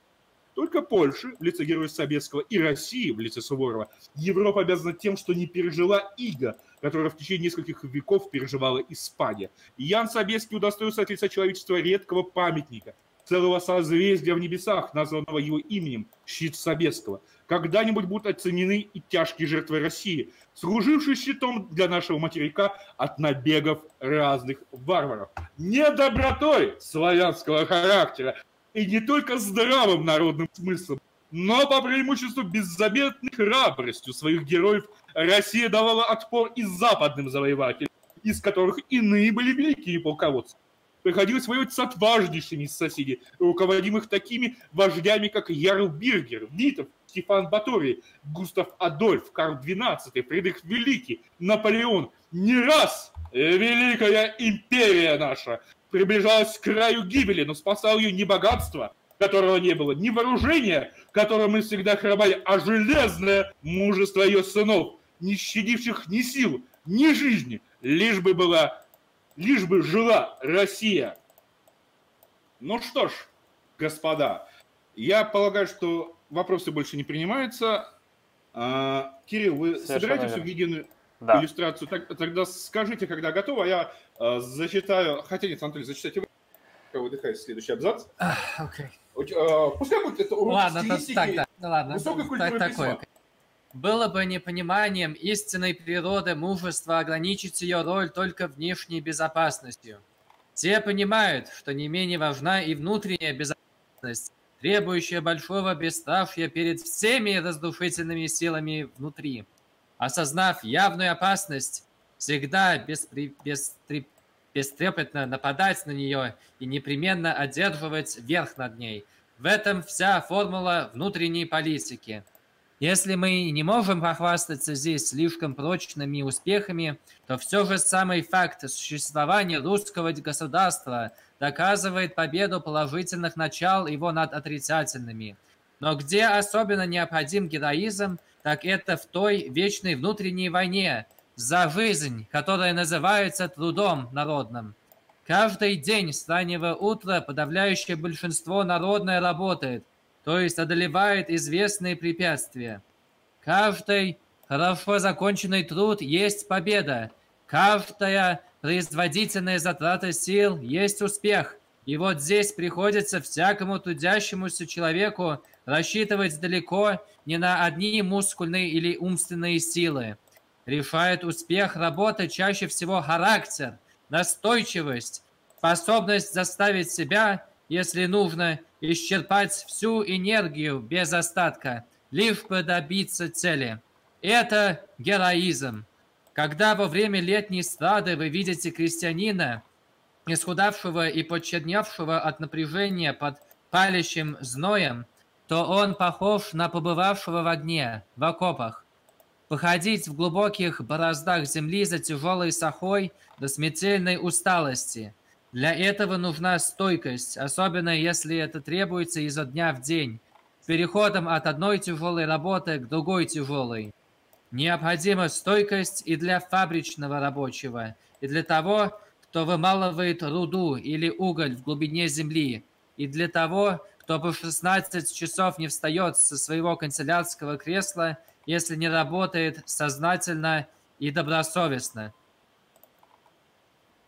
Только Польша в лице героя Собеского и России в лице Суворова Европа обязана тем, что не пережила Иго, которая в течение нескольких веков переживала Испания. Ян Собеский удостоился от лица человечества редкого памятника. целого созвездия в небесах, названного его именем, щит Собеского. Когда-нибудь будут оценены и тяжкие жертвы России, служившие щитом для нашего материка от набегов разных варваров. Недобротой славянского характера и не только здравым народным смыслом, но по преимуществу беззаметной храбростью своих героев Россия давала отпор и западным завоевателям, из которых иные были великие полководцы. Приходилось воевать с отважнейшими из соседей, руководимых такими вождями, как Ярл Биргер, Витов, Стефан Баторий, Густав Адольф, Карл XII, Фридрих Великий, Наполеон. Не раз великая империя наша приближалась к краю гибели, но спасал ее не богатство, которого не было, не вооружение, которым мы всегда храбали, а железное мужество ее сынов, не щадивших ни сил, ни жизни, лишь бы была лишь бы жила Россия. Ну что ж, господа, я полагаю, что вопросы больше не принимаются. А, Кирилл, вы Совершенно собираетесь верно. в единую да. иллюстрацию? Так, тогда скажите, когда готово, а я зачитаю... Хотя нет, Анатолий, зачитайте вы. Выдыхайте следующий абзац. Окей. Okay. А, пускай будет это урок ладно, стилистики, так, так, да, ладно, высокой культуры так, такое. Было бы непониманием истинной природы мужества ограничить ее роль только внешней безопасностью. Все понимают, что не менее важна и внутренняя безопасность, требующая большого бесстрашия перед всеми разрушительными силами внутри. Осознав явную опасность, всегда беспри... бестри... бестрепетно нападать на нее и непременно одерживать верх над ней. В этом вся формула внутренней политики – если мы не можем похвастаться здесь слишком прочными успехами, то все же самый факт существования русского государства доказывает победу положительных начал его над отрицательными. Но где особенно необходим героизм, так это в той вечной внутренней войне за жизнь, которая называется трудом народным. Каждый день с раннего утра подавляющее большинство народное работает, то есть одолевает известные препятствия. Каждый хорошо законченный труд есть победа. Каждая производительная затрата сил есть успех. И вот здесь приходится всякому трудящемуся человеку рассчитывать далеко не на одни мускульные или умственные силы. Решает успех работы чаще всего характер, настойчивость, способность заставить себя, если нужно, исчерпать всю энергию без остатка, лишь бы добиться цели. Это героизм. Когда во время летней страды вы видите крестьянина, исхудавшего и почерневшего от напряжения под палящим зноем, то он похож на побывавшего в огне, в окопах. Походить в глубоких бороздах земли за тяжелой сахой до смертельной усталости – для этого нужна стойкость, особенно если это требуется изо дня в день, переходом от одной тяжелой работы к другой тяжелой. Необходима стойкость и для фабричного рабочего, и для того, кто вымалывает руду или уголь в глубине земли, и для того, кто по 16 часов не встает со своего канцелярского кресла, если не работает сознательно и добросовестно.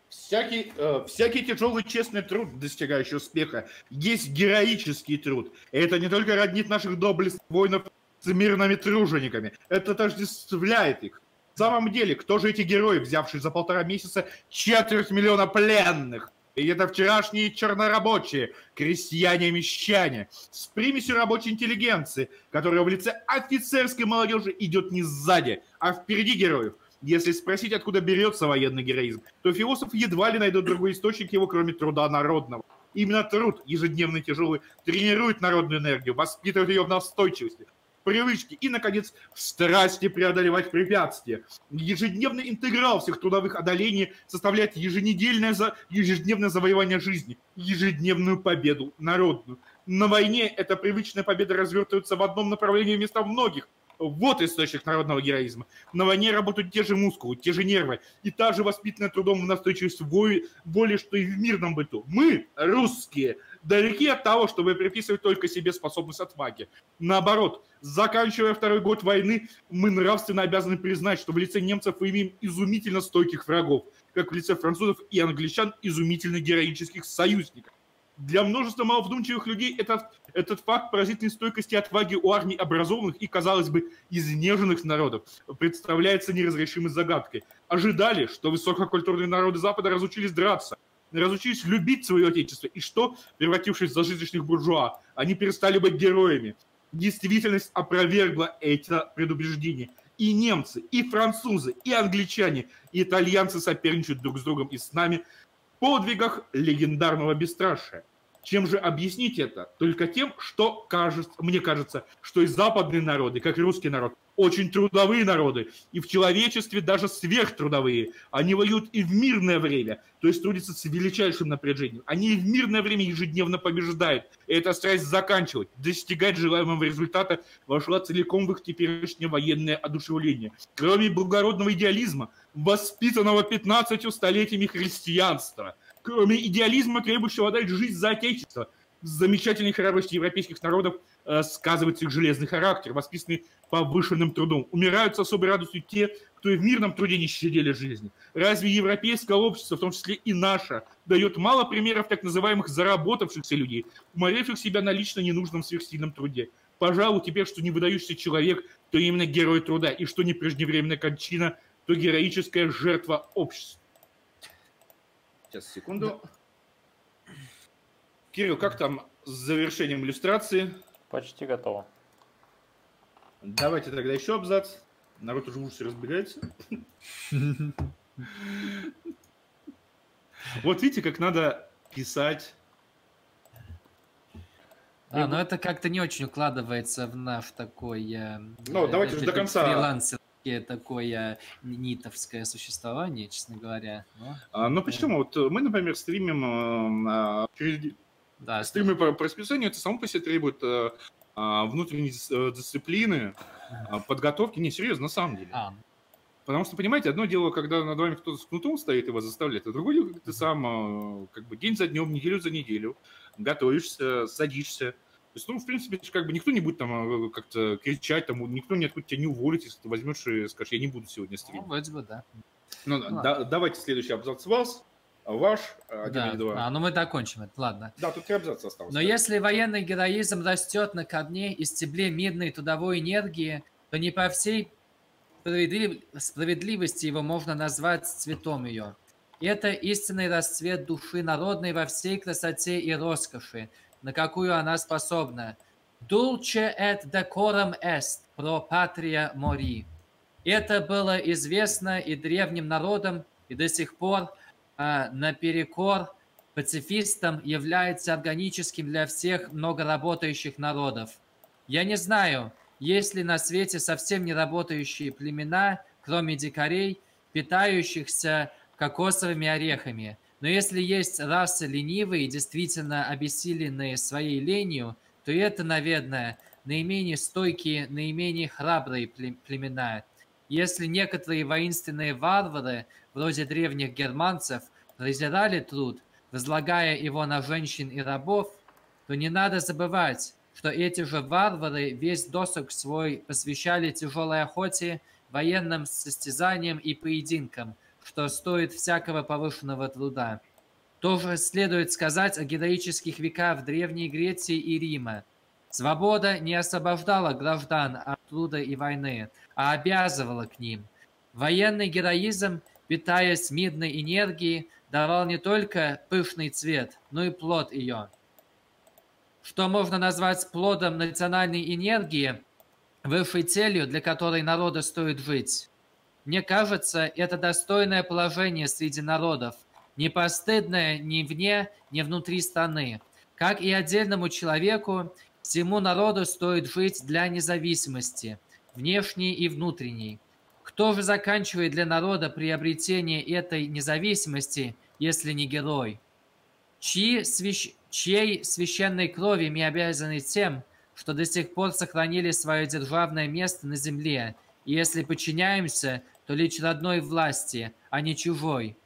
Всякий, э, всякий тяжелый честный труд, достигающий успеха, есть героический труд. И это не только роднит наших доблестных воинов с мирными тружениками, это отождествляет их. В самом деле, кто же эти герои, взявшие за полтора месяца четверть миллиона пленных? И это вчерашние чернорабочие, крестьяне-мещане, с примесью рабочей интеллигенции, которая в лице офицерской молодежи идет не сзади, а впереди героев. Если спросить, откуда берется военный героизм, то философ едва ли найдет другой источник его, кроме труда народного. Именно труд, ежедневный тяжелый, тренирует народную энергию, воспитывает ее в настойчивости, привычки и, наконец, в страсти преодолевать препятствия. Ежедневный интеграл всех трудовых одолений составляет еженедельное, за... ежедневное завоевание жизни, ежедневную победу народную. На войне эта привычная победа развертывается в одном направлении вместо многих – вот источник народного героизма. На войне работают те же мускулы, те же нервы и та же воспитанная трудом настойчивость воли, воли, что и в мирном быту. Мы, русские, далеки от того, чтобы приписывать только себе способность отваги. Наоборот, заканчивая второй год войны, мы нравственно обязаны признать, что в лице немцев мы имеем изумительно стойких врагов, как в лице французов и англичан изумительно героических союзников. Для множества маловдумчивых людей этот, этот факт поразительной стойкости и отваги у армий образованных и, казалось бы, изнеженных народов представляется неразрешимой загадкой. Ожидали, что высококультурные народы Запада разучились драться, разучились любить свое отечество, и что, превратившись в зажиточных буржуа, они перестали быть героями. Действительность опровергла это предубеждение. И немцы, и французы, и англичане, и итальянцы соперничают друг с другом и с нами в подвигах легендарного бесстрашия. Чем же объяснить это? Только тем, что кажется, мне кажется, что и западные народы, как и русский народ, очень трудовые народы, и в человечестве даже сверхтрудовые. Они воюют и в мирное время, то есть трудятся с величайшим напряжением. Они и в мирное время ежедневно побеждают. И эта страсть заканчивать, достигать желаемого результата вошла целиком в их теперешнее военное одушевление. Кроме благородного идеализма, воспитанного 15 столетиями христианства – кроме идеализма, требующего отдать жизнь за отечество, замечательной храбрости европейских народов э, сказывается их железный характер, восписанный повышенным трудом. Умирают с особой радостью те, кто и в мирном труде не щадили жизни. Разве европейское общество, в том числе и наше, дает мало примеров так называемых заработавшихся людей, уморивших себя на лично ненужном сверхсильном труде? Пожалуй, теперь, что не выдающийся человек, то именно герой труда, и что не преждевременная кончина, то героическая жертва общества. Сейчас, секунду. Кирилл, как там с завершением иллюстрации? Почти готово. Давайте тогда еще абзац. Народ уже в ужасе разбегается. Вот видите, как надо писать. А, ну это как-то не очень укладывается в наш такой... Э, ну, давайте же до конца. Фрилансер такое нитовское существование, честно говоря. Но, а, ну почему? Вот мы, например, стримим э, через... да, стримы по, по расписанию, это само по себе требует э, а, внутренней э, дисциплины, подготовки. Не, серьезно, на самом деле. А. Потому что, понимаете, одно дело, когда над вами кто-то с кнутом стоит и вас заставляет, а другое дело, когда ты сам как бы день за днем, неделю за неделю готовишься, садишься, то есть, ну, в принципе, как бы никто не будет там э, как-то кричать, там, никто не откуда тебя не уволит, если ты возьмешь и скажешь, я не буду сегодня стримить. Ну, вроде бы, да. Ну, ну да, давайте следующий абзац вас, ваш, один да. или два. А, ну мы закончим это, ладно. Да, тут три абзаца осталось. Но да. если военный героизм растет на корне и стебле медной трудовой энергии, то не по всей справедливости его можно назвать цветом ее. Это истинный расцвет души народной во всей красоте и роскоши, на какую она способна. Dulce et decorum est pro patria mori. Это было известно и древним народам, и до сих пор наперекор пацифистам является органическим для всех многоработающих народов. Я не знаю, есть ли на свете совсем не работающие племена, кроме дикарей, питающихся кокосовыми орехами – но если есть расы ленивые, действительно обессиленные своей ленью, то это, наверное, наименее стойкие, наименее храбрые племена. Если некоторые воинственные варвары, вроде древних германцев, презирали труд, возлагая его на женщин и рабов, то не надо забывать, что эти же варвары весь досуг свой посвящали тяжелой охоте, военным состязаниям и поединкам – что стоит всякого повышенного труда. Тоже следует сказать о героических веках в Древней Греции и Рима. Свобода не освобождала граждан от труда и войны, а обязывала к ним. Военный героизм, питаясь медной энергией, давал не только пышный цвет, но и плод ее. Что можно назвать плодом национальной энергии, высшей целью, для которой народа стоит жить? Мне кажется, это достойное положение среди народов, не постыдное ни вне, ни внутри страны. Как и отдельному человеку, всему народу стоит жить для независимости, внешней и внутренней. Кто же заканчивает для народа приобретение этой независимости, если не герой? Чьи свящ... Чьей священной крови мы обязаны тем, что до сих пор сохранили свое державное место на земле – если подчиняемся, то лишь родной власти, а не чужой.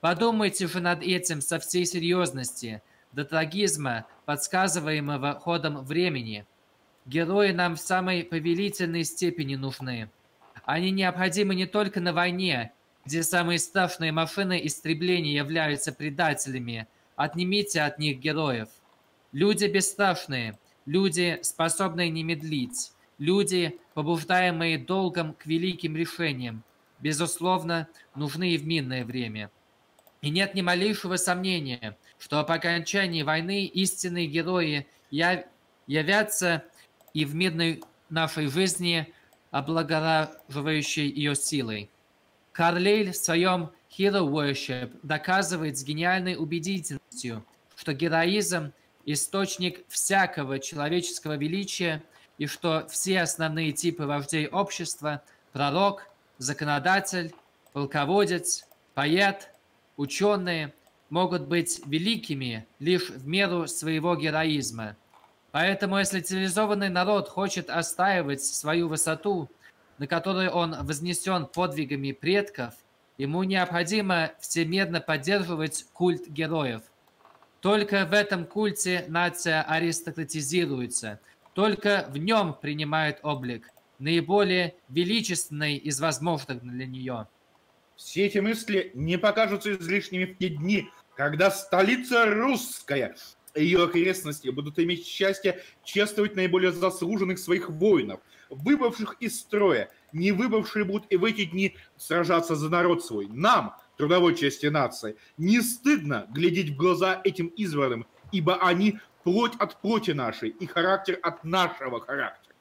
Подумайте же над этим со всей серьезности, до трагизма, подсказываемого ходом времени. Герои нам в самой повелительной степени нужны. Они необходимы не только на войне, где самые страшные машины истребления являются предателями, отнимите от них героев. Люди бесстрашные, люди, способные не медлить, люди, побуждаемые долгом к великим решениям, безусловно, нужны и в минное время. И нет ни малейшего сомнения, что по окончании войны истинные герои явятся и в мирной нашей жизни, облагораживающей ее силой. Карлейль в своем Hero Worship доказывает с гениальной убедительностью, что героизм – источник всякого человеческого величия и что все основные типы вождей общества – пророк, законодатель, полководец, поэт, ученые – могут быть великими лишь в меру своего героизма. Поэтому, если цивилизованный народ хочет остаивать свою высоту, на которой он вознесен подвигами предков – Ему необходимо всемирно поддерживать культ героев. Только в этом культе нация аристократизируется, только в нем принимает облик, наиболее величественный из возможных для нее. Все эти мысли не покажутся излишними в те дни, когда столица русская и ее окрестности будут иметь счастье чествовать наиболее заслуженных своих воинов, выбывших из строя, не выбывшие будут и в эти дни сражаться за народ свой. Нам, трудовой части нации, не стыдно глядеть в глаза этим избранным, ибо они плоть от плоти нашей и характер от нашего характера.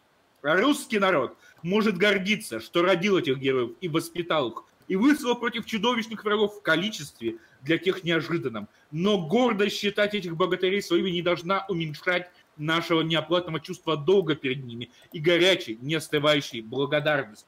А русский народ может гордиться, что родил этих героев и воспитал их, и выслал против чудовищных врагов в количестве для тех неожиданным. Но гордо считать этих богатырей своими не должна уменьшать нашего неоплатного чувства долга перед ними и горячей, не остывающей благодарности.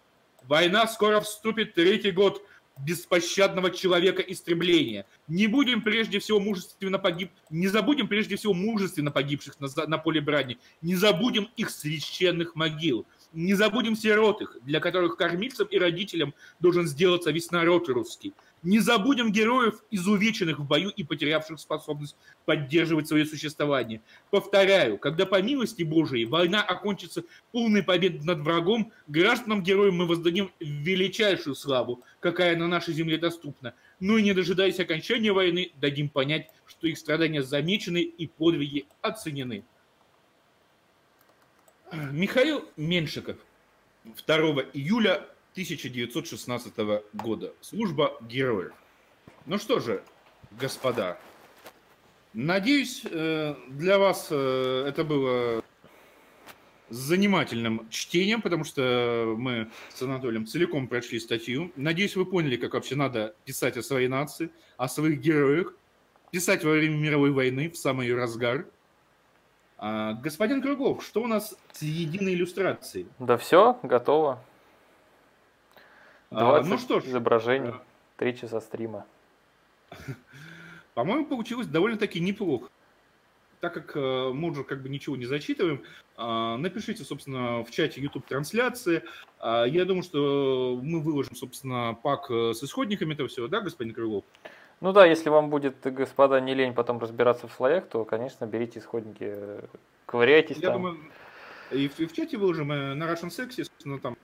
Война скоро вступит третий год беспощадного человека истребления. Не будем прежде всего мужественно погиб, не забудем прежде всего мужественно погибших на, на поле брани, не забудем их священных могил, не забудем сирот их, для которых кормильцам и родителям должен сделаться весь народ русский. Не забудем героев, изувеченных в бою и потерявших способность поддерживать свое существование. Повторяю, когда по милости Божией война окончится полной победой над врагом, гражданам-героям мы воздадим величайшую славу, какая на нашей земле доступна. Но и не дожидаясь окончания войны, дадим понять, что их страдания замечены и подвиги оценены. Михаил Меншиков 2 июля 1916 года. Служба героев. Ну что же, господа, надеюсь, э, для вас э, это было занимательным чтением, потому что мы с Анатолием целиком прочли статью. Надеюсь, вы поняли, как вообще надо писать о своей нации, о своих героях, писать во время мировой войны, в самый ее разгар. А, господин Кругов, что у нас с единой иллюстрацией? Да все, готово. 20 а, ну что ж, изображений, 3 часа стрима. По-моему, получилось довольно-таки неплохо. Так как э, мы уже как бы ничего не зачитываем, э, напишите, собственно, в чате YouTube трансляции. Э, я думаю, что мы выложим, собственно, пак э, с исходниками этого всего, да, господин Крылов? Ну да, если вам будет, господа, не лень потом разбираться в слоях, то, конечно, берите исходники, э, ковыряйтесь Я там. думаю, и в, и в чате выложим, мы на Russian Sex, собственно, там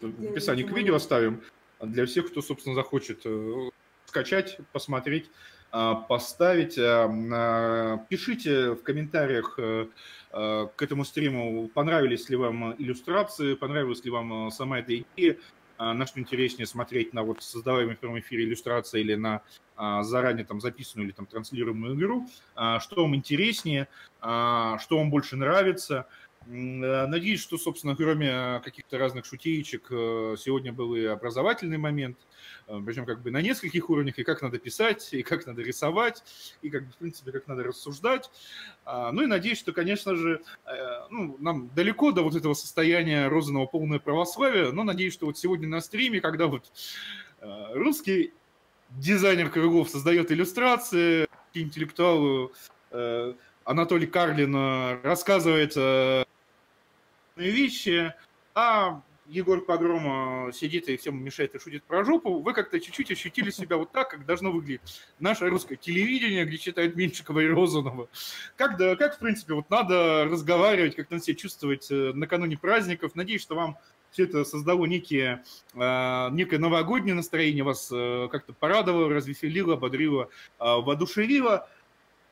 в описании к видео оставим для всех, кто, собственно, захочет э, скачать, посмотреть, а, поставить. А, пишите в комментариях э, э, к этому стриму, понравились ли вам иллюстрации, понравилась ли вам сама эта идея, а, на что интереснее смотреть на вот создаваемый в прямом эфире иллюстрации или на заранее там записанную или там транслируемую игру, что вам интереснее, что вам больше нравится – Э, надеюсь, что, собственно, кроме каких-то разных шутеечек, э, сегодня был и образовательный момент, э, причем как бы на нескольких уровнях, и как надо писать, и как надо рисовать, и как бы, в принципе, как надо рассуждать. А, ну и надеюсь, что, конечно же, ну, нам далеко до вот этого состояния розанного полное православия, но надеюсь, что вот сегодня на стриме, когда вот русский дизайнер кругов создает иллюстрации, интеллектуалу Анатолий Карлин рассказывает вещи, а Егор Погром сидит и всем мешает и шутит про жопу, вы как-то чуть-чуть ощутили себя вот так, как должно выглядеть наше русское телевидение, где читают Меньшикова и Розанова. Как, да, как, в принципе, вот надо разговаривать, как надо себя чувствовать э, накануне праздников. Надеюсь, что вам все это создало некие, э, некое новогоднее настроение, вас э, как-то порадовало, развеселило, ободрило, воодушевило.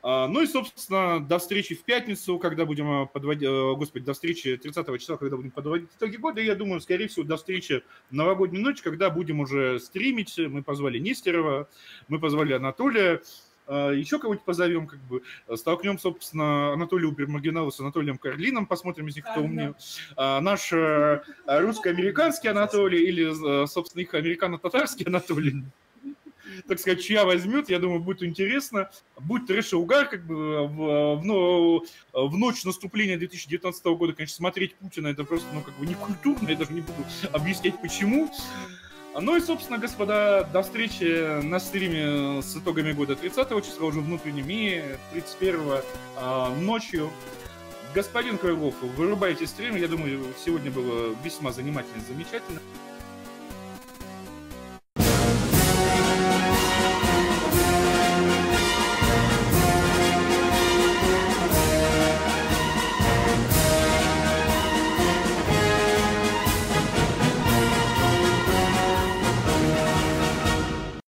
А, ну и, собственно, до встречи в пятницу, когда будем подводить, господи, до встречи 30 числа, когда будем подводить итоги года. И я думаю, скорее всего, до встречи в новогоднюю ночь, когда будем уже стримить. Мы позвали Нестерова, мы позвали Анатолия. А, еще кого-нибудь позовем, как бы, столкнем, собственно, Анатолия Убермаргинала с Анатолием Карлином, посмотрим из них, кто умнее. А, наш э, русско-американский Анатолий или, э, собственно, их американо-татарский Анатолий так сказать, чья возьмет, я думаю, будет интересно. Будет трэш угар, как бы в, в, ну, в ночь наступления 2019 года, конечно, смотреть Путина это просто, ну, как бы не культурно, я даже не буду объяснять, почему. Ну и, собственно, господа, до встречи на стриме с итогами года 30 числа, уже внутренним, и 31 а, ночью. Господин Крылов, вырубайте стрим. Я думаю, сегодня было весьма занимательно, замечательно.